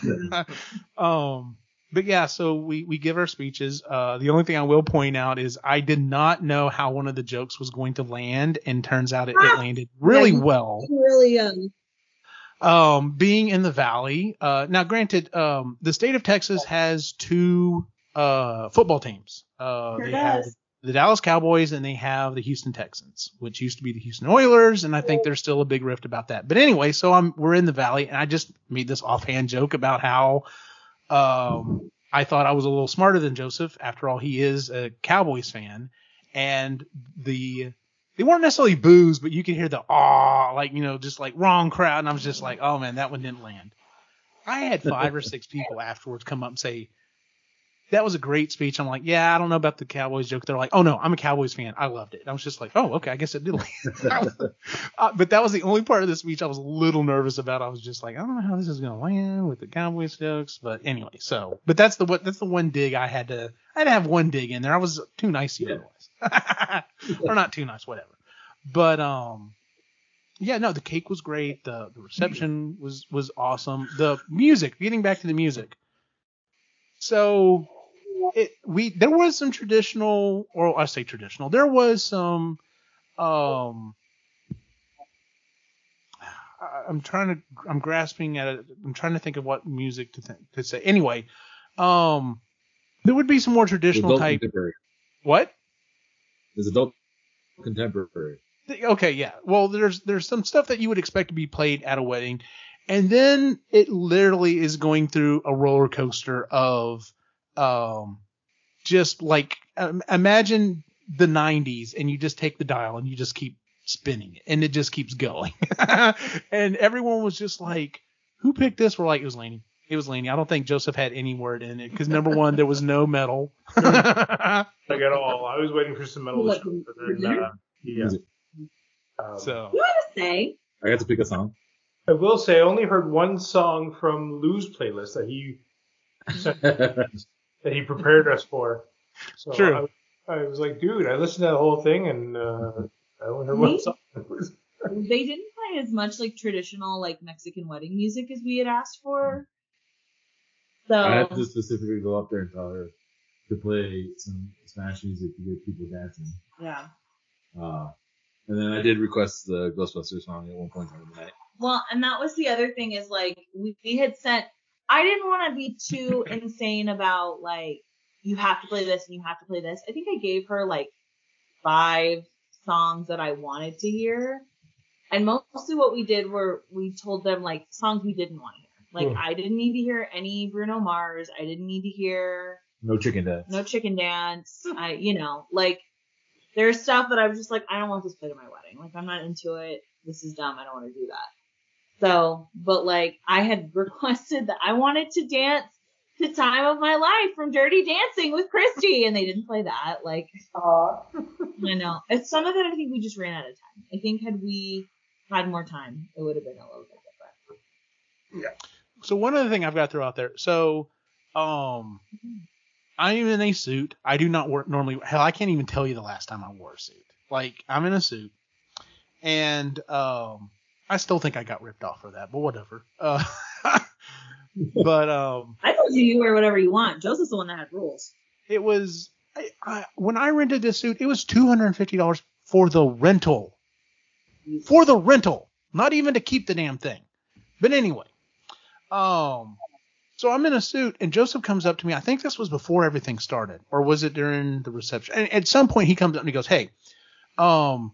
um, but yeah, so we, we give our speeches. Uh, the only thing I will point out is I did not know how one of the jokes was going to land, and turns out it, it landed really Yeah. well. Really, um, Um, being in the valley. Uh, now, granted, um, the state of Texas has two uh football teams. Uh, Sure they have does. The Dallas Cowboys and they have the Houston Texans, which used to be the Houston Oilers, and I think there's still a big rift about that. But anyway, so I'm we're in the valley, and I just made this offhand joke about how um I thought I was a little smarter than Joseph. After all, he is a Cowboys fan, and the they weren't necessarily boos, but you could hear the ah, like you know, just like wrong crowd, and I was just like, oh man, that one didn't land. I had five or six people afterwards come up and say, that was a great speech. I'm like, yeah, I don't know about the Cowboys joke. They're like, oh no, I'm a Cowboys fan. I loved it. I was just like, oh, okay, I guess it did land. uh, but that was the only part of the speech I was a little nervous about. I was just like, I don't know how this is gonna land with the Cowboys jokes. But anyway, so, but that's the what that's the one dig I had to I had to have one dig in there. I was too nice you otherwise, or not too nice, whatever. But um, yeah, no, the cake was great. The the reception was was awesome. The music, getting back to the music. So it we there was some traditional, or I say traditional. There was some um. I'm trying to. I'm grasping at it. I'm trying to think of what music to think to say. Anyway, um, there would be some more traditional adult type. contemporary. What? There's adult contemporary. Okay, yeah. Well, there's there's some stuff that you would expect to be played at a wedding, and then it literally is going through a roller coaster of, um, just like um, imagine the 90s, and you just take the dial and you just keep spinning it, and it just keeps going, and everyone was just like, "Who picked this?" We're like, "It was Lainey." It was Lainey. I don't think Joseph had any word in it because number one, there was no metal. Like at all. I was waiting for some metal to show, but for then, dinner? uh, yeah. Music. Um, so you want to say? I got to pick a song. I will say I only heard one song from Lou's playlist that he that he prepared us for. So True. I, I was like, dude, I listened to that whole thing and uh, I only heard one Me? song. They didn't play as much like traditional like Mexican wedding music as we had asked for. So I had to specifically go up there and tell her. to play some Spanish music to get people dancing. Yeah. Uh, and then I did request the Ghostbusters song at one point during the night. Well, and that was the other thing is like we, we had sent. I didn't want to be too insane about like you have to play this and you have to play this. I think I gave her like five songs that I wanted to hear, and mostly what we did were we told them like songs we didn't want to hear. Like Hmm. I didn't need to hear any Bruno Mars. I didn't need to hear No chicken dance. no chicken dance. I, you know, like there's stuff that I was just like, I don't want this played at my wedding. Like I'm not into it. This is dumb. I don't want to do that. So, but like I had requested that I wanted to dance to Time of My Life from Dirty Dancing with Christy, and they didn't play that. Like Aw. I know it's some of it. I think we just ran out of time. I think had we had more time, it would have been a little bit different. Yeah. So one other thing I've got to throw out there. So, um, I'm in a suit. I do not work normally. Hell, I can't even tell you the last time I wore a suit. Like I'm in a suit, and um, I still think I got ripped off for that, but whatever. Uh, but um, I told you you wear whatever you want. Joseph's the one that had rules. it was I, I, when I rented this suit, it was two hundred and fifty dollars for the rental. For the rental, not even to keep the damn thing. But anyway, um, so I'm in a suit, and Joseph comes up to me. I think this was before everything started, or was it during the reception? And at some point, he comes up and he goes, "Hey, um,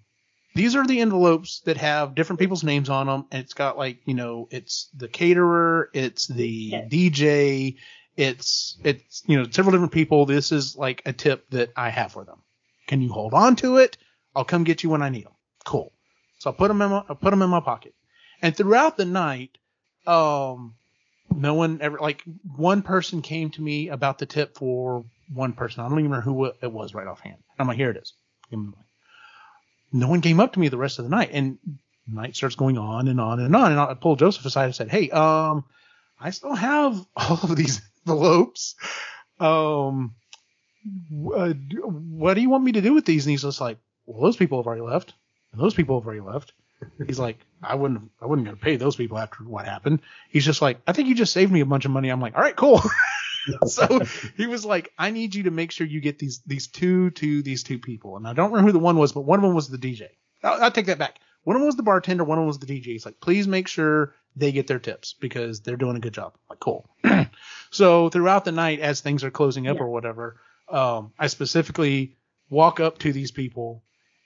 these are the envelopes that have different people's names on them, and it's got like you know, it's the caterer, it's the Yes. DJ, it's it's you know, several different people. This is like a tip that I have for them. Can you hold on to it? I'll come get you when I need them. Cool. So I put them in my I put them in my pocket, and throughout the night, um, no one ever like one person came to me about the tip for one person. I don't even remember who it was right offhand. I'm like, here it is. Give me the money. No one came up to me the rest of the night, and night starts going on and on and on. And I pulled Joseph aside and said, "Hey, um, I still have all of these envelopes. Um, uh, what do you want me to do with these?" And he's just like, "Well, those people have already left. And those people have already left." He's like, I wouldn't, I wouldn't gonna pay those people after what happened. He's just like, I think you just saved me a bunch of money. I'm like, all right, cool. so he was like, I need you to make sure you get these, these two to these two people. And I don't remember who the one was, but one of them was the DJ. I'll, I'll take that back. One of them was the bartender. One of them was the DJ. He's like, please make sure they get their tips because they're doing a good job. I'm like, cool. so throughout the night, as things are closing up Yeah. or whatever, um, I specifically walk up to these people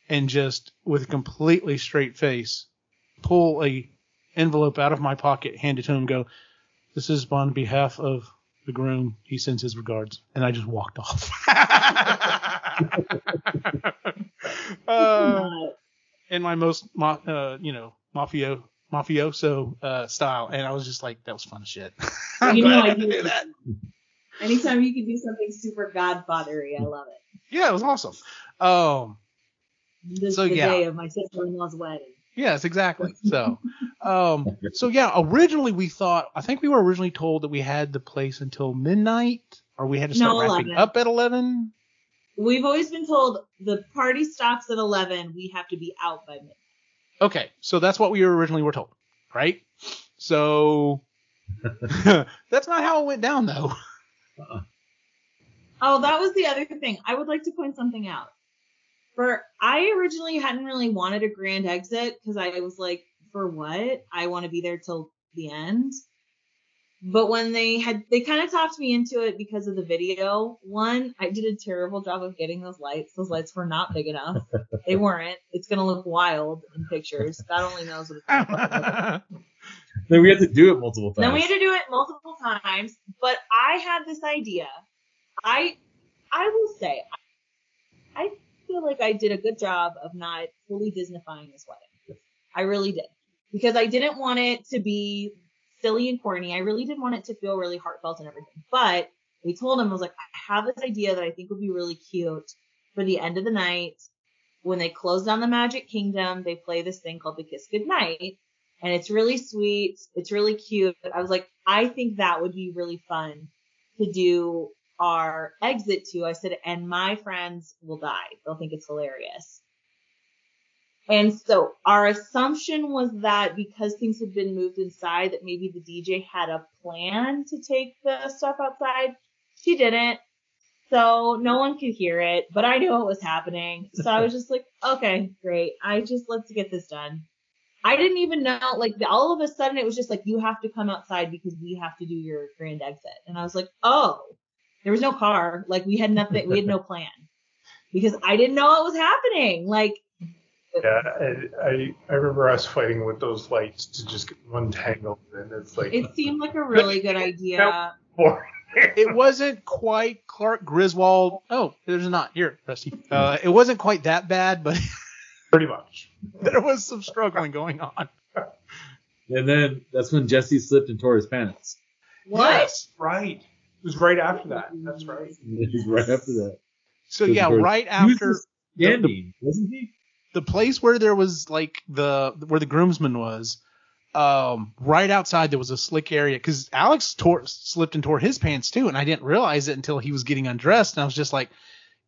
and just with a completely straight face pull a envelope out of my pocket, hand it to him, and go, "This is on behalf of the groom. He sends his regards." And I just walked off. uh, in my most, ma- uh, you know, mafio mafioso uh, style, and I was just like, "That was fun as shit." I'm You know I I do. do that. anytime you can do something super godfathery, I love it. Yeah, it was awesome. Um, This So, is the yeah. day of my sister-in-law's wedding. Yes, exactly. So, um, so yeah, originally we thought, I think we were originally told that we had the place until midnight, or we had to start No, wrapping 11. up at eleven. We've always been told the party stops at 11. We have to be out by midnight. Okay, so that's what we originally were told, right? So that's not how it went down, though. Oh, that was the other thing. I would like to point something out. For I originally hadn't really wanted a grand exit because I was like, for what? I want to be there till the end. But when they had, they kind of talked me into it because of the video. One, I did a terrible job of getting those lights. Those lights were not big enough. they weren't. It's gonna look wild in pictures. God only knows what it's gonna look like. Then we had to do it multiple times. Then we had to do it multiple times, but I had this idea. I I will say I feel like I did a good job of not fully Disneyfying this wedding. I really did. Because I didn't want it to be silly and corny. I really did want it to feel really heartfelt and everything. But we told him I was like, I have this idea that I think would be really cute for the end of the night. When they close down the Magic Kingdom, they play this thing called the Kiss Goodnight and it's really sweet. It's really cute. I was like, I think that would be really fun to do our exit to. I said, and my friends will die. They'll think it's hilarious. And so our assumption was that because things had been moved inside, that maybe the DJ had a plan to take the stuff outside. She didn't. So no one could hear it, but I knew what was happening. So I was just like, okay, great. I just let's get this done. I didn't even know, like all of a sudden it was just like you have to come outside because we have to do your grand exit. And I was like, oh, there was no car. Like we had nothing, we had no plan because I didn't know what was happening. Like Yeah, I, I I remember us fighting with those lights to just get untangled, and it's like it seemed like a really good idea. boring. it wasn't quite Clark Griswold. Oh, there's not here, Rusty. Uh, it wasn't quite that bad, but pretty much. there was some struggling going on. And then that's when Jesse slipped and tore his pants. What? Yes, right. It was right after that. That's right. right after that. So Good yeah, right He was after just Standing, wasn't he? the place where there was like the where the groomsman was, um, right outside there was a slick area because Alex tore slipped and tore his pants too, and I didn't realize it until he was getting undressed, and I was just like,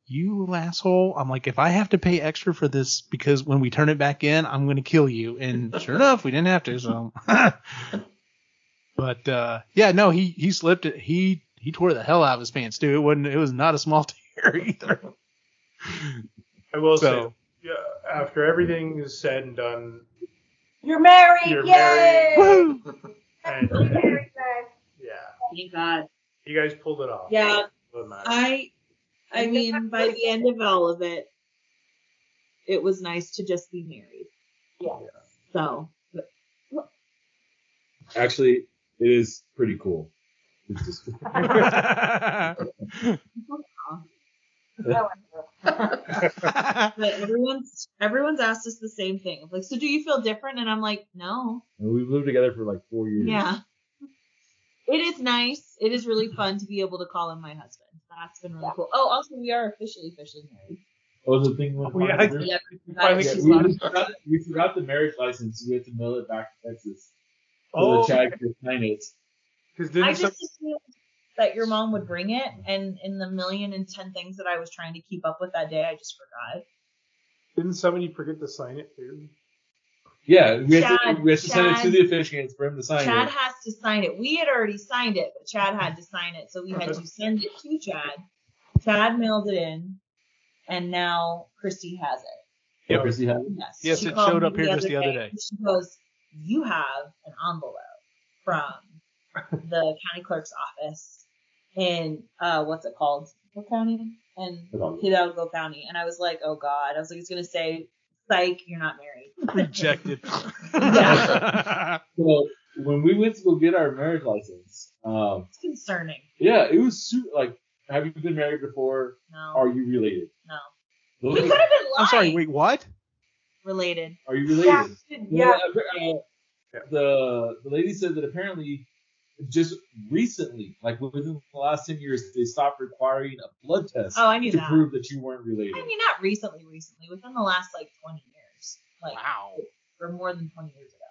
"You asshole!" I'm like, if I have to pay extra for this because when we turn it back in, I'm gonna kill you, and sure enough, we didn't have to. So, but uh, yeah, no, he he slipped it. He he tore the hell out of his pants too. It wasn't. It was not a small tear either. I will So- say, yeah, after everything is said and done, You're married. You're Yay! married. And You're married, guys. yeah, Thank God. you guys pulled it off. Yeah, Doesn't. I I mean, by the end of all of it, it was nice to just be married. Yeah. So Actually, it is pretty cool. It's just, but everyone's everyone's asked us the same thing. Like, so do you feel different? And I'm like, no. and we've lived together for like four years. Yeah. It is nice. It is really fun to be able to call him my husband. That's been really cool. Oh, also we are officially officially married. Oh, was the thing with Oh, yeah, I- Yeah, finally Yeah, we, forgot, we forgot the marriage license. We had to mail it back to Texas. So Oh, the Chad could sign it. Because I didn't some, just assumed that your mom would bring it, and in the million and ten things that I was trying to keep up with that day, I just forgot. didn't somebody forget to sign it too? Yeah, we had to, we had to send it to the officiants for him to sign Chad it. has to sign it. We had already signed it, but Chad had to sign it, so we had to send it to Chad. Chad mailed it in, and now Christy has it. Yeah, Chrissy had it. Yes. Yes, it showed up here just the other day. and She goes, "You have an envelope from the county clerk's office in uh, what's it called? What county? In Hidalgo. Hidalgo County." And I was like, "Oh God!" I was like, "It's gonna say, psych, you're not married." Rejected. So when we went to go get our marriage license, um, It's concerning. yeah, it was super, like, have you been married before? No, Are you related? no. Those We could have been lying. I'm sorry. Wait, what? Related. Are you related? Yeah. Yeah. Well, uh, the the lady said that apparently just recently, like within the last ten years, they stopped requiring a blood test Oh, I knew to that. prove that you weren't related. I mean, not recently, recently, within the last like 20 years, like Wow. or more than 20 years ago.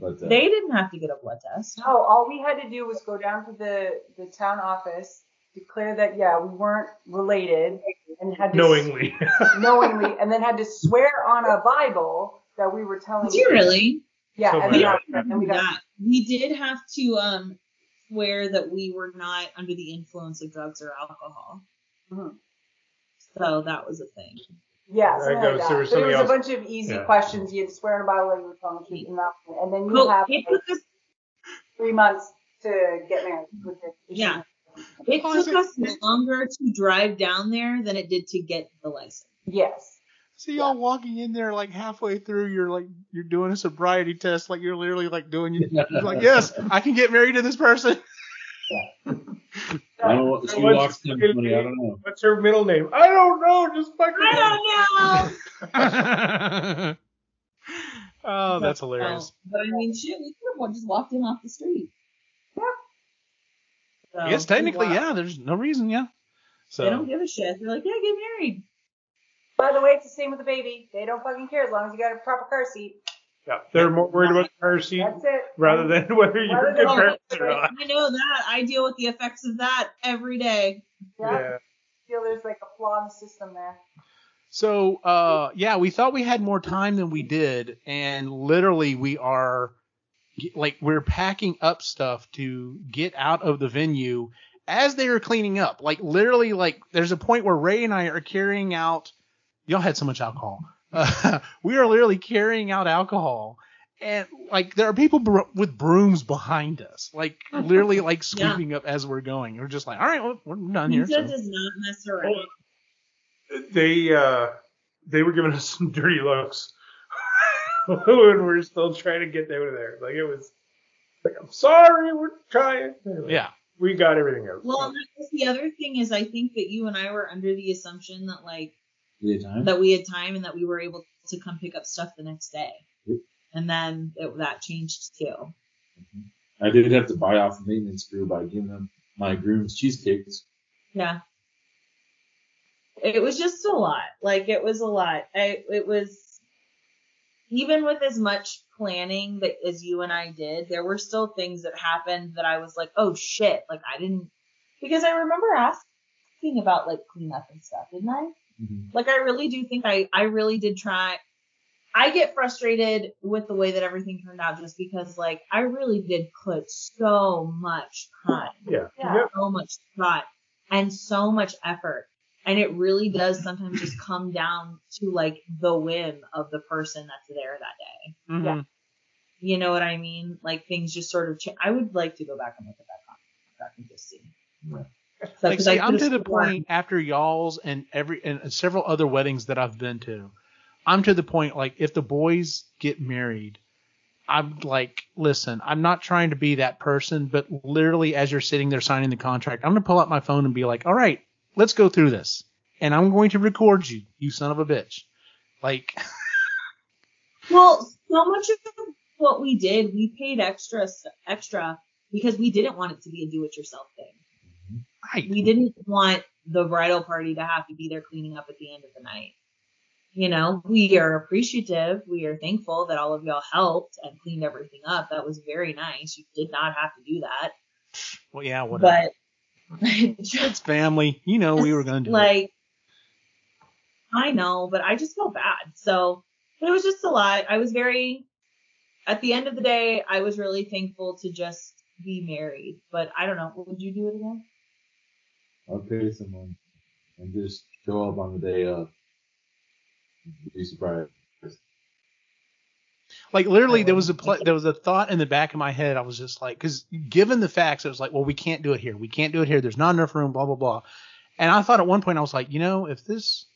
But uh, They didn't have to get a blood test. No, all we had to do was go down to the, the town office, declare that, yeah, we weren't related, and had to Knowingly. knowingly, and then had to swear on a Bible that we were telling. Did you really? Yeah, So and then, bad. after- then we got. We did have to um swear that we were not under the influence of drugs or alcohol. Mhm. So that was a thing. Yeah, There something goes- like that. there was but it was somebody a bunch of easy Yeah. questions. You had to swear on a Bible that you were telling the truth, and, that, and then you Well, have it like, took three months to get married. Which Yeah. it took us longer to drive down there than it did to get the license. Yes. See y'all walking in there like halfway through, you're like you're doing a sobriety test, like you're literally like doing you you're like, yes, I can get married to this person. I don't know what she What's- walks 1020, I don't know. What's her middle name? I don't know. Just fucking. I don't know. oh, that's hilarious. But I mean, shit, we could have just walked in off the street. Yeah. I guess technically, yeah. There's no reason, yeah. So they don't give a shit. They're like, yeah, get married. By the way, it's the same with the baby. They don't fucking care as long as you got a proper car seat. Yeah, they're more worried about the car seat That's it. rather than whether you're Rather good than- parents or not. I know that. I deal with the effects of that every day. Yeah. Yeah. feel there's like a flaw in the system there. so uh yeah, we thought we had more time than we did, and literally we are like we're packing up stuff to get out of the venue as they are cleaning up, like literally, like there's a point where Ray and I are carrying out. Y'all had so much alcohol. Uh, we are literally carrying out alcohol, and like there are people br- with brooms behind us, like literally like sweeping up as we're going. We're just like, all right, well, we're done here. Pizza so." does not mess around. They uh they were giving us some dirty looks when we were still trying to get over there. Like it was like I'm sorry, we're trying. Anyway, Yeah. we got everything out. Well, and that was the other thing is I think that you and I were under the assumption that like We had time. that we had time and that we were able to come pick up stuff the next day. Yep. And then it, that changed too. Mm-hmm. I did have to buy off the maintenance crew by giving them my groom's cheesecakes. Yeah. It was just a lot. Like it was a lot. I, it was even with as much planning that as you and I did, there were still things that happened that I was like, oh shit, like I didn't because I remember asking about like cleanup and stuff, didn't I? Like I really do think I I really did try. I get frustrated with the way that everything turned out just because like I really did put so much time Yeah. Yeah. So much thought and so much effort. And it really does sometimes just come down to like the whim of the person that's there that day. Mhm. Yeah. You know what I mean? Like things just sort of change. I would like to go back and look at that contract and just see. So, Like, see, I'm to the point after y'all's and every and several other weddings that I've been to. I'm to the point like if the boys get married, I'm like, listen, I'm not trying to be that person, but literally as you're sitting there signing the contract, I'm gonna pull out my phone and be like, all right, let's go through this, and I'm going to record you, you son of a bitch. Like, Well, so much of what we did, we paid extra, extra because we didn't want it to be a do-it-yourself thing. Right, we didn't want the bridal party to have to be there cleaning up at the end of the night. You know, we are appreciative. We are thankful that all of y'all helped and cleaned everything up. That was very nice. You did not have to do that. well, yeah, whatever. But it's family, you know, we were gonna do it. like, I know, but I just felt bad. So it was just a lot. I was very, at the end of the day, I was really thankful to just be married. But I don't know. Would you do it again? I'll pay someone and just show up on the day of. Be surprised. Like literally, there um, was a pl- there was a thought in the back of my head. I was just like, because given the facts, it was like, well, we can't do it here. We can't do it here. There's not enough room. Blah blah blah. And I thought at one point, I was like, you know, if this,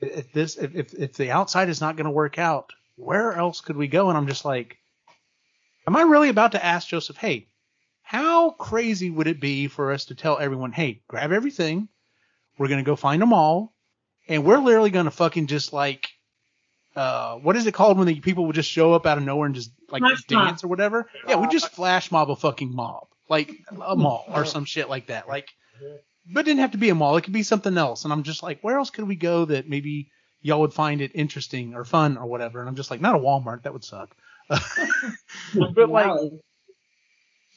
if this, if if, if the outside is not going to work out, where else could we go? And I'm just like, am I really about to ask Joseph, hey, how crazy would it be for us to tell everyone, hey, grab everything, we're gonna go find them all, and we're literally gonna fucking just like uh, what is it called when the people would just show up out of nowhere and just like Flash mob. dance or whatever? Yeah, we just flash mob a fucking mob, like a mall or some shit like that. Like, but it didn't have to be a mall. It could be something else. And I'm just like, where else could we go that maybe y'all would find it interesting or fun or whatever? And I'm just like, not a Walmart. That would suck. but like, Wow.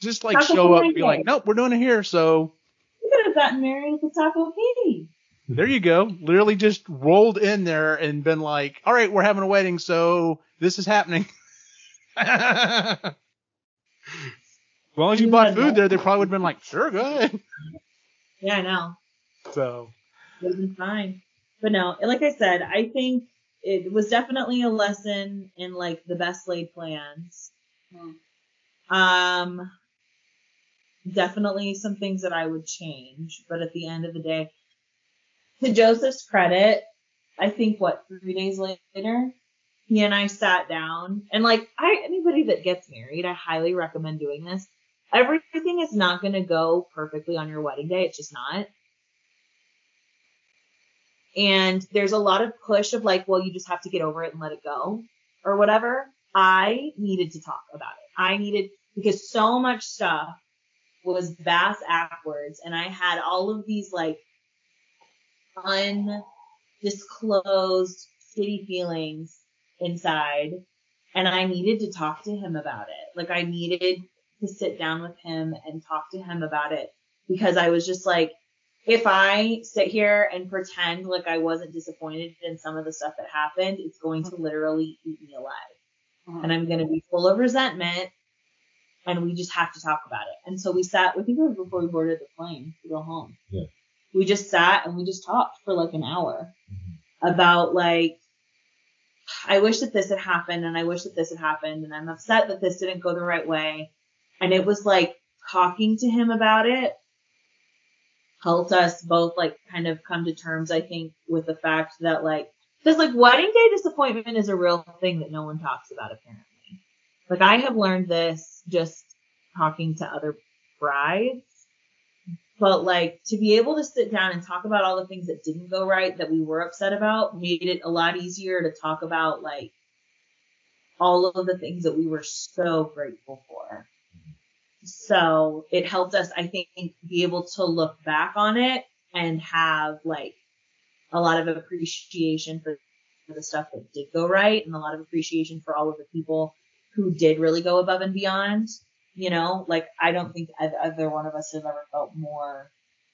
Just like Taco show up, Tuesday. be like, nope, we're doing it here. So We could have gotten married at the Taco Katie. There you go. Literally just rolled in there and been like, all right, we're having a wedding, so this is happening. as long as you bought food there, they probably would have been like, sure, go ahead. Yeah, I know. So, it Would have been fine. But no, like I said, I think it was definitely a lesson in like the best laid plans. Um, definitely some things that I would change, but at the end of the day, to Joseph's credit, I think what three days later, he and I sat down and like I anybody that gets married, I highly recommend doing this. Everything is not going to go perfectly on your wedding day. It's just not. And there's a lot of push of like, well, you just have to get over it and let it go or whatever. I needed to talk about it. I needed because so much stuff was bass backwards and I had all of these like undisclosed shitty feelings inside and I needed to talk to him about it. Like I needed to sit down with him and talk to him about it because I was just like, if I sit here and pretend like I wasn't disappointed in some of the stuff that happened, it's going to uh-huh. literally eat me alive. Uh-huh. And I'm going to be full of resentment and we just have to talk about it. And so we sat. I think it was before we boarded the plane to go home. Yeah. We just sat and we just talked for like an hour mm-hmm. about like I wish that this had happened and I wish that this had happened and I'm upset that this didn't go the right way. And it was like talking to him about it helped us both like kind of come to terms, I think, with the fact that like, cause like wedding day disappointment is a real thing that no one talks about apparently. Like I have learned this just talking to other brides. But like to be able to sit down and talk about all the things that didn't go right that we were upset about made it a lot easier to talk about like all of the things that we were so grateful for. So it helped us, I think, be able to look back on it and have like a lot of appreciation for the stuff that did go right and a lot of appreciation for all of the people who did really go above and beyond. You know, like I don't think either one of us have ever felt more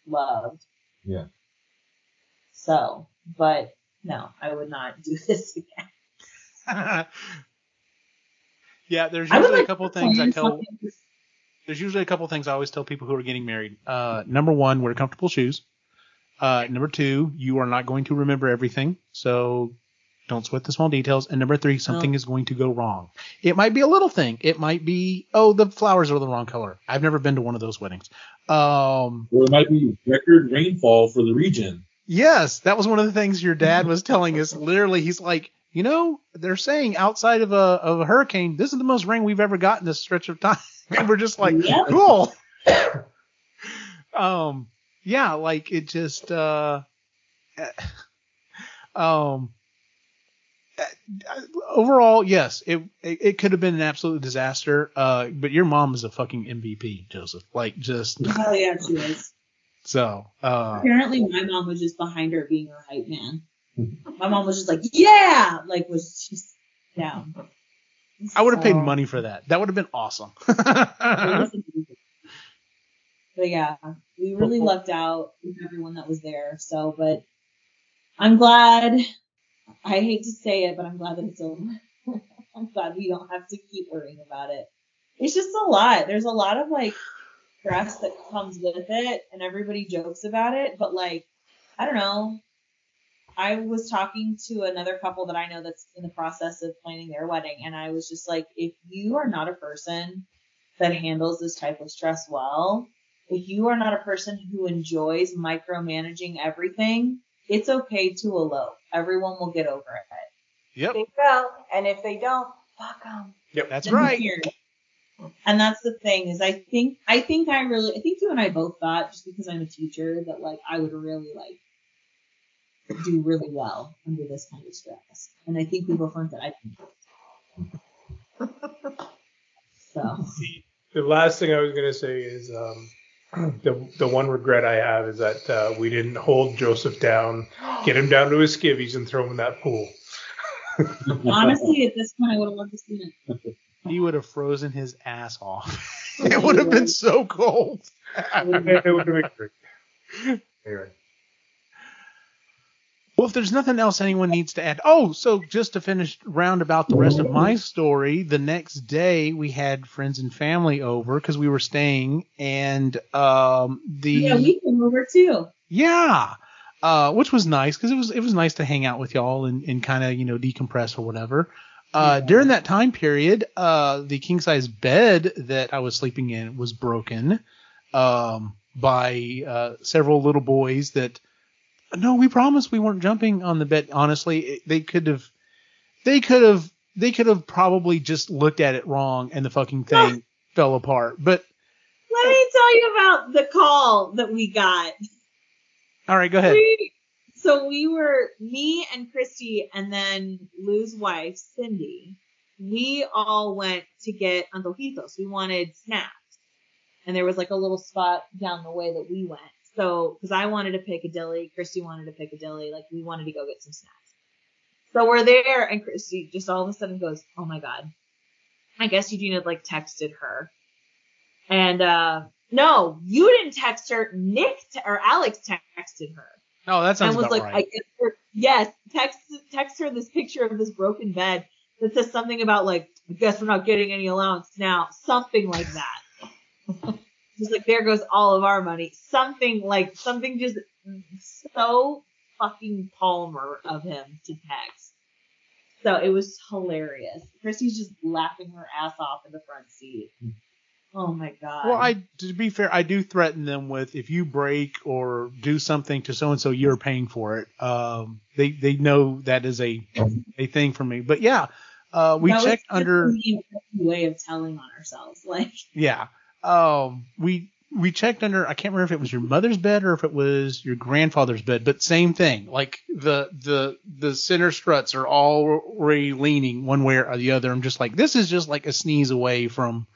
loved. Yeah. So, but no, I would not do this again. yeah, there's I would usually a couple things I tell. something- There's usually a couple things I always tell people who are getting married. Uh, number one, wear comfortable shoes. Uh, number two, you are not going to remember everything, so don't sweat the small details. And number three, something Oh. is going to go wrong. It might be a little thing. It might be, oh, the flowers are the wrong color. I've never been to one of those weddings. Um, Or it might be record rainfall for the region. Yes, that was one of the things your dad was telling us. Literally, he's like, you know, they're saying outside of a of a hurricane, this is the most rain we've ever gotten this stretch of time. and we're just like, Yeah. cool. um, yeah, like it just, uh, um, uh, overall, yes, it, it it could have been an absolute disaster. Uh, but your mom is a fucking MVP, Joseph. Like just Hell yeah, she was. so. Uh, Apparently, my mom was just behind her being her hype man. My mom was just like, yeah, like was just down. I would have paid money for that. That would have been awesome. But yeah, we really lucked out with everyone that was there. So, but I'm glad. I hate to say it, but I'm glad that it's over. I'm glad we don't have to keep worrying about it. It's just a lot. There's a lot of like stress that comes with it, and everybody jokes about it. But like, I don't know. I was talking to another couple that I know that's in the process of planning their wedding, and I was just like, if you are not a person that handles this type of stress well, if you are not a person who enjoys micromanaging everything, it's okay to elope. Everyone will get over it. yep, They will, and if they don't, fuck them. Yep, that's Then right. And that's the thing is I think I think I really I think you and I both thought just because I'm a teacher that like I would really like do really well under this kind of stress. And I think we both learned that I can. So The last thing I was gonna say is um, the the one regret I have is that uh, we didn't hold Joseph down, get him down to his skivvies, and throw him in that pool. honestly, at this point, I would have loved to see it. He would have frozen his ass off. it would have been so cold. it would have been great. Anyway. Well, if there's nothing else anyone needs to add. Oh, so just to finish round about the rest of my story, the next day we had friends and family over because we were staying, and um, the Yeah, we came over too. Yeah. Uh, which was nice because it was it was nice to hang out with y'all and, and kind of you know decompress or whatever. Uh, During that time period, uh, the king size bed that I was sleeping in was broken um, by uh, several little boys. That no, we promised we weren't jumping on the bet. Honestly, it, they could have they could have they could have probably just looked at it wrong and the fucking thing fell apart. But Let me tell you about the call that we got. all right, go ahead. We, so we were me and Christy and then Lou's wife, Cindy. We all went to get antojitos. We wanted snacks. And there was like a little spot down the way that we went. So, cause I wanted to Piccadilly, Christy wanted to Piccadilly, like we wanted to go get some snacks. So we're there and Christy just all of a sudden goes, Oh my God. I guess Eugene had like texted her. And, uh, no, you didn't text her. Nick te- or Alex texted her Oh, that sounds and was like, right. I guess her, yes, text text her this picture of this broken bed that says something about like, I guess we're not getting any allowance now, something like that. just like there goes all of our money, something like something just so fucking Palmer of him to text. So it was hilarious. Christy's just laughing her ass off in the front seat. Oh my god. Well, I to be fair, I do threaten them with if you break or do something to so and so, you're paying for it. Um, they they know that is a a thing for me. But yeah, uh, we That checked under. way of telling on ourselves. Like Yeah. Um, we we checked under. I can't remember if it was your mother's bed or if it was your grandfather's bed, but same thing. Like the the the center struts are already leaning one way or the other. I'm just like, this is just like a sneeze away from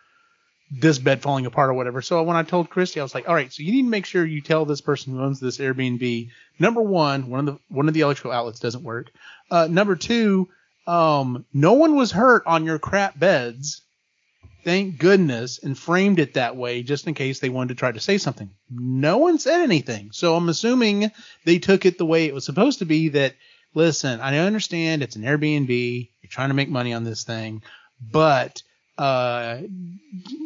this bed falling apart or whatever. So when I told Christy, I was like, all right, so you need to make sure you tell this person who owns this Airbnb, number one, one of the one of the electrical outlets doesn't work. Uh, number two, um, no one was hurt on your crap beds thank goodness, and framed it that way just in case they wanted to try to say something. No one said anything. So I'm assuming they took it the way it was supposed to be that, listen, I understand it's an Airbnb, you're trying to make money on this thing, but uh,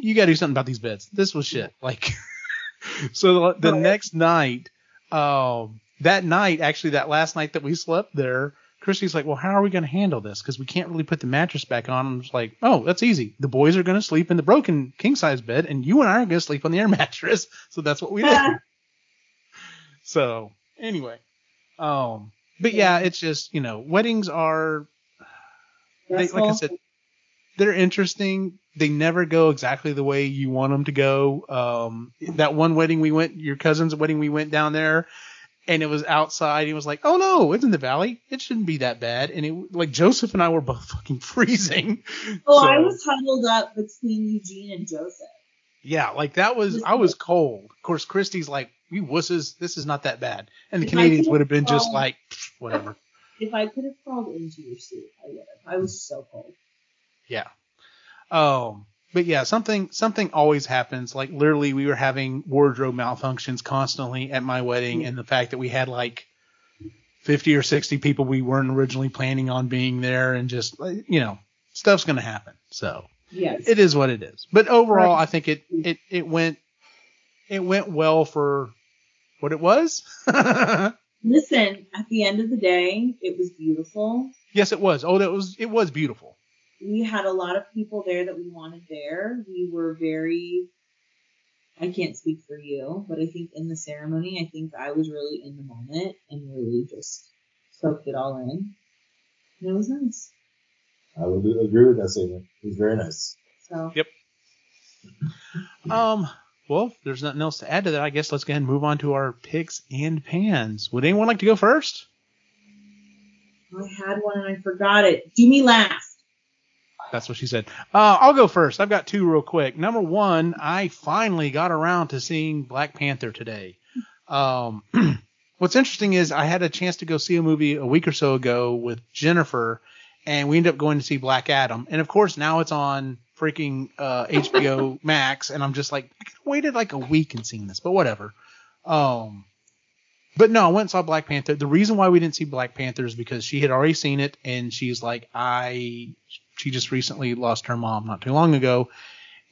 you got to do something about these beds. This was shit. Like, so the, the next night, um, that night, actually, that last night that we slept there, Christy's like, well, how are we going to handle this? Because we can't really put the mattress back on. I'm just like, oh, that's easy. The boys are going to sleep in the broken king size bed, and you and I are going to sleep on the air mattress. So that's what we did. so anyway, um, but yeah, it's just you know, weddings are, they, like I said, they're interesting. They never go exactly the way you want them to go. Um, that one wedding we went, your cousin's wedding, we went down there and it was outside. He was like, "Oh no, it's in the valley. It shouldn't be that bad." And it like Joseph and I were both fucking freezing. Oh, So, I was huddled up between Eugene and Joseph. yeah, like that was I was cold. Of course, Christy's like, "You wusses, this is not that bad," and the Canadians would have been just like, whatever. If I could have crawled into your suit, I would have. I was so cold. Yeah. Um, but yeah, something something always happens. Like literally, we were having wardrobe malfunctions constantly at my wedding, and the fact that we had like fifty or sixty people we weren't originally planning on being there, and just you know, stuff's gonna happen. So Yes. it is what it is. But overall, I think it it it went it went well for what it was. Listen, at the end of the day, it was beautiful. yes, it was. Oh, that was it was beautiful. We had a lot of people there that we wanted there. We were very I can't speak for you, but I think in the ceremony, I think I was really in the moment and really just soaked it all in. And it was nice. I would agree with that statement. It was very nice. So Yep. Um, well, if there's nothing else to add to that, I guess let's go ahead and move on to our picks and pans. Would anyone like to go first? I had one and I forgot it. Do me last. That's what she said. Uh, I'll go first. I've got two real quick. Number one, I finally got around to seeing Black Panther today. Um, what's interesting is I had a chance to go see a movie a week or so ago with Jennifer, and we ended up going to see Black Adam. And of course, now it's on freaking uh, HBO Max, and I'm just like, I could have waited like a week and seen this, but whatever. Um, but no, I went and saw Black Panther. The reason why we didn't see Black Panther is because she had already seen it, and she's like, I she just recently lost her mom not too long ago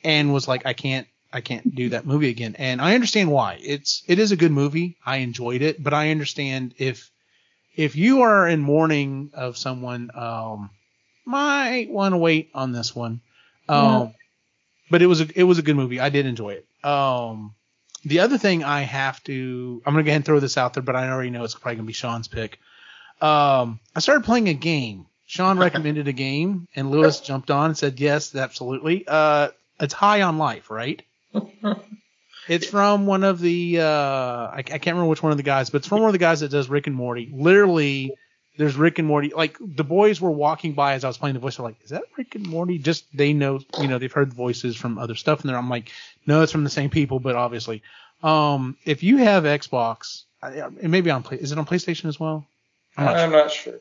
and was like I can't I can't do that movie again. And I understand why. It's it is a good movie. I enjoyed it, but I understand if if you are in mourning of someone um might want to wait on this one. Um Yeah. but it was a it was a good movie. I did enjoy it. Um the other thing I have to I'm gonna go ahead and throw this out there, but I already know it's probably gonna be Sean's pick. Um I started playing a game. Sean recommended a game, and Lewis jumped on and said, "Yes, absolutely." Uh, it's High on Life, right? it's from one of the uh, I, I can't remember which one of the guys, but it's from one of the guys that does Rick and Morty. Literally, there's Rick and Morty. Like the boys were walking by as I was playing the voice. They're like, "Is that Rick and Morty?" Just they know, you know, they've heard the voices from other stuff in there. I'm like, "No, it's from the same people," but obviously, um, if you have Xbox, it may be on play. Is it on PlayStation as well? I'm not I'm not sure.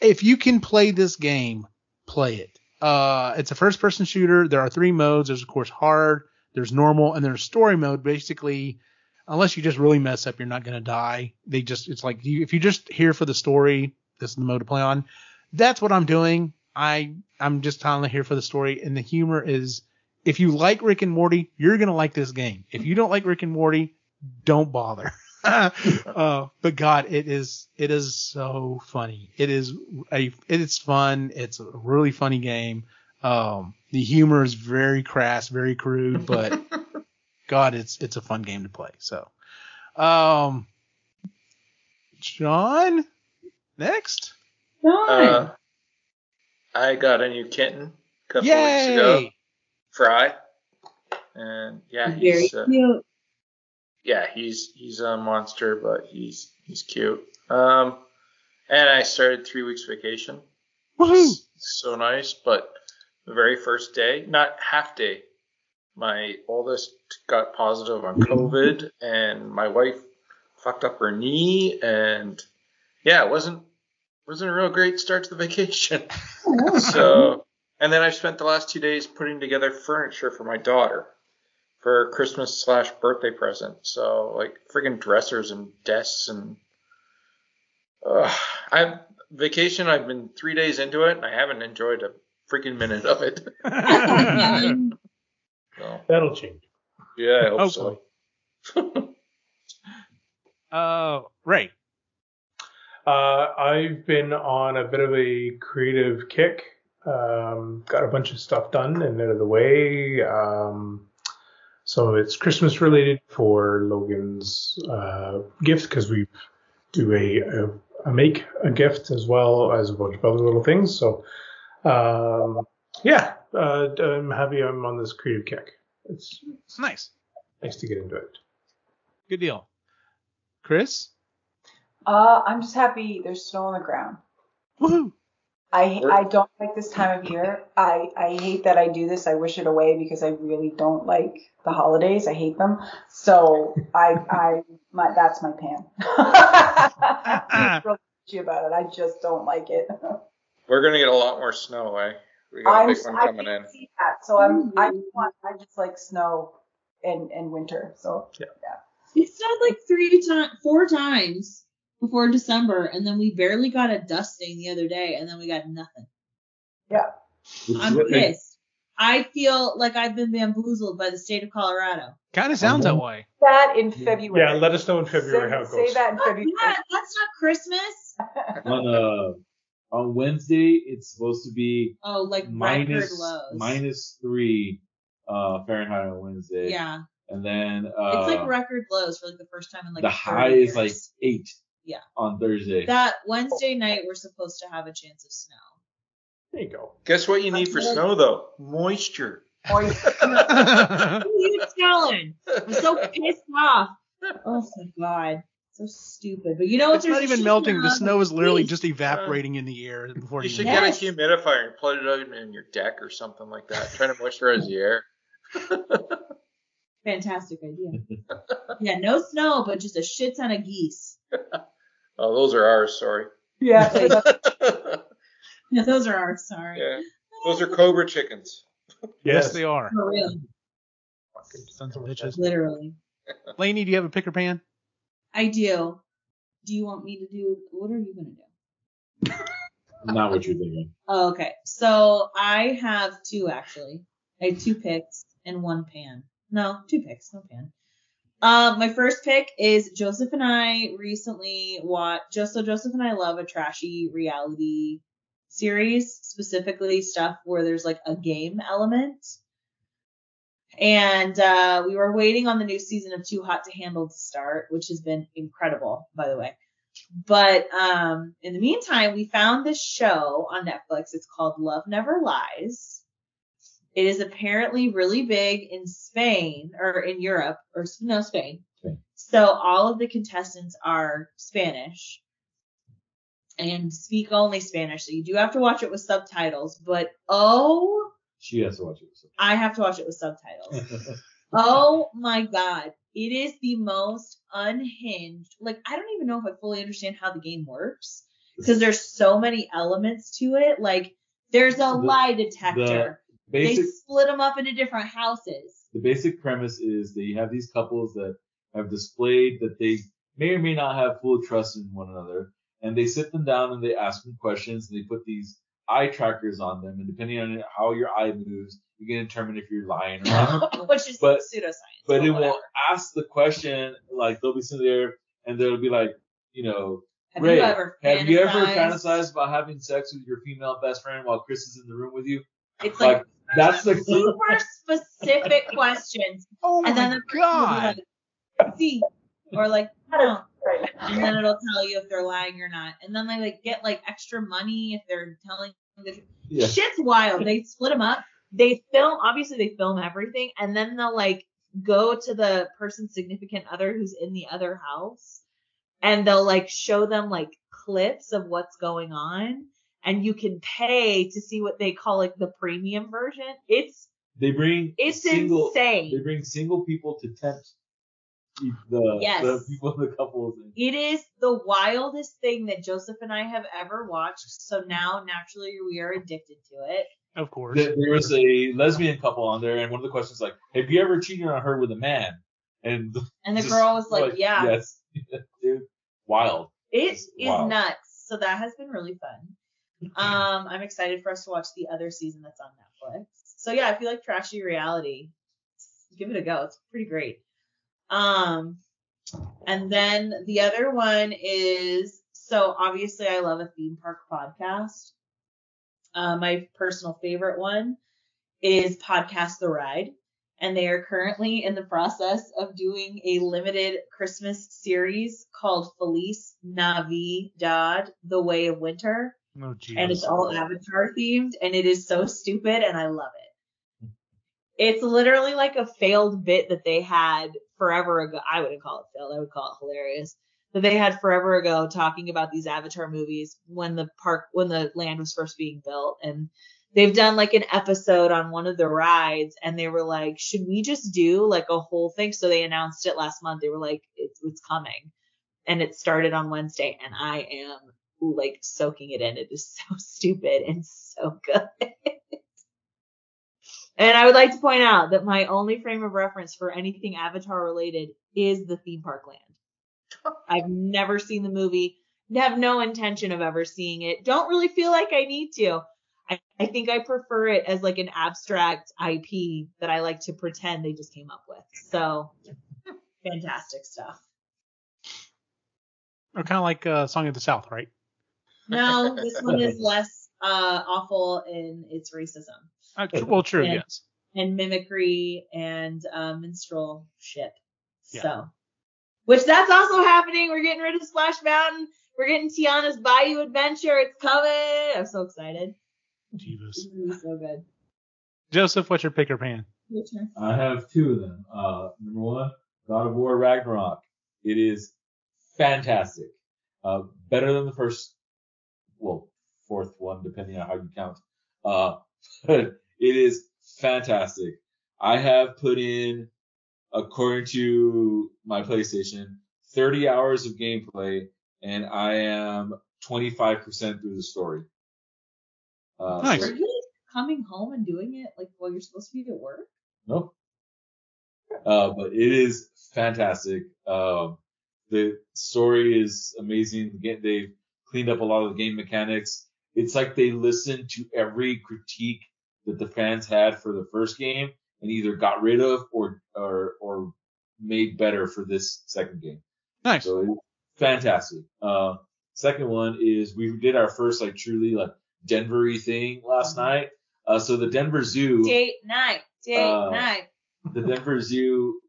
if you can play this game, play it. Uh, it's a first person shooter. There are three modes. There's of course hard, there's normal, and there's story mode. Basically, unless you just really mess up, you're not gonna die. They just, it's like you, if you're just here for the story, this is the mode to play on. That's what I'm doing. I I'm just it here for the story, and the humor is. If you like Rick and Morty, you're gonna like this game. If you don't like Rick and Morty, don't bother. uh, but God, it is it is so funny. It is a it's fun. It's a really funny game. Um, the humor is very crass, very crude, but God, it's it's a fun game to play. So, um, John, next. Fine. Uh, I got a new kitten a couple weeks ago, Yay! Fry, and yeah, Very he's uh, yeah, he's he's a monster, but he's he's cute. Um, and I started three weeks vacation. Woohoo! So nice, but the very first day, not half day, my oldest got positive on COVID, and my wife fucked up her knee, and yeah, it wasn't wasn't a real great start to the vacation. so, and then I've spent the last two days putting together furniture for my daughter for Christmas slash birthday present. So like friggin' dressers and desks and uh, I'm vacation. I've been three days into it and I haven't enjoyed a freaking minute of it. So That'll change. yeah, I hope so. uh, Ray. Uh, I've been on a bit of a creative kick. Um, got a bunch of stuff done and out of the way. Um, some of it's Christmas related for Logan's uh, gift because we do a, a, a make a gift as well as a bunch of other little things. So um, yeah, uh, I'm happy I'm on this creative kick. It's It's nice. nice to get into it. Good deal. Chris. Uh, I'm just happy there's snow on the ground. Woohoo! I I don't like this time of year. I I hate that I do this. I wish it away because I really don't like the holidays. I hate them. So I I my that's my pan. I'm real about it. I just don't like it. We're gonna get a lot more snow, eh? We got a I'm big one I coming in. see that. So I'm I just want I just like snow and and winter. So It snowed like three times, four times before December, and then we barely got a dusting the other day, and then we got nothing. yeah. I'm pissed. I feel like I've been bamboozled by the state of Colorado. Kind of sounds that way. That in February. Yeah, let us know in February say, how it goes. Say that in Oh, February. yeah, that's not Christmas. on uh on Wednesday it's supposed to be Oh, like record lows. minus three uh Fahrenheit on Wednesday. Yeah, And then uh it's like record lows for like the first time in like the 30 high is like eight. Yeah. On Thursday. that Wednesday night. We're supposed to have a chance of snow. There you go. Guess what you need for snow though? Moisture. Or you- Who are you telling? I'm so pissed off. Oh my god, so stupid. But you know what? it's not even melting. The snow is literally just evaporating in the air before You you. should even- Yes. get a humidifier and put it out in your deck or something like that. Trying to moisturize the air. Fantastic idea. yeah, no snow, but just a shit ton of geese. Oh, those are ours. Sorry. yeah. say yeah, Yeah, those are ours. Sorry. Yeah. those are cobra chickens. Yes, they are. Oh, For real, Sons of bitches. literally. Lainey, do you have a picker pan? I do. Do you want me to do? What are you gonna do? Not what you're thinking. Oh, okay. So I have two actually. I have two picks and one pan. No, two picks, no pan. Um, my first pick is Joseph and I recently watched. Just so Joseph and I love a trashy reality series, specifically stuff where there's like a game element. And uh, we were waiting on the new season of Too Hot to Handle to start, which has been incredible, by the way. But um, in the meantime, we found this show on Netflix. It's called Love Never Lies. It is apparently really big in Spain or in Europe or no Spain. Spain. So all of the contestants are Spanish and speak only Spanish. So you do have to watch it with subtitles. But oh, She has to watch it. I have to watch it with subtitles. Oh my god. It is the most unhinged. Like I don't even know if I fully understand how the game works because there's so many elements to it. Like there's a The- lie detector. Basic they split them up into different houses. the basic premise is that you have these couples that have displayed that they may or may not have full trust in one another, and they sit them down and they ask them questions and they put these eye trackers on them, and depending on how your eye moves, you can determine if you're lying or not. Which is But- pseudoscience. but it will ask the question, like they'll be sitting there, and they'll be like, you know, Have Ray, you ever have you ever fantasized about having sex with your female best friend while Chris is in the room with you? It's like, Like that's the super specific questions. Oh and then the person god. like, see, or like, I don't. And then it'll tell you if they're lying or not. And then they like get like extra money if they're telling the truth. yeah. Shit's wild. They split them up. They film, obviously, they film everything, and then they'll like go to the person's significant other who's in the other house, and they'll like show them like clips of what's going on, and you can pay to see what they call like the premium version. It's They bring it's single. insane. They bring single people to tempt the Yes. the people in the couples. It is the wildest thing that Joseph and I have ever watched. So now, naturally, we are addicted to it. Of course. There, there was a lesbian couple on there, and one of the questions like, "Have you ever cheated on her with a man?" And And the just girl was like, "Yeah, yes, dude, wild." it is Wow. nuts." So that has been really fun. Um, I'm excited for us to watch the other season that's on Netflix. So yeah, if you like trashy reality, give it a go. It's pretty great. Um, and then the other one is so obviously I love a theme park podcast. Uh, my personal favorite one is Podcast The Ride. And they are currently in the process of doing a limited Christmas series called Feliz Navidad, The Way of Winter. Oh. And it's all Avatar themed, and it is so stupid, and I love it. Mm-hmm. It's literally like a failed bit that they had forever ago. I wouldn't call it failed, I would call it hilarious. That they had forever ago talking about these Avatar movies when the park, when the land was first being built. And they've done like an episode on one of the rides, and they were like, should we just do like a whole thing? So they announced it last month. They were like, it's, it's coming. And it started on Wednesday, and I am like soaking it in. It is so stupid and so good. and I would like to point out that my only frame of reference for anything Avatar related is the theme park land. I've never seen the movie, have no intention of ever seeing it. Don't really feel like I need to. I, I think I prefer it as like an abstract IP that I like to pretend they just came up with. So fantastic stuff. Or kind of like uh, Song of the South, right? No, this one is less uh, awful in its racism Uh, well, true, Yeah. yes. and mimicry and uh, minstrel ship. Yeah. So, which that's also happening. We're getting rid of Splash Mountain. We're getting Tiana's Bayou Adventure. It's coming. I'm so excited. Jesus. It's gonna be so good. Joseph, what's your pick or pan? I have two of them. Uh, number one, God of War Ragnarok. It is fantastic. Uh, better than the first, well, fourth one, depending on how you count. Uh, it is fantastic. I have put in, according to my PlayStation, 30 hours of gameplay, and I am 25% through the story. Uh, Nice. Are you coming home and doing it like while you're supposed to be at work? Nope. Uh, but it is fantastic. Um, the story is amazing. They've cleaned up a lot of the game mechanics. It's like they listened to every critique that the fans had for the first game and either got rid of or or or made better for this second game. Nice. So fantastic. Uh, second one is we did our first like truly like Denver-y thing last night. Uh, so the Denver Zoo Date night. Date Uh, night. the Denver Zoo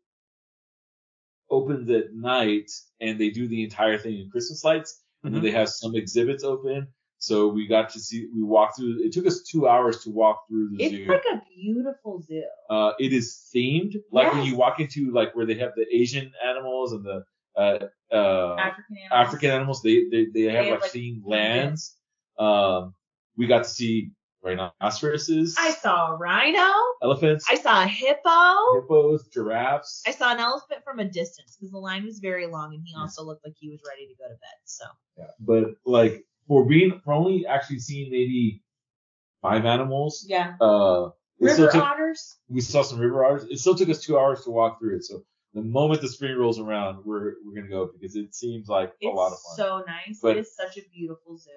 opens at night and they do the entire thing in Christmas lights. And then Mhm. they have some exhibits open. So we got to see, we walked through, it took us two hours to walk through the It's zoo. It's like a beautiful zoo. uh, it is themed, like when you walk into like where they have the Asian animals and the, uh, uh, African animals. African animals, they, they, they have have, like, like, themed lands. Um, we got to see rhinoceroses, I saw a rhino. elephants, I saw a hippo. hippos, giraffes. I saw an elephant from a distance because the line was very long and he also looked like he was ready to go to bed. So Yeah, but like for being for only actually seeing maybe five animals, yeah, uh, it river took, otters. we saw some river otters. It still took us two hours to walk through it. So the moment the spring rolls around, we're we're gonna go because it seems like It's a lot of fun. so nice. But- it is such a beautiful zoo.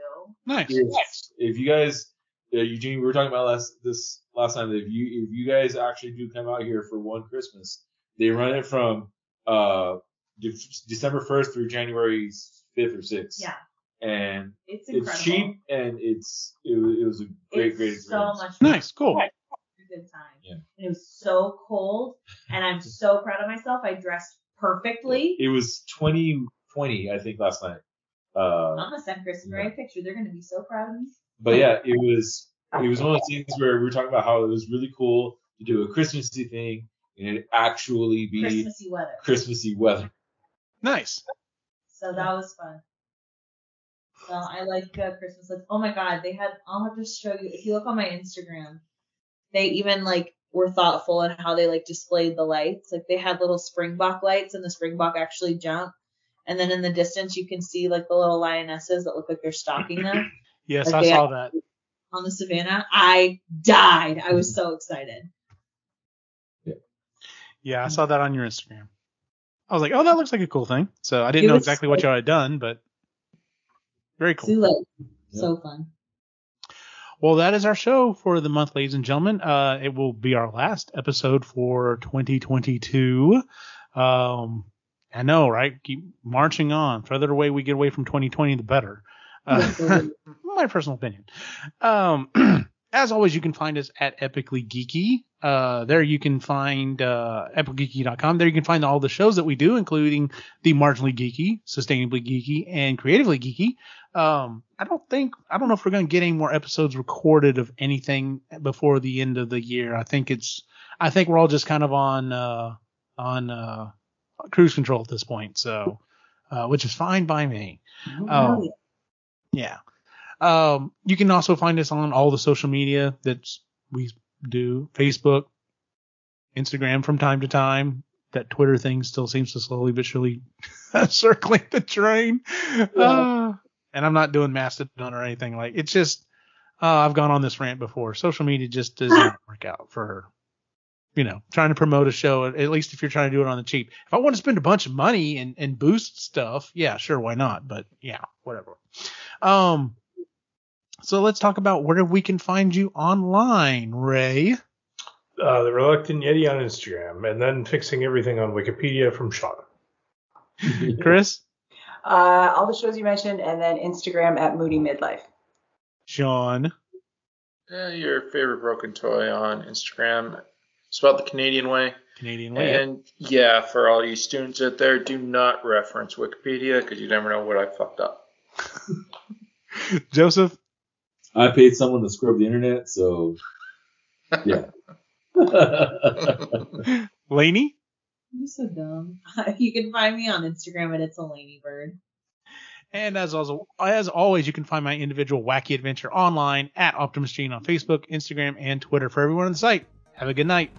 Nice. If- if you guys uh, Eugene, we were talking about last this last time that if you if you guys actually do come out here for one Christmas, they run it from uh De- December first through January fifth or sixth. Yeah, and it's incredible. it's cheap and it's it, was- it was a great It's great so experience. much fun. Nice, cool. a good time. Yeah. And it was so cold, and I'm so proud of myself. I dressed perfectly. It was 2020, I think, last night. Uh, I'm gonna send Chris and Ray a picture. They're gonna be so proud of me. But yeah, it was it was one of those things where we were talking about how it was really cool to do a Christmassy thing and it actually be Christmassy weather. Christmassy weather. Nice. So that was fun. So I like uh, Christmas lights. Oh my god, they had. I'll have to show you. If you look on my Instagram, they even like were thoughtful in how they like displayed the lights. Like they had little springbok lights, and the springbok actually jump. And then in the distance, you can see like the little lionesses that look like they're stalking them Yes, Like I saw that. on the savannah. I died. I was so excited. Yeah, yeah, I saw that on your Instagram. I was like, oh, that looks like a cool thing. So I didn't It know was exactly what you had done, but very cool. Zoo lights, so fun. Well, that is our show for the month, ladies and gentlemen. Uh, it will be our last episode for 2022. Um, I know, right? Keep marching on. Further away we get away from 2020, the better. Uh, my personal opinion. Um, as always, you can find us at Epically Geeky. Uh, there you can find uh, epicgeeky.com. There you can find all the shows that we do, including the marginally geeky, sustainably geeky, and creatively geeky. Um, I don't think I don't know if we're going to get any more episodes recorded of anything before the end of the year. I think it's I think we're all just kind of on uh, on uh, cruise control at this point. So, uh, which is fine by me. Um, yeah. Um, you can also find us on all the social media that we do Facebook, Instagram from time to time. That Twitter thing still seems to slowly but surely circling the train. Uh, and I'm not doing Mastodon or anything like it's just, uh, I've gone on this rant before. Social media just does not work out for, you know, trying to promote a show, at least if you're trying to do it on the cheap. If I want to spend a bunch of money and, and boost stuff, yeah, sure, why not? But yeah, whatever. Um, so let's talk about where we can find you online, Ray. Uh, the Reluctant Yeti on Instagram, and then fixing everything on Wikipedia from Sean. Chris, Uh, all the shows you mentioned, and then Instagram at Moody Midlife. Sean, Yeah, your favorite broken toy on Instagram. Spelled the Canadian way. Canadian Way. And yeah, for all you students out there, do not reference Wikipedia because you never know what I fucked up. Joseph, I paid someone to scrub the internet, so yeah. Lainey, You're so dumb. you can find me on Instagram at it's a Lainey Bird. and as also, as always, you can find my individual wacky adventure online at Optimus Gene on Facebook, Instagram, and Twitter for everyone on the site. Have a good night.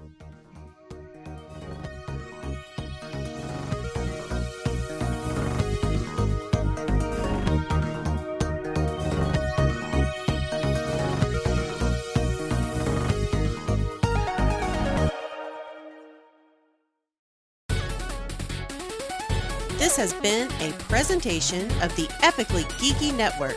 This has been a presentation of the Epically Geeky Network.